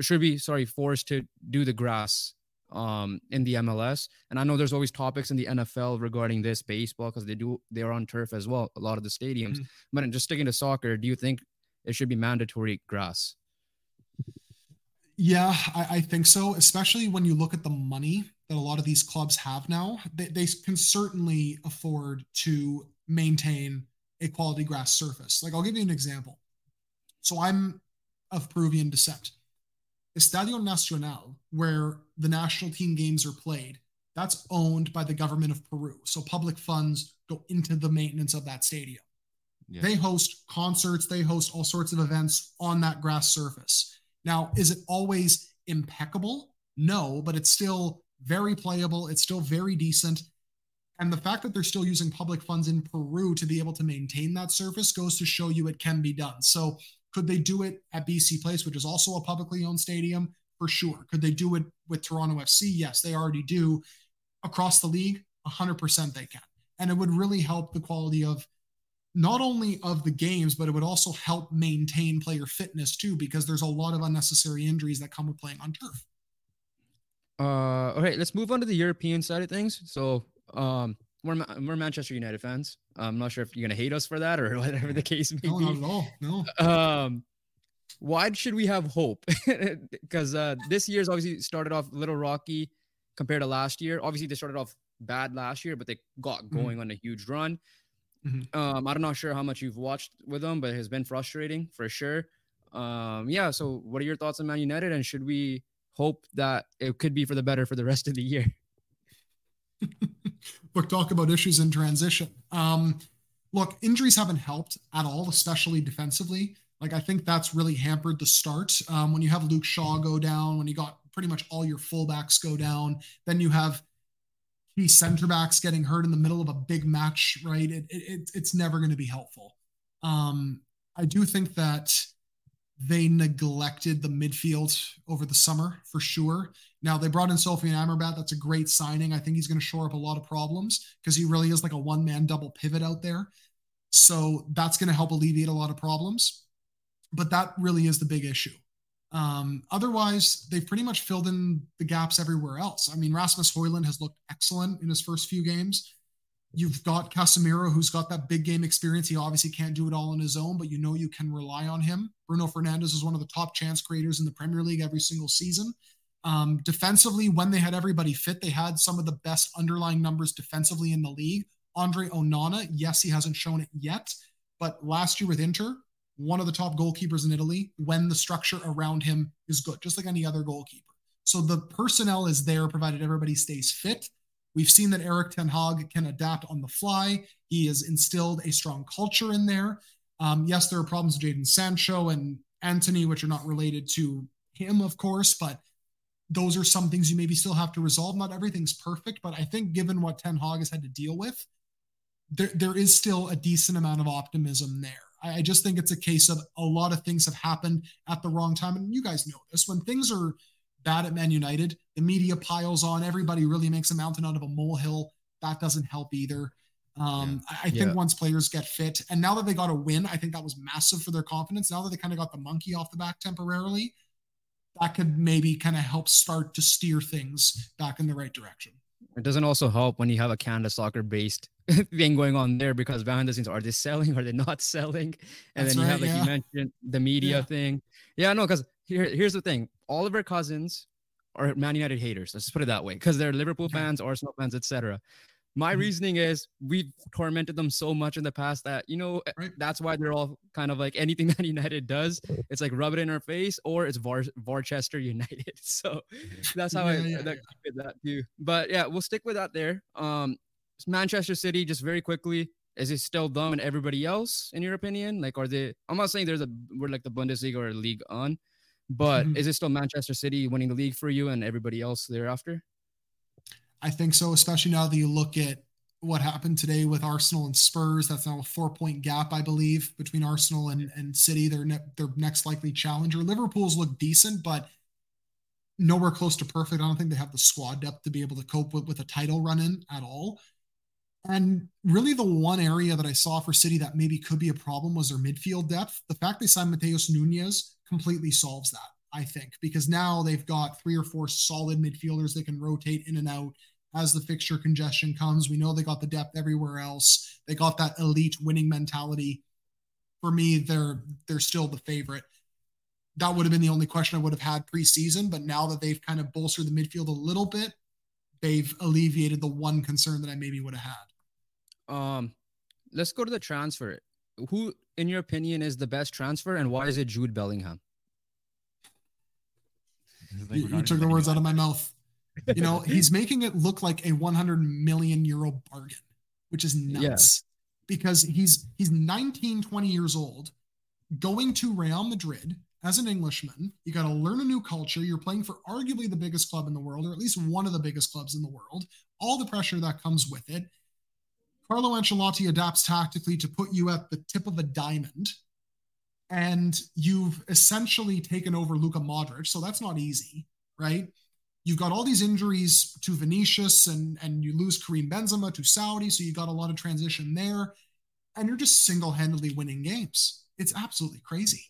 [SPEAKER 1] should be sorry, forced to do the grass um, in the MLS? And I know there's always topics in the NFL regarding this baseball because they do they are on turf as well. A lot of the stadiums, mm-hmm. but just sticking to soccer, do you think it should be mandatory grass.
[SPEAKER 2] Yeah, I, I, think so. Especially when you look at the money that a lot of these clubs have now, they, they can certainly afford to maintain a quality grass surface. Like I'll give you an example. So I'm of Peruvian descent. Estadio Nacional, where the national team games are played, that's owned by the government of Peru. So public funds go into the maintenance of that stadium. Yeah. They host concerts, they host all sorts of events on that grass surface. Now, is it always impeccable? No, but it's still very playable. It's still very decent. And the fact that they're still using public funds in Peru to be able to maintain that surface goes to show you it can be done. So, could they do it at BC Place, which is also a publicly owned stadium? For sure. Could they do it with Toronto FC? Yes, they already do. Across the league, 100% they can. And it would really help the quality of not only of the games, but it would also help maintain player fitness too, because there's a lot of unnecessary injuries that come with playing on turf.
[SPEAKER 1] Uh, all right, let's move on to the European side of things. So, um, we're, we're Manchester United fans. I'm not sure if you're gonna hate us for that or (laughs) whatever the case may
[SPEAKER 2] no,
[SPEAKER 1] be.
[SPEAKER 2] Not at all. No.
[SPEAKER 1] Um, why should we have hope? (laughs) Because uh, this year's obviously started off a little rocky compared to last year. Obviously, they started off bad last year, but they got mm-hmm. going mm-hmm. on a huge run. Mm-hmm. Um, I'm not sure how much you've watched with them, but it has been frustrating for sure. Um, yeah. So, what are your thoughts on Man United, and should we hope that it could be for the better for the rest of the year? (laughs)
[SPEAKER 2] look, talk about issues in transition. Um, look, injuries haven't helped at all, especially defensively. Like I think that's really hampered the start. Um, when you have Luke Shaw go down, when you got pretty much all your fullbacks go down, then you have key center backs getting hurt in the middle of a big match, right? It, it, it's never going to be helpful. Um, I do think that they neglected the midfield over the summer for sure. Now they brought in Sofyan Amrabat. That's a great signing. I think he's going to shore up a lot of problems because he really is like a one man double pivot out there. So that's going to help alleviate a lot of problems. But that really is the big issue. Um, otherwise, they've pretty much filled in the gaps everywhere else. I mean, Rasmus Højlund has looked excellent in his first few games. You've got Casemiro, who's got that big game experience. He obviously can't do it all on his own, but you know you can rely on him. Bruno Fernandes is one of the top chance creators in the Premier League every single season. Um, defensively, when they had everybody fit, they had some of the best underlying numbers defensively in the league. Andre Onana, yes, he hasn't shown it yet, but last year with Inter, one of the top goalkeepers in Italy when the structure around him is good, just like any other goalkeeper. So the personnel is there provided everybody stays fit. We've seen that Erik Ten Hag can adapt on the fly. He has instilled a strong culture in there. Um, yes, there are problems with Jadon Sancho and Antony, which are not related to him, of course, but those are some things you maybe still have to resolve. Not everything's perfect, but I think given what Ten Hag has had to deal with, there, there is still a decent amount of optimism there. I, I just think it's a case of a lot of things have happened at the wrong time. And you guys know this when things are bad at Man United. The media piles on. Everybody really makes a mountain out of a molehill. That doesn't help either. Um, yeah. I, I, think yeah. once players get fit, and now that they got a win, I think that was massive for their confidence. Now that they kind of got the monkey off the back temporarily, that could maybe kind of help start to steer things back in the right direction.
[SPEAKER 1] It doesn't also help when you have a Canada soccer based (laughs) thing going on there because behind the scenes, are they selling? Are they not selling? And That's then you right, have, like yeah. you mentioned, the media yeah. thing. Yeah, no, because here, here's the thing all of our Cousins are Man United haters. Let's just put it that way because they're Liverpool fans, Arsenal fans, etc. My mm-hmm. reasoning is we've tormented them so much in the past that you know right. that's why they're all kind of like anything (laughs) that United does, it's like rub it in our face or it's Var Varchester United. (laughs) So that's how yeah, I yeah, that, yeah. that too. But yeah, we'll stick with that there. Um, Manchester City, just very quickly, is it still them and everybody else in your opinion? Like, are they? I'm not saying there's a we're like the Bundesliga or Ligue 1, but mm-hmm. is it still Manchester City winning the league for you and everybody else thereafter?
[SPEAKER 2] I think so, especially now that you look at what happened today with Arsenal and Spurs. That's now a four point gap, I believe, between Arsenal and, and City. Their ne- their next likely challenger. Liverpool's look decent, but nowhere close to perfect. I don't think they have the squad depth to be able to cope with, with a title run in at all. And really, the one area that I saw for City that maybe could be a problem was their midfield depth. The fact they signed Matheus Nunes completely solves that, I think, because now they've got three or four solid midfielders they can rotate in and out as the fixture congestion comes. We know they got the depth everywhere else. They got that elite winning mentality. For me, they're they're still the favorite. that would have been the only question I would have had preseason. But now that they've kind of bolstered the midfield a little bit, they've alleviated the one concern that I maybe would have
[SPEAKER 1] had. Um, let's go to the transfer. Who, in your opinion, is the best transfer, and why is it Jude Bellingham?
[SPEAKER 2] Like you, you took the words out of my mouth. You know, (laughs) he's making it look like a 100 million euro bargain, which is nuts. Yeah. Because he's he's 19, 20 years old, going to Real Madrid as an Englishman. You got to learn a new culture. You're playing for arguably the biggest club in the world, or at least one of the biggest clubs in the world. All the pressure that comes with it. Carlo Ancelotti adapts tactically to put you at the tip of a diamond and you've essentially taken over Luka Modric. So that's not easy, right? You've got all these injuries to Vinicius and, and you lose Karim Benzema to Saudi. So you got a lot of transition there. And you're just single handedly winning games. It's absolutely crazy.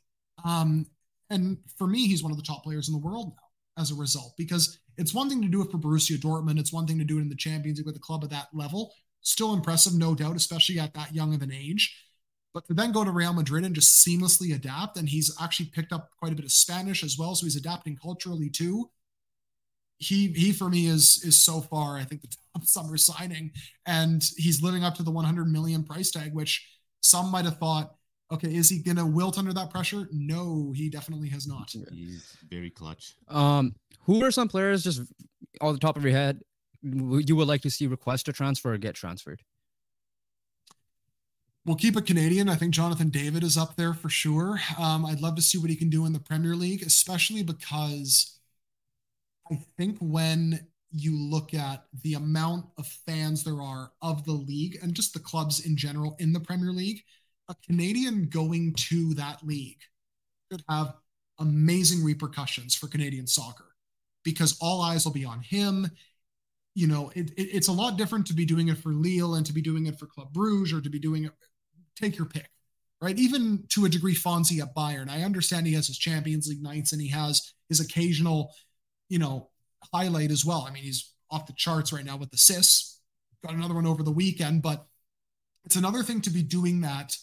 [SPEAKER 2] Um, and for me, he's one of the top players in the world now as a result, because it's one thing to do it for Borussia Dortmund. It's one thing to do it in the Champions League with a club at that level. Still impressive, no doubt, especially at that young of an age. But to then go to Real Madrid and just seamlessly adapt, and he's actually picked up quite a bit of Spanish as well, so he's adapting culturally too. He he for me is is so far I think the (laughs) top summer signing, and he's living up to the 100 million price tag, which some might have thought, okay, is he gonna wilt under that pressure? No, he definitely has not.
[SPEAKER 3] He's very clutch.
[SPEAKER 1] Um, who are some players just off the top of your head you would like to see request a transfer or get transferred?
[SPEAKER 2] We'll keep it Canadian. I think Jonathan David is up there for sure. Um, I'd love to see what he can do in the Premier League, especially because I think when you look at the amount of fans there are of the league and just the clubs in general in the Premier League, a Canadian going to that league could have amazing repercussions for Canadian soccer because all eyes will be on him you know, it, it, it's a lot different to be doing it for Lille and to be doing it for Club Bruges or to be doing it take your pick, right? Even to a degree, Phonzie at Bayern. I understand he has his Champions League nights and he has his occasional, you know, highlight as well. I mean, he's off the charts right now with assists. Got another one over the weekend, but it's another thing to be doing that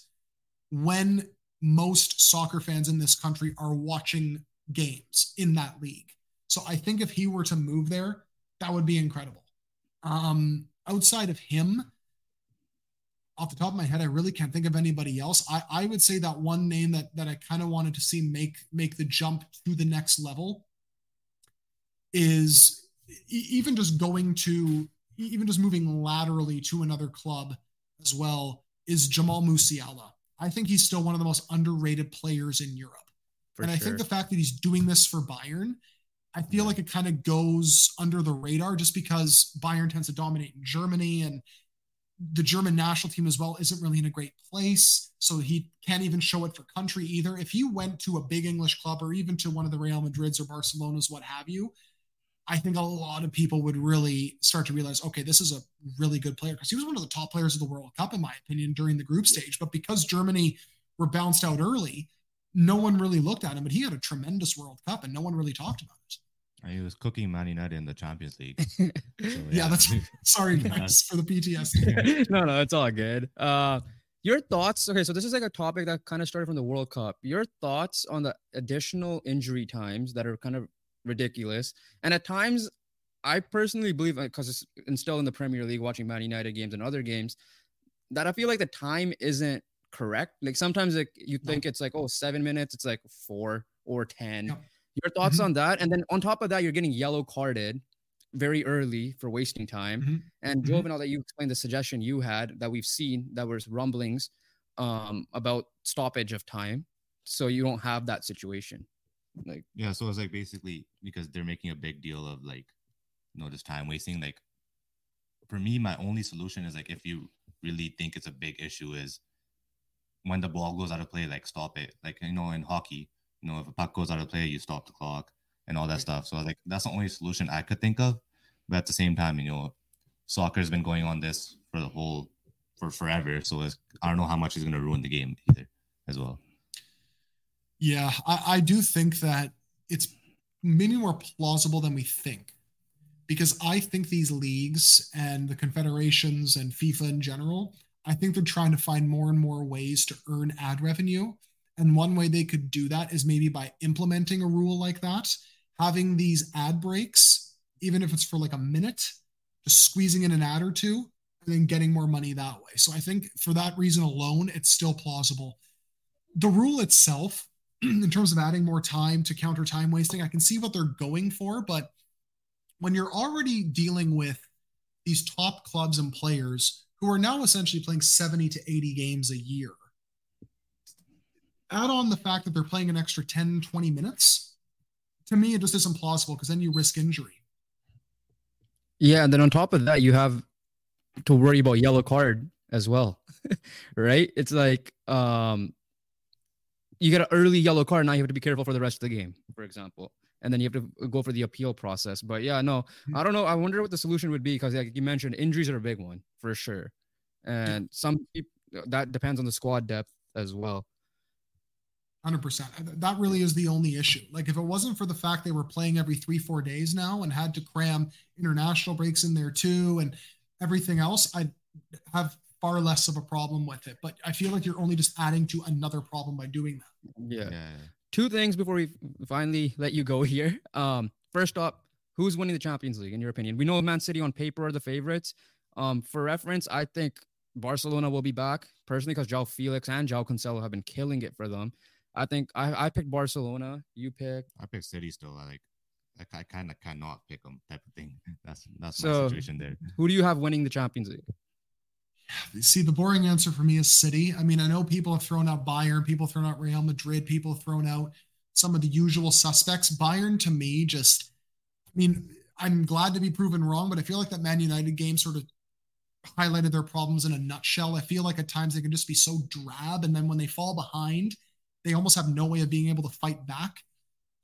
[SPEAKER 2] when most soccer fans in this country are watching games in that league. So I think if he were to move there, that would be incredible. Um, outside of him, off the top of my head, I really can't think of anybody else. I, I would say that one name that that I kind of wanted to see make make the jump to the next level is even just going to even just moving laterally to another club as well is Jamal Musiala. I think he's still one of the most underrated players in Europe. For and I think the fact that he's doing this for Bayern, I feel like it kind of goes under the radar just because Bayern tends to dominate in Germany and the German national team as well isn't really in a great place. So he can't even show it for country either. If he went to a big English club or even to one of the Real Madrids or Barcelonas, what have you, I think a lot of people would really start to realize, okay, this is a really good player because he was one of the top players of the World Cup, in my opinion, during the group stage. But because Germany were bounced out early, no one really looked at him. But he had a tremendous World Cup and no one really talked about it.
[SPEAKER 3] He was cooking Man United in the Champions League.
[SPEAKER 2] So, (laughs) yeah. yeah. that's sorry (laughs) guys for the PTSD. (laughs)
[SPEAKER 1] no, no, it's all good. Uh, your thoughts? Okay, so this is like a topic that kind of started from the World Cup. Your thoughts on the additional injury times that are kind of ridiculous, and at times, I personally believe because it's instilled in the Premier League, watching Man United games and other games, that I feel like the time isn't correct. Like sometimes like you think no. it's like oh seven minutes, it's like four or ten. No your thoughts mm-hmm. on that? And then on top of that, you're getting yellow carded very early for wasting time. Mm-hmm. And mm-hmm. Joe, that you explained the suggestion you had that we've seen that was rumblings um, about stoppage of time, so you don't have that situation. Like
[SPEAKER 3] yeah, so it's like basically because they're making a big deal of like, you know, this time wasting. Like for me, my only solution is like if you really think it's a big issue is when the ball goes out of play, like stop it. Like you know, in hockey, you know, if a puck goes out of play, you stop the clock and all that stuff. So like that's the only solution I could think of. But at the same time, you know, soccer's been going on this for the whole for forever. So I don't know how much is going to ruin the game either, as well.
[SPEAKER 2] Yeah, I, I do think that it's maybe more plausible than we think, because I think these leagues and the confederations and FIFA in general, I think they're trying to find more and more ways to earn ad revenue And one way they could do that is maybe by implementing a rule like that, having these ad breaks, even if it's for like a minute, just squeezing in an ad or two, and then getting more money that way. So I think for that reason alone, it's still plausible. The rule itself, (clears throat) in terms of adding more time to counter time wasting, I can see what they're going for, but when you're already dealing with these top clubs and players who are now essentially playing 70 to 80 games a year, add on the fact that they're playing an extra 10, 20 minutes, to me, it just isn't plausible because then you risk injury.
[SPEAKER 1] Yeah. And then on top of that, you have to worry about yellow card as well. (laughs) right? It's like um you get an early yellow card, now you have to be careful for the rest of the game, for example and then you have to go for the appeal process. But yeah, no, hmm. I don't know. I wonder what the solution would be because, like you mentioned, injuries are a big one for sure, and some people that depends on the squad depth as well.
[SPEAKER 2] Hundred percent. That really is the only issue. Like, if it wasn't for the fact they were playing every three, four days now and had to cram international breaks in there too, and everything else, I'd have far less of a problem with it. But I feel like you're only just adding to another problem by doing that.
[SPEAKER 1] Yeah. yeah two things before we finally let you go here. Um, first up, who's winning the Champions League in your opinion? We know Man City on paper are the favorites. Um, for reference, I think Barcelona will be back personally because João Felix and João Cancelo have been killing it for them. I think I, I picked Barcelona. You pick.
[SPEAKER 3] I picked City still. I like. I, I kind of cannot pick them type of thing. (laughs) That's that's so, my situation there.
[SPEAKER 1] Who do you have winning the Champions League?
[SPEAKER 2] See, the boring answer for me is City. I mean, I know people have thrown out Bayern, people have thrown out Real Madrid, people have thrown out some of the usual suspects. Bayern, to me, just, I mean, I'm glad to be proven wrong, but I feel like that Man United game sort of highlighted their problems in a nutshell. I feel like at times they can just be so drab, and then when they fall behind, they almost have no way of being able to fight back.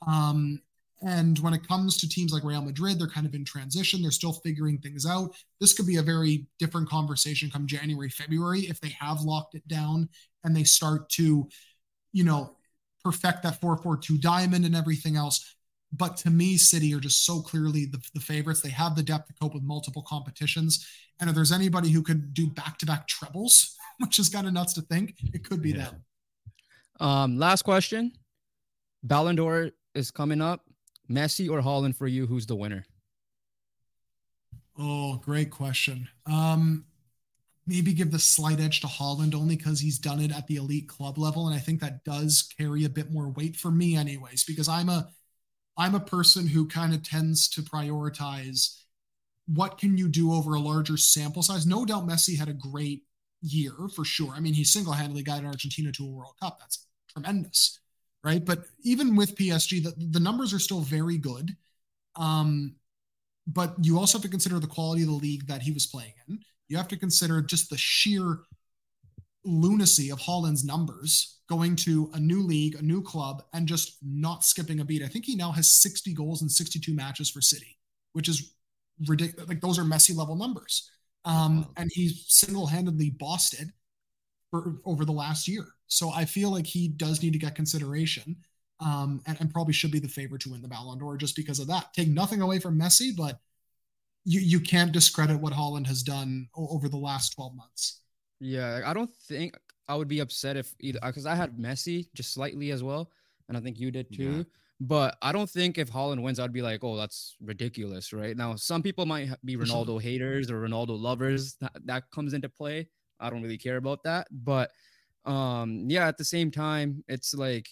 [SPEAKER 2] Um, and when it comes to teams like Real Madrid, they're kind of in transition. They're still figuring things out. This could be a very different conversation come January, February if they have locked it down and they start to, you know, perfect that 442 diamond and everything else. But to me, City are just so clearly the, the favorites. They have the depth to cope with multiple competitions. And if there's anybody who could do back to back trebles, (laughs) which is kind of nuts to think, it could be yeah. them.
[SPEAKER 1] Um, last question Ballon d'Or is coming up. Messi or Haaland for you? Who's the winner?
[SPEAKER 2] Oh, great question. Um, maybe give the slight edge to Haaland only because he's done it at the elite club level, and I think that does carry a bit more weight for me, anyways. Because I'm a I'm a person who kind of tends to prioritize what can you do over a larger sample size. No doubt, Messi had a great year for sure. I mean, he single handedly got Argentina to a World Cup. That's tremendous right? But even with PSG, the, the numbers are still very good. Um, but you also have to consider the quality of the league that he was playing in. You have to consider just the sheer lunacy of Haaland's numbers going to a new league, a new club, and just not skipping a beat. I think he now has 60 goals in 62 matches for City, which is ridiculous. Like those are Messi level numbers. Um, and he single handedly bossed it for, over the last year. So I feel like he does need to get consideration um, and, and, probably should be the favorite to win the Ballon d'Or just because of that. Take nothing away from Messi, but you, you can't discredit what Haaland has done over the last 12 months.
[SPEAKER 1] Yeah, I don't think I would be upset if either because I had Messi just slightly as well, and I think you did too. Yeah. But I don't think if Haaland wins, I'd be like, oh, that's ridiculous, right? Now, some people might be Ronaldo haters or Ronaldo lovers. That, that comes into play. I don't really care about that. But um, yeah, at the same time, it's like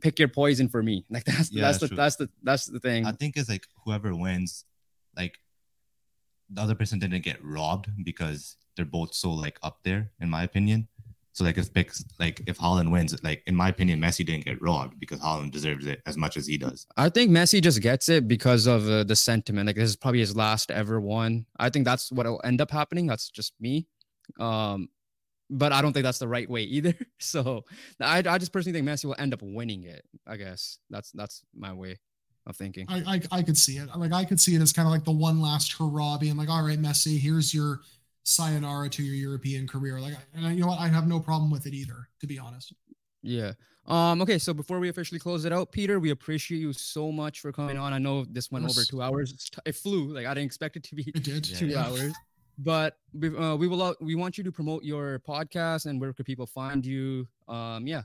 [SPEAKER 1] pick your poison for me. (laughs) Like that's yeah, that's the true. that's the that's the thing.
[SPEAKER 3] I think it's like whoever wins, like the other person didn't get robbed because they're both so like up there, in my opinion. So like if picks like if Haaland wins, like in my opinion, Messi didn't get robbed because Haaland deserves it as much as he does.
[SPEAKER 1] I think Messi just gets it because of uh, the sentiment. Like this is probably his last ever one. I think that's what will end up happening. That's just me. Um, but I don't think that's the right way either. (laughs) So I, I just personally think Messi will end up winning it. I guess that's that's my way of thinking.
[SPEAKER 2] I I, I could see it. Like I could see it as kind of like the one last hurrah, being like, all right, Messi, here's your sayonara to your European career. Like, and you know what? I have no problem with it either, to be honest.
[SPEAKER 1] Yeah. Um. Okay. So before we officially close it out, Peter, we appreciate you so much for coming on. I know this went yes. over two hours. It flew. Like I didn't expect it to be
[SPEAKER 2] it did.
[SPEAKER 1] two yeah. hours but we, uh, we will uh, we want you to promote your podcast and where could people find you um yeah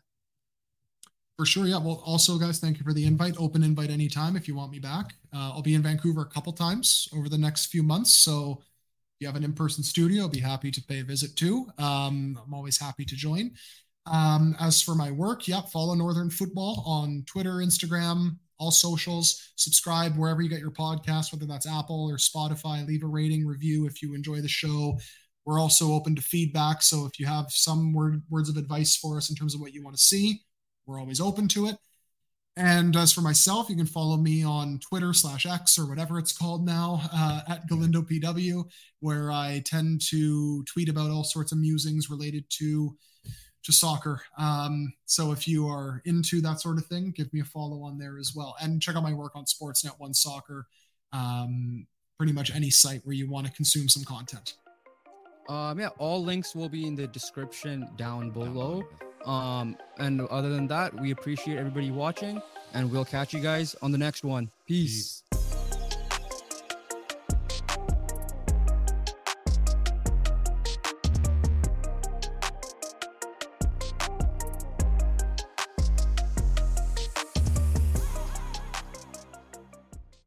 [SPEAKER 2] For sure. Yeah. Well, also, guys, thank you for the invite. Open invite anytime if you want me back. Uh, I'll be in Vancouver a couple times over the next few months. So if you have an in person studio, I'll be happy to pay a visit too. Um, I'm always happy to join. Um, as for my work, yeah, follow Northern Fútbol on Twitter, Instagram, all socials. Subscribe wherever you get your podcast, whether that's Apple or Spotify. Leave a rating, review if you enjoy the show. We're also open to feedback. So if you have some word, words of advice for us in terms of what you want to see, we're always open to it. And as for myself, you can follow me on Twitter slash X or whatever it's called now uh, at Galindo PW, where I tend to tweet about all sorts of musings related to to soccer. Um, so if you are into that sort of thing, give me a follow on there as well, and check out my work on Sportsnet One Soccer. Um, pretty much any site where you want to consume some content.
[SPEAKER 1] Um, yeah, all links will be in the description down below. Um, and other than that, we appreciate everybody watching, and we'll catch you guys on the next one. Peace. Peace.